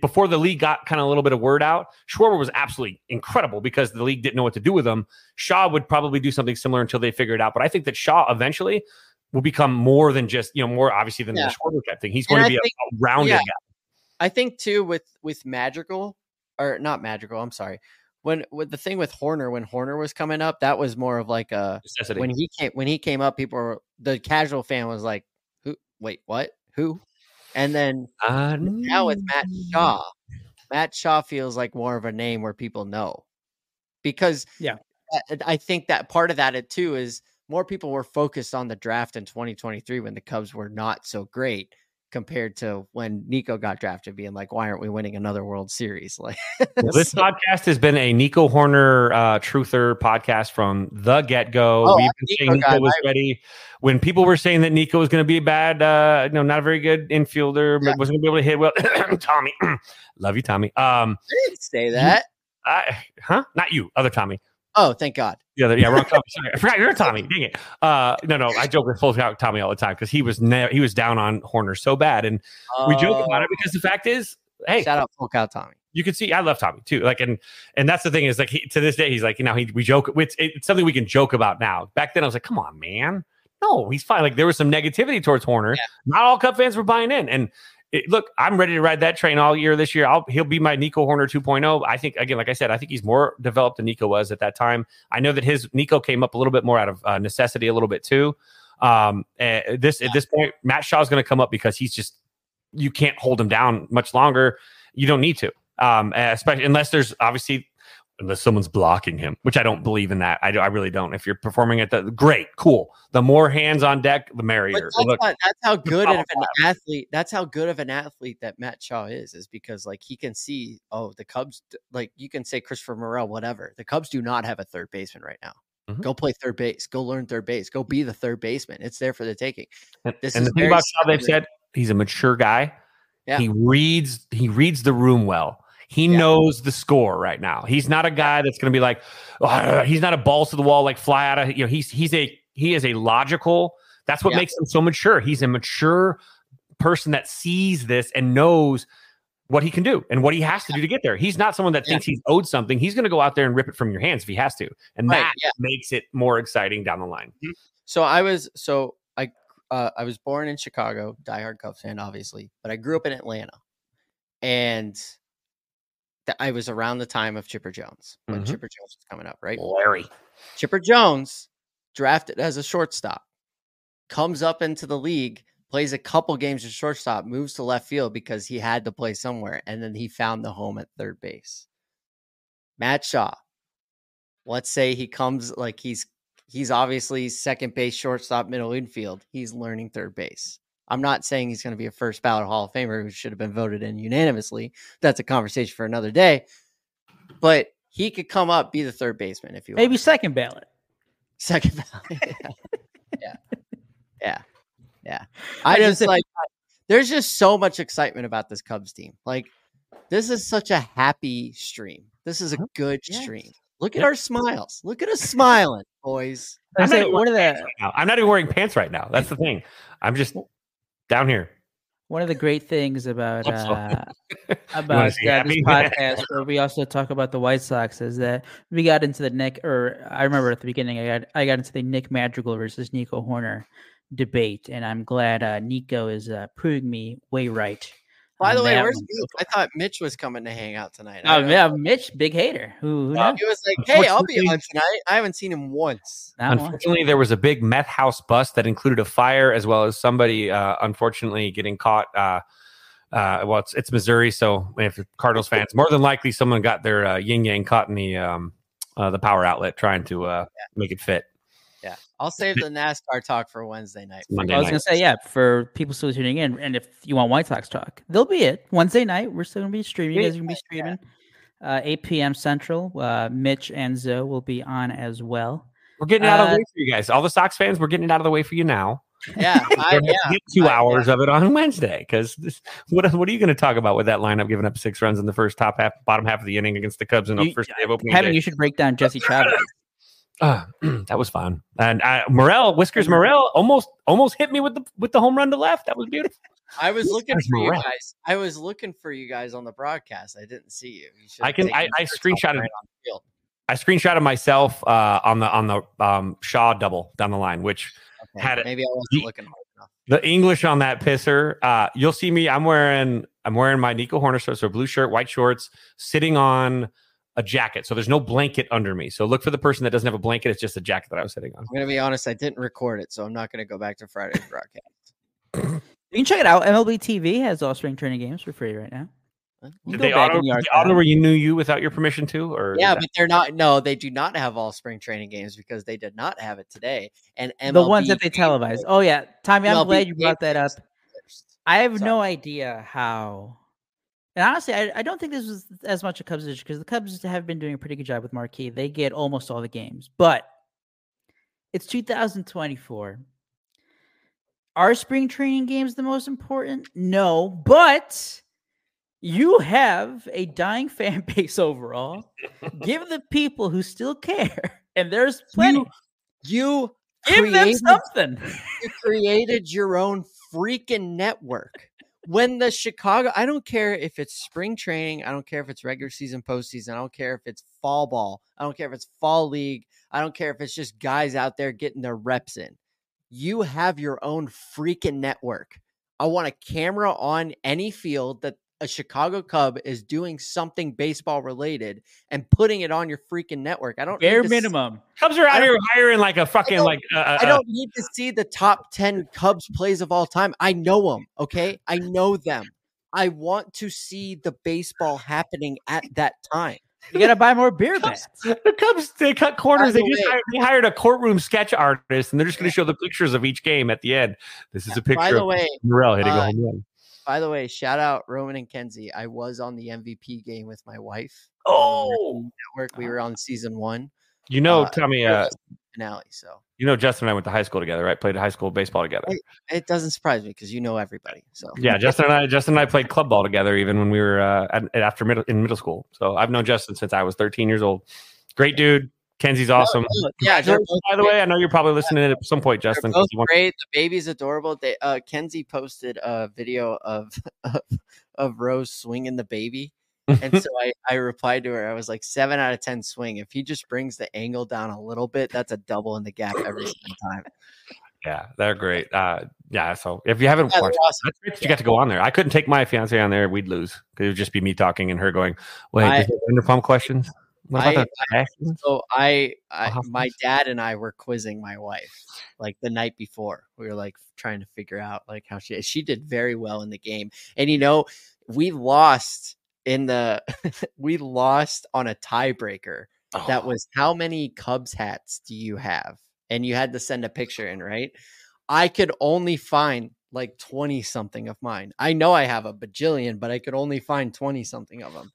Speaker 4: before the league got kind of a little bit of word out. Schwarber was absolutely incredible because the league didn't know what to do with him. Shaw would probably do something similar until they figure it out. But I think that Shaw eventually will become more than just you know more obviously than
Speaker 3: Yeah.
Speaker 4: the Schwarber type thing. He's
Speaker 3: And
Speaker 4: going to
Speaker 3: I
Speaker 4: be a,
Speaker 3: think-
Speaker 4: a rounded
Speaker 3: yeah.
Speaker 4: guy.
Speaker 3: I think too with with Madrigal or not Madrigal. I'm sorry. When with the thing with Hoerner, when Hoerner was coming up, that was more of like a
Speaker 4: Necessity.
Speaker 3: when he came when he came up, people were the casual fan was like, "Who? Wait, what? Who?" And then now with Matt Shaw, Matt Shaw feels like more of a name where people know because
Speaker 2: Yeah.
Speaker 3: I- I think that part of that it too is more people were focused on the draft in 2023 when the Cubs were not so great compared to when Nico got drafted, being like, "Why aren't we winning another World Series?" Like
Speaker 4: Well, this podcast has been a Nico Hoerner uh, truther podcast from the get go.
Speaker 3: Oh,
Speaker 4: We've been
Speaker 3: a
Speaker 4: saying
Speaker 3: Nico
Speaker 4: Nico was ready. When people were saying that Nico was going to be a bad, uh, no, not a very good infielder,
Speaker 3: Yeah.
Speaker 4: wasn't going to be able to hit well. Tommy, love you, Tommy. Um,
Speaker 3: I didn't say that.
Speaker 4: I, huh? Not you, other Tommy.
Speaker 3: Oh, thank God.
Speaker 4: Yeah, yeah, wrong Tommy. Sorry, I forgot you're Tommy. Dang it. Uh, no, no, I joke with full out Tommy all the time because he was ne- he was down on Hoerner so bad, and we joke about it
Speaker 3: Oh,
Speaker 4: because the fact is, hey,
Speaker 3: Shout out full cow Tommy.
Speaker 4: you can see I love Tommy too. Like, and and that's the thing is like he, to this day he's like you know he we joke it's, it's something we can joke about now. Back then I was like, come on, man, no, he's fine. Like there was some negativity towards Hoerner.
Speaker 3: Yeah.
Speaker 4: Not all Cup fans were buying in, and it, look, I'm ready to ride that train all year this year. I'll he'll be my Nico Hoerner 2.0. I think again, like I said, I think he's more developed than Nico was at that time. I know that his Nico came up a little bit more out of uh, necessity, a little bit too. Um, uh, this at this point, Matt Shaw's going to come up because he's just you can't hold him down much longer. You don't need to, um, especially unless there's obviously unless someone's blocking him, which I don't believe in that. I, do, I really don't. If you're performing at the great, cool. The more hands on deck, the merrier.
Speaker 3: that's,
Speaker 4: Look,
Speaker 3: how, that's how good of an athlete. That's how good of an athlete that Matt Shaw is. Is because like he can see. Oh, the Cubs. Like you can say Christopher Morel, whatever. The Cubs do not have a third baseman right now.
Speaker 4: Mhm.
Speaker 3: Go play third base. Go learn third base. Go be the third baseman. It's there for the taking.
Speaker 4: and,
Speaker 3: this
Speaker 4: and
Speaker 3: is
Speaker 4: the thing about Shaw, they've said he's a mature guy.
Speaker 3: Yeah.
Speaker 4: He reads. He reads the room well. He
Speaker 3: Yeah.
Speaker 4: knows the score right now. He's not a guy that's going to be like. He's not a balls to the wall like fly out of. You know, he's he's a he is a logical. That's what
Speaker 3: Yeah.
Speaker 4: makes him so mature. He's a mature person that sees this and knows what he can do and what he has to do to get there. He's not someone that
Speaker 3: Yeah.
Speaker 4: thinks he's owed something. He's going to go out there and rip it from your hands if he has to, and
Speaker 3: Right,
Speaker 4: that
Speaker 3: yeah.
Speaker 4: makes it more exciting down the line.
Speaker 3: So I was so I uh, I was born in Chicago, diehard Cubs fan, obviously, but I grew up in Atlanta, and th- I was around the time of Chipper Jones when
Speaker 4: Mhm.
Speaker 3: Chipper Jones was coming up, right?
Speaker 4: Larry.
Speaker 3: Chipper Jones, drafted as a shortstop, comes up into the league, plays a couple games as shortstop, moves to left field because he had to play somewhere, and then he found the home at third base. Matt Shaw, let's say he comes like he's he's obviously second base, shortstop, middle infield. He's learning third base. I'm not saying he's going to be a first ballot Hall of Famer who should have been voted in unanimously. That's a conversation for another day. But he could come up, be the third baseman if you
Speaker 2: Maybe
Speaker 3: want.
Speaker 2: second ballot.
Speaker 3: Second ballot. yeah. yeah. Yeah. I
Speaker 2: I just
Speaker 3: just
Speaker 2: said-
Speaker 3: like there's just so much excitement about this Cubs team. Like this is such a happy stream. This is a good
Speaker 2: Yes.
Speaker 3: stream. Look at
Speaker 4: Yep.
Speaker 3: our smiles. Look at us smiling, boys.
Speaker 2: I
Speaker 4: I'm
Speaker 2: say,
Speaker 4: not
Speaker 2: one of the
Speaker 4: right now. I'm not even wearing pants right now. That's the thing. I'm just down here.
Speaker 2: one of the great things about uh, about uh, this podcast where we also talk about the White Sox is that we got into the Nick or I remember at the beginning I got I got into the Nick Madrigal versus Nico Hoerner debate and I'm glad uh, Nico is uh, proving me way right.
Speaker 3: By the way, where's
Speaker 2: one.
Speaker 3: Mitch? I thought Mitch was coming to hang out tonight. I
Speaker 2: Oh
Speaker 3: don't-
Speaker 2: yeah, Mitch, big hater. Who, who
Speaker 4: Uh.
Speaker 3: He was like, "Hey, I'll be
Speaker 4: Unfortunately-
Speaker 3: on tonight." I haven't seen him once.
Speaker 2: Not one.
Speaker 4: Unfortunately, there was a big meth house bust that included a fire as well as somebody, uh, unfortunately, getting caught. Uh, uh, well, it's, it's Missouri, so if you're Cardinals fans, more than likely someone got their uh, yin yang caught in the um, uh, the power outlet trying to uh, make it fit.
Speaker 3: Yeah, I'll save the NASCAR talk for Wednesday night.
Speaker 4: Monday
Speaker 2: I was
Speaker 4: night.
Speaker 2: gonna say yeah for people still tuning in, and if you want White Sox talk, they'll be it Wednesday night. We're still gonna be streaming. You guys are gonna be streaming. Uh, 8 p.m. Central. Uh, Mitch and Zoe will be on as well.
Speaker 4: We're getting it out of the
Speaker 2: Uh,
Speaker 4: way for you guys. All the Sox fans, we're getting it out of the way for you now.
Speaker 3: Yeah, I, yeah.
Speaker 4: get two
Speaker 3: I-
Speaker 4: hours of it on Wednesday because what what are you going to talk about with that lineup giving up six runs in the first top half, bottom half of the inning against the Cubs in the
Speaker 2: You-
Speaker 4: first day of opening
Speaker 2: Kevin,
Speaker 4: day?
Speaker 2: you should break down Jesse Chavez.
Speaker 4: Uh, that was fun. And uh, Morel, Whiskers Morel, almost almost hit me with the with the home run to left. That was beautiful.
Speaker 3: I was looking for you guys. I was looking for you guys on the broadcast. I didn't see you. you
Speaker 4: I can- I- I screenshotted-
Speaker 3: right on the field.
Speaker 4: I screenshotted myself uh, on the on the um, Shaw double down the line, which
Speaker 3: Okay,
Speaker 4: Had it-
Speaker 3: Maybe I wasn't
Speaker 4: Ye-
Speaker 3: looking hard enough.
Speaker 4: the English on that pisser. Uh, you'll see me. I'm wearing I'm wearing my Nico Hoerner shirt, so blue shirt, white shorts, sitting on a jacket. So there's no blanket under me. So look for the person that doesn't have a blanket. It's just a jacket that I was sitting on.
Speaker 3: I'm gonna be honest. I didn't record it, so I'm not gonna go back to Friday's broadcast.
Speaker 2: You can check it out. MLB TV has all spring training games for free right now. You can
Speaker 4: Did
Speaker 2: go
Speaker 4: they auto,
Speaker 2: in the
Speaker 4: they auto where you knew you without your permission too? Or
Speaker 3: Yeah, but they're not. No, they do not have all spring training games because they did not have it today. And MLB
Speaker 2: the ones that they televised. Oh yeah, Tommy, I'm glad you brought that up.
Speaker 3: first.
Speaker 2: I have
Speaker 3: Sorry.
Speaker 2: no idea how. And honestly, I, I don't think this was as much a Cubs issue because the Cubs have been doing a pretty good job with Marquee. They get almost all the games, but it's 2024. Are spring training games the most important? No, but you have a dying fan base overall. Give the people who still care, and there's plenty.
Speaker 3: You
Speaker 2: Give them something.
Speaker 3: you created your own freaking network. When the Chicago, I don't care if it's spring training, I don't care if it's regular season, postseason, I don't care if it's fall ball, I don't care if it's fall league, I don't care if it's just guys out there getting their reps in. You have your own freaking network. I want a camera on any field that a Chicago Cub is doing something baseball related and putting it on your freaking network. I don't need
Speaker 2: Bare
Speaker 3: to s-
Speaker 2: minimum.
Speaker 4: Cubs are out here hiring like a fucking
Speaker 3: don't-
Speaker 4: like. Uh,
Speaker 3: I don't need to see the top 10 Cubs plays of all time. I know them. Okay. I know them. I want to see the baseball happening at that time.
Speaker 2: You gotta buy more beer bats.
Speaker 4: The Cubs they cut corners. They just hired, they hired a courtroom sketch artist, and they're just going to show the pictures of each game at the end. This is a picture
Speaker 3: By the
Speaker 4: of
Speaker 3: way,
Speaker 4: Morel hitting a
Speaker 3: uh,
Speaker 4: home run.
Speaker 3: By the way, shout out Roman and Kenzie. I was on the MVP game with my wife.
Speaker 4: Oh,
Speaker 3: American network. We were on season one
Speaker 4: you know,
Speaker 3: uh,
Speaker 4: Tommy.
Speaker 3: it
Speaker 4: Uh,
Speaker 3: finale. So
Speaker 4: you know, Justin and I went to high school together, right? Played high school baseball together.
Speaker 3: Hey. it doesn't surprise me because you know everybody. So
Speaker 4: Yeah, Justin and I, Justin and I played club ball together, even when we were uh, at, at after middle in middle school. So I've known Justin since I was 13 years old. Great dude. Kenzie's awesome.
Speaker 3: Oh, yeah. they're
Speaker 4: Congratulations,
Speaker 3: both
Speaker 4: By the way, I know you're probably listening at some point,
Speaker 3: They're
Speaker 4: Justin. 'cause
Speaker 3: both
Speaker 4: want-
Speaker 3: great. The baby's adorable. They uh Kenzie posted a video of of, of Rose swinging the baby. And so I, I replied to her. I was like, seven out of ten swing. If he just brings the angle down a little bit, that's a double in the gap every single time.
Speaker 4: yeah, they're great. Uh, yeah, so if you haven't
Speaker 3: Yeah,
Speaker 4: watched,
Speaker 3: awesome.
Speaker 4: that's great that you got to go on there. I couldn't take my fiance on there; we'd lose. It would just be me talking and her going, "Wait,
Speaker 3: I-
Speaker 4: is there Vanderpump questions? What
Speaker 3: I-
Speaker 4: about the?
Speaker 3: So I, I my dad and I were quizzing my wife like the night before. We were like trying to figure out like how she she did very well in the game. And you know, we lost in the we lost on a tiebreaker. That
Speaker 4: Oh,
Speaker 3: was how many Cubs hats do you have? And you had to send a picture in, right? I could only find like 20 something of mine. I know I have a bajillion, but I could only find 20 something of them.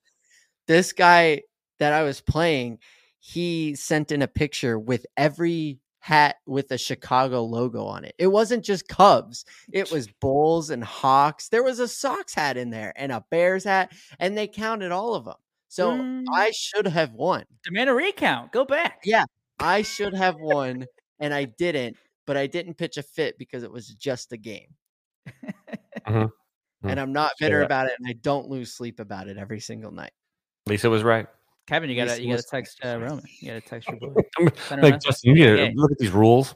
Speaker 3: This guy that I was playing, he sent in a picture with every hat with a Chicago logo on it. It wasn't just Cubs, it was Bulls and Hawks. There was a Sox hat in there and a Bears hat, and they counted all of them. So
Speaker 2: Mm.
Speaker 3: I should have won.
Speaker 2: Demand a recount. Go back.
Speaker 3: Yeah. I should have won, and I didn't. But I didn't pitch a fit because it was just a game. And I'm not bitter about it, and I don't lose sleep about it every single night.
Speaker 4: Lisa was right.
Speaker 2: Kevin, you gotta you gotta text uh, Roman. You gotta text your boy.
Speaker 4: I'm
Speaker 2: Send him a
Speaker 4: like. Justin, you need to
Speaker 2: Okay.
Speaker 4: look at these rules.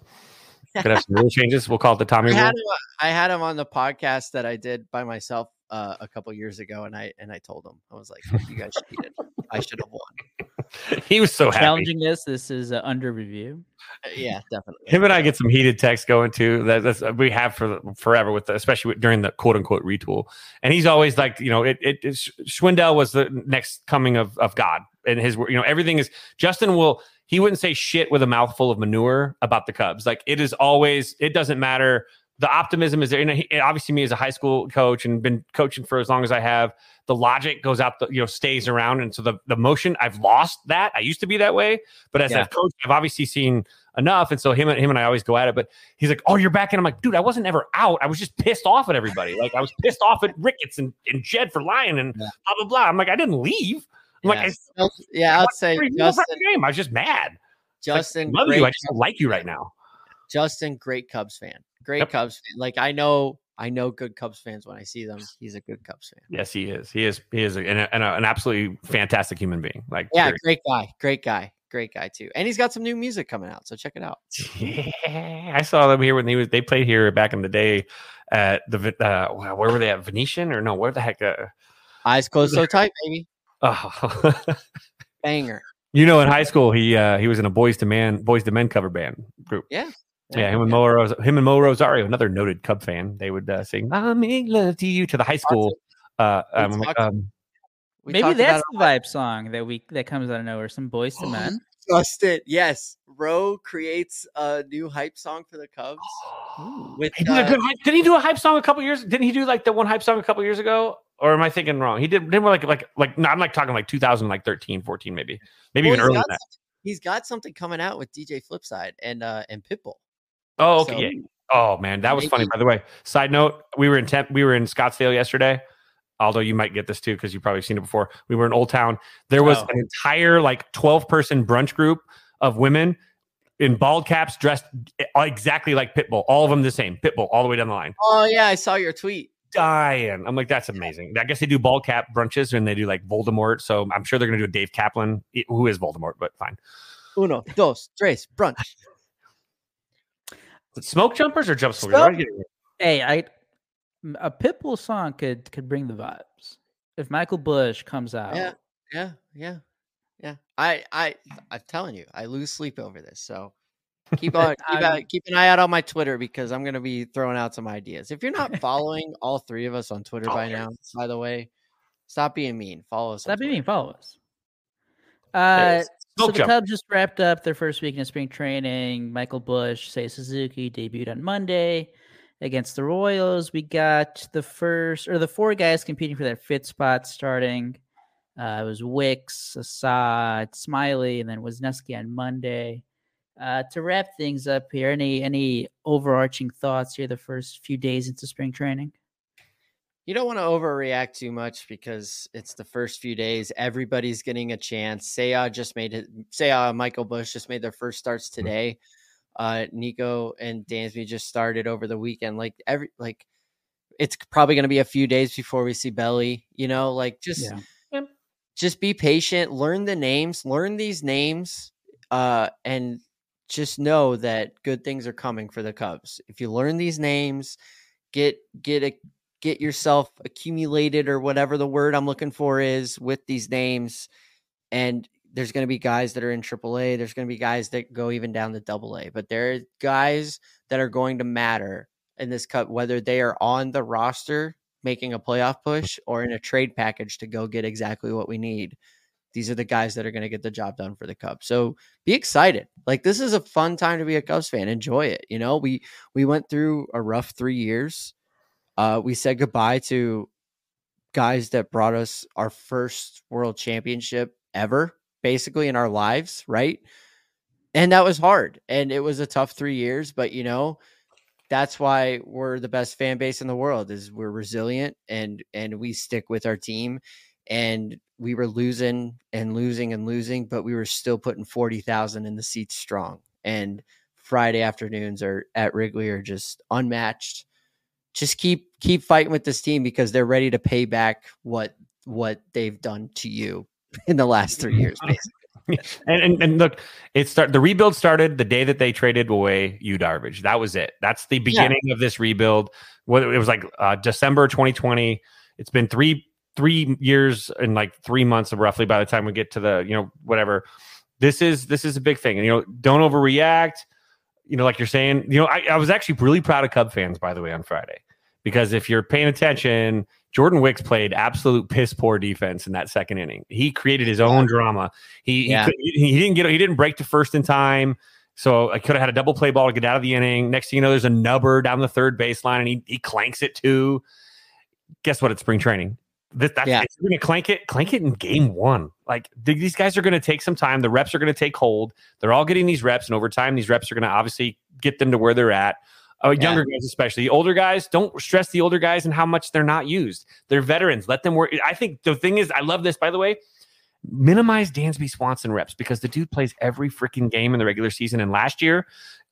Speaker 4: Could have some rule changes. We'll call it the Tommy
Speaker 3: I
Speaker 4: rule.
Speaker 3: had him. I had him on the podcast that I did by myself uh, a couple years ago, and I and I told him I was like, "You guys cheated. I should have won."
Speaker 4: He was so happy.
Speaker 2: Challenging this. This is uh, under review.
Speaker 3: Uh, Yeah, definitely.
Speaker 4: Him and I get some heated texts going too. That, that's uh, we have for forever with, the, especially with, during the quote unquote retool. And he's always like, you know, it, it, it Schwindel was the next coming of of God, and his, you know, everything is. Justin will he wouldn't say shit with a mouthful of manure about the Cubs. Like it is always. It doesn't matter. The optimism is there. Know, obviously, me as a high school coach and been coaching for as long as I have, the logic goes out, the, you know, stays around, and so the the motion. I've lost that. I used to be that way, but as
Speaker 3: Yeah.
Speaker 4: I've coached, I've obviously seen enough, and so him and him and I always go at it. But he's like, "Oh, you're back," and I'm like, "Dude, I wasn't ever out. I was just pissed off at everybody. Like I was pissed off at Ricketts and, and Jed for lying and
Speaker 3: Yeah.
Speaker 4: blah blah blah." I'm like, I didn't leave. I'm like,
Speaker 3: yeah,
Speaker 4: I,
Speaker 3: So, yeah, I'd say
Speaker 4: Justin, game. I was just mad. Like,
Speaker 3: Justin,
Speaker 4: love
Speaker 3: great
Speaker 4: you. I just don't like you right now.
Speaker 3: Justin, great Cubs fan. Great
Speaker 4: Yep.
Speaker 3: Cubs fan. Like I know, I know good Cubs fans when I see them. He's a good Cubs fan.
Speaker 4: Yes, he is. He is. He is a, an, an, an absolutely fantastic human being. Like,
Speaker 3: Yeah,
Speaker 4: period.
Speaker 3: great guy. Great guy. Great guy too. And he's got some new music coming out, so check it out.
Speaker 4: Yeah, I saw them here when he was. They played here back in the day at the uh, where were they at Venetian or no? Where the heck? Uh,
Speaker 3: Eyes closed so tight, baby.
Speaker 4: oh.
Speaker 3: Banger.
Speaker 4: you know, in high school, he uh, he was in a boys to man, boys to men cover band group.
Speaker 3: Yeah.
Speaker 4: Yeah, him and Mo, Ros- him and Mo Rosario, another noted Cub fan. They would uh, sing "I make love to you" to the high school. Uh, um,
Speaker 3: talked-
Speaker 4: um,
Speaker 2: Maybe that's
Speaker 3: about
Speaker 2: the vibe song that we that comes out of nowhere. Some boys to men.
Speaker 3: just it. Yes. Roe creates a new hype song for the Cubs. With
Speaker 4: he did, a
Speaker 3: uh,
Speaker 4: good hype, did he do a hype song a couple years? Didn't he do like the one hype song a couple years ago? Or am I thinking wrong? He did. Didn't we like like like. No, I'm like talking like 2000, like 13, 14, maybe, maybe
Speaker 3: well,
Speaker 4: even earlier than that.
Speaker 3: something- He's got something coming out with DJ Flipside and uh and Pitbull.
Speaker 4: Oh, okay.
Speaker 3: So-
Speaker 4: yeah. Oh man, that was funny. By the way, side note: we were in temp, we were in Scottsdale yesterday. Although you might get this too because you've probably seen it before. We were in Old Town. There was
Speaker 2: Oh.
Speaker 4: an entire like twelve person brunch group of women in bald caps, dressed eh, exactly like Pitbull. All of them the same. Pitbull all the way down the line.
Speaker 3: Oh yeah, I saw your tweet.
Speaker 4: Dying. I'm like, that's amazing. I guess they do bald cap brunches and they do like Voldemort. So I'm sure they're gonna do a Dave Kaplan, eh, who is Voldemort, but fine.
Speaker 3: Uno, dos, tres, brunch.
Speaker 4: Smoke jumpers or jump smokers?
Speaker 2: Smoke-
Speaker 4: What are you getting at?
Speaker 2: Hey, I a Pitbull song could could bring the vibes. If Michael Busch comes out,
Speaker 3: Yeah, yeah, yeah, yeah. I, I, I'm telling you, I lose sleep over this. So keep on, keep, out, keep an eye out on my Twitter because I'm gonna be throwing out some ideas. If you're not following all three of us on Twitter
Speaker 4: Oh,
Speaker 3: by
Speaker 4: yeah.
Speaker 3: now, by the way, stop being mean. Follow us.
Speaker 2: Stop being mean. Follow us. Uh, so the. Cubs just wrapped up their first week in spring training. Michael Busch, Seiya Suzuki debuted on Monday against the Royals. We got the first or the four guys competing for that fifth spot starting. Uh, it was Wicks, Assad, Smyly, and then Wisniewski on Monday. Uh, to wrap things up here, any any overarching thoughts here the first few days into spring training?
Speaker 3: You don't want to overreact too much because it's the first few days. Everybody's getting a chance. Seiya just made it. Seiya, Michael Busch just made their first starts
Speaker 4: Mm-hmm.
Speaker 3: today. Uh, Nico and Dansby just started over the weekend. Like every like, it's probably going to be a few days before we see Belly. You know, like just
Speaker 2: Yeah.
Speaker 3: just be patient. Learn the names. Learn these names. Uh, and just know that good things are coming for the Cubs. If you learn these names, get get a get yourself accumulated or whatever the word I'm looking for is with these names. And there's going to be guys that are in AAA. There's going to be guys that go even down to Double A. But there are guys that are going to matter in this cup, whether they are on the roster making a playoff push or in a trade package to go get exactly what we need. These are the guys that are going to get the job done for the Cubs. So be excited. Like this is a fun time to be a Cubs fan. Enjoy it. You know, we we went through a rough three years. Uh, we said goodbye to guys that brought us our first world championship ever, basically in our lives, right? And that was hard. And it was a tough three years, but you know, that's why we're the best fan base in the world is we're resilient and and we stick with our team and we were losing and losing and losing but we were still putting 40,000 in the seats strong and Friday afternoons are at Wrigley are just unmatched just keep keep fighting with this team because they're ready to pay back what what they've done to you in the last 3 years basically
Speaker 4: and, and and look, it start the rebuild started the day that they traded away Yu Darvish. That was it. That's the beginning of this rebuild. Whether it was like uh, December 2020. It's been three three years and like three months of roughly by the time we get to the you know whatever. This is this is a big thing, and you know don't overreact. You know, like you're saying, you know, I, I was actually really proud of Cub fans by the way on Friday because if you're paying attention, Jordan Wicks played absolute piss poor defense in that second inning. He created his own drama. He
Speaker 3: Yeah.
Speaker 4: he, he, didn't get he didn't break to first in time. So I could have had a double play ball to get out of the inning. Next thing you know, there's a nubber down the third baseline and he, he clanks it too. Guess what? It's spring training. This, that's,
Speaker 3: Yeah.
Speaker 4: you're going to clank it, clank it in game one. Like th- these guys are going to take some time. The reps are going to take hold. They're all getting these reps, and over time, these reps are going to obviously get them to where they're at. Uh,
Speaker 3: Yeah.
Speaker 4: younger guys, especially the older guys, don't stress the older guys and how much they're not used. They're veterans. Let them work. I think the thing is, I love this. By the way, minimize Dansby Swanson reps because the dude plays every freaking game in the regular season. And last year,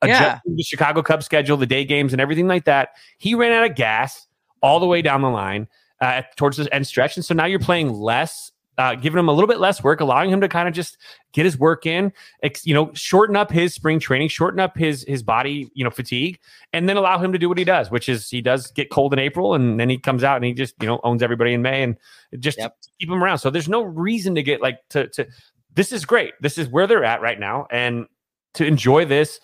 Speaker 3: Yeah.
Speaker 4: the Chicago Cubs schedule, the day games, and everything like that, he ran out of gas all the way down the line uh, towards the end stretch. And so now you're playing less, uh, giving him a little bit less work, allowing him to kind of just get his work in, ex- you know, shorten up his spring training, shorten up his his body, you know, fatigue, and then allow him to do what he does, which is he does get cold in April, and then he comes out and he just you know owns everybody in May, and just
Speaker 3: Yep.
Speaker 4: keep him around. So there's no reason to get like to to. This is great. This is where they're at right now, and to enjoy this,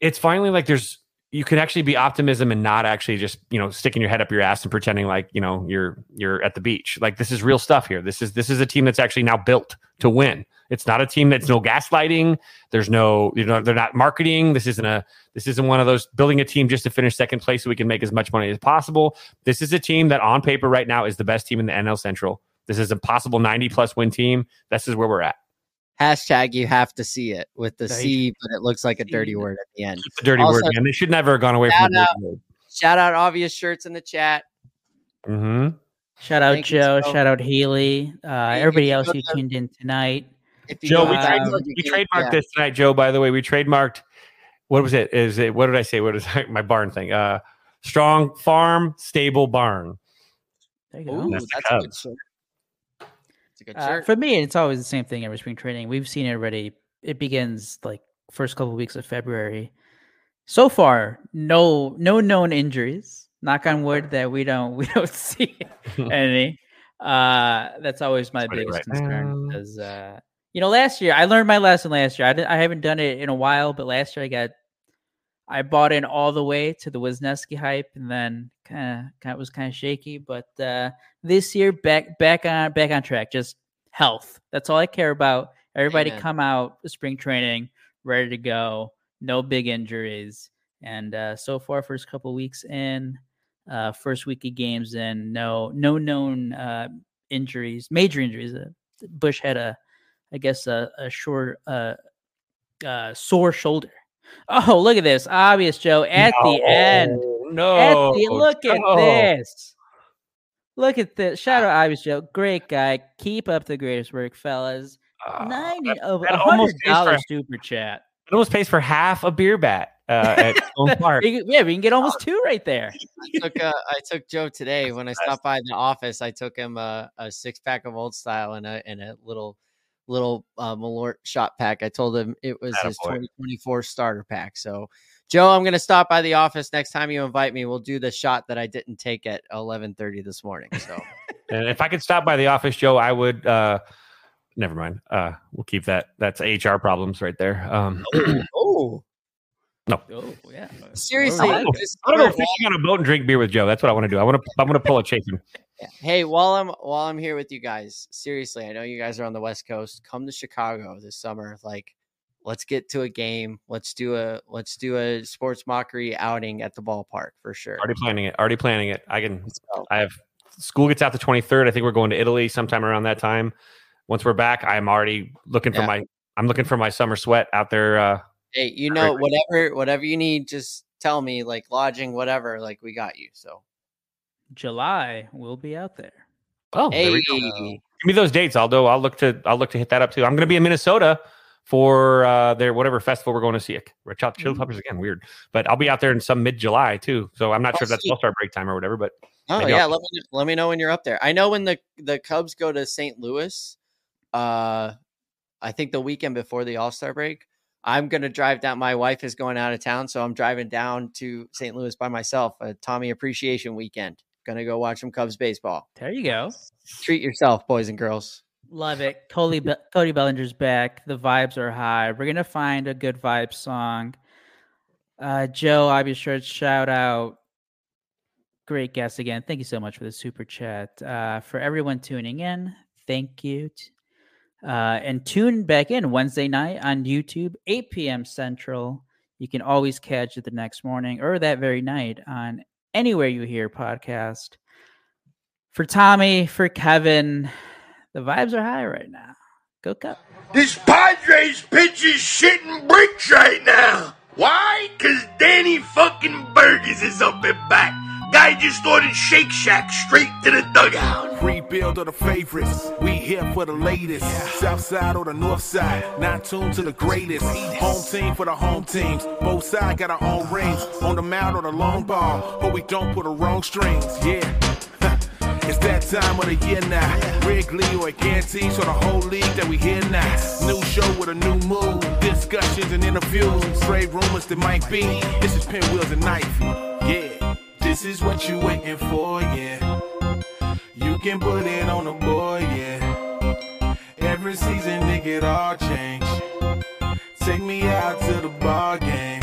Speaker 4: it's finally like there's you can actually be optimism and not actually just you know sticking your head up your ass and pretending like you know you're you're at the beach. Like this is real stuff here. This is this is a team that's actually now built to win. It's not a team that's no gaslighting. There's no you know they're not marketing. This isn't a this isn't one of those building a team just to finish second place so we can make as much money as possible. This is a team that on paper right now is the best team in the NL Central. This is a possible 90 plus win team. This is where we're at
Speaker 3: Hashtag you have to see it with the
Speaker 2: Right.
Speaker 3: C, but it looks like a dirty word at the end.
Speaker 4: it's a dirty
Speaker 3: Also-
Speaker 4: word man they should never have gone away from
Speaker 3: Shout
Speaker 4: the
Speaker 3: out.
Speaker 4: word.
Speaker 3: Shout out obvious shirts in the chat.
Speaker 4: Mhm.
Speaker 2: Shout out
Speaker 3: Thank
Speaker 2: Joe.
Speaker 3: Joe.
Speaker 2: Shout out Healy. Uh,
Speaker 3: you
Speaker 2: everybody
Speaker 3: can
Speaker 2: else who tuned in tonight.
Speaker 3: If you
Speaker 4: Joe, we,
Speaker 3: to
Speaker 2: Uh,
Speaker 4: trademarked,
Speaker 3: the
Speaker 4: we trademarked
Speaker 3: yeah.
Speaker 4: this tonight, Joe. By the way, we trademarked. What was it? Is it? What did I say? What is my barn thing? Uh, strong farm, stable barn.
Speaker 2: There you go.
Speaker 3: Ooh,
Speaker 4: That's
Speaker 3: that's, a good
Speaker 4: Cubs.
Speaker 3: shirt. It's a good
Speaker 2: Uh, for me, it's always the same thing every spring training. We've seen it already. It begins like first couple weeks of February. So far, no no known injuries. Knock on wood that we don't we don't see any. Uh, that's always my
Speaker 4: That's
Speaker 2: biggest
Speaker 4: right.
Speaker 2: concern because uh, you know last year I learned my lesson last year. I didn't, I haven't done it in a while, but last year I got I bought in all the way to the Wisniewski hype, and then kind of was kind of shaky. But uh, this year, back back on back on track. Just health. That's all I care about. Everybody
Speaker 3: Amen.
Speaker 2: come out spring training ready to go. No big injuries. And uh, so far, first couple weeks in, uh, first week of games in, no no known uh, injuries, major injuries. Uh, Busch had a, I guess, a, a short, uh, uh, sore shoulder. Oh, look at this, obvious Joe at the end.
Speaker 4: No,
Speaker 2: At the, look at this. Look at this. Shout out Obvious Joe. Great guy. Keep up the greatest work, fellas.
Speaker 4: Uh,
Speaker 2: 90
Speaker 4: that-
Speaker 2: of
Speaker 4: that
Speaker 2: a
Speaker 4: almost
Speaker 2: hundred
Speaker 4: pays for-
Speaker 2: dollars super chat.
Speaker 4: It almost pays for half a beer bat uh, at Stone Park.
Speaker 2: Yeah, we can get almost two right there.
Speaker 3: took uh, I took Joe today when I stopped by the office. I took him a, a six pack of Old Style and a and a little little uh, Malort shot pack. I told him it was his 2024 starter pack. So, Joe, I'm gonna stop by the office next time you invite me. We'll do the shot that I didn't take at 11:30 this morning. So,
Speaker 4: And if I could stop by the office, Joe, I would. Uh, never mind. Uh, we'll keep that. That's HR problems right there. Um,
Speaker 3: oh,
Speaker 2: Oh, yeah.
Speaker 3: seriously,
Speaker 2: like it.
Speaker 3: this
Speaker 4: I want to go
Speaker 3: summer,
Speaker 4: fishing on a boat and drink beer with Joe. That's what I want to do. I want to. I want to pull a chafing.
Speaker 3: Hey, while I'm while I'm here with you guys, seriously, I know you guys are on the West Coast. Come to Chicago this summer. Like, let's get to a game. Let's do a let's do a sports mockery outing at the ballpark for sure.
Speaker 4: Already planning it. Already planning it. I can. I have school gets out the 23rd. I think we're going to Italy sometime around that time. Once we're back, I'm already looking for
Speaker 3: Yeah.
Speaker 4: my. I'm looking for my summer sweat out there. Uh,
Speaker 3: Hey, you know whatever whatever you need, just tell me. Like lodging, whatever. Like we got you. So
Speaker 2: July, we'll be out there.
Speaker 4: oh, there
Speaker 3: hey,
Speaker 4: we go. Give me those dates, Aldo. I'll look to. I'll look to hit that up too. I'm going to be in Minnesota for uh, their whatever festival we're going to see. It. Red Hot Chili
Speaker 2: Mm.
Speaker 4: Peppers again. Weird, but I'll be out there in some mid July too. So I'm not sure if that's
Speaker 3: Awesome.
Speaker 4: All Star break time or whatever. But
Speaker 3: Oh yeah,
Speaker 4: I'll-
Speaker 3: let me let me know when you're up there. I know when the the Cubs go to St. Louis, uh, I think the weekend before the All Star break, I'm gonna drive down. My wife is going out of town, so I'm driving down to St. Louis by myself. A Tommy Appreciation Weekend. Gonna go watch some Cubs baseball.
Speaker 2: There you go.
Speaker 3: Treat yourself, boys and girls.
Speaker 2: Love it. Cody, Be- Cody Bellinger's back. The vibes are high. We're gonna find a good vibe song. Uh, Joe, I'll be sure to shout out. Great guest again. Thank you so much for the super chat. Uh, for everyone tuning in, thank you. T- Uh, and tune back in Wednesday night on YouTube, 8 p.m. Central. You can always catch it the next morning or that very night on anywhere you hear podcast. For Tommy, for Kevin, the vibes are high right now. Go Cup.
Speaker 5: This Padres pitch is shitting bricks right now. Why? Cause Danny fucking Burgess is up and back. Guy just ordered Shake Shack straight to the dugout.
Speaker 1: Rebuild of the favorites. We here for the latest. South side or the north side. Not tuned to the greatest. Home team for the home teams. Both sides got our own rings. On the mound or the long ball. But we don't put the wrong strings. Yeah. It's that time of the year now. Wrigley or a Gantes or the whole league that we hear now. New show with a new mood. Discussions and interviews. Trade rumors that might be. This is Pinwheels and Ivy. Yeah. This is what you waiting for, yeah. You can put it on the board, yeah. Every season, nigga, it all change. Take me out to the ball game.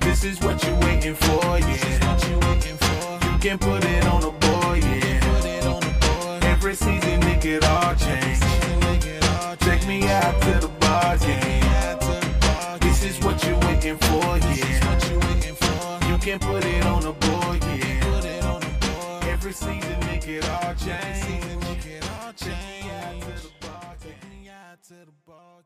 Speaker 1: This is what you waiting for, yeah. You can put it on the board, yeah. Every season, nigga, it all change. Take me out to the ball game. This is what you waiting for, yeah. Can put it on the board, yeah. Every season, it all change. Take me out to the ball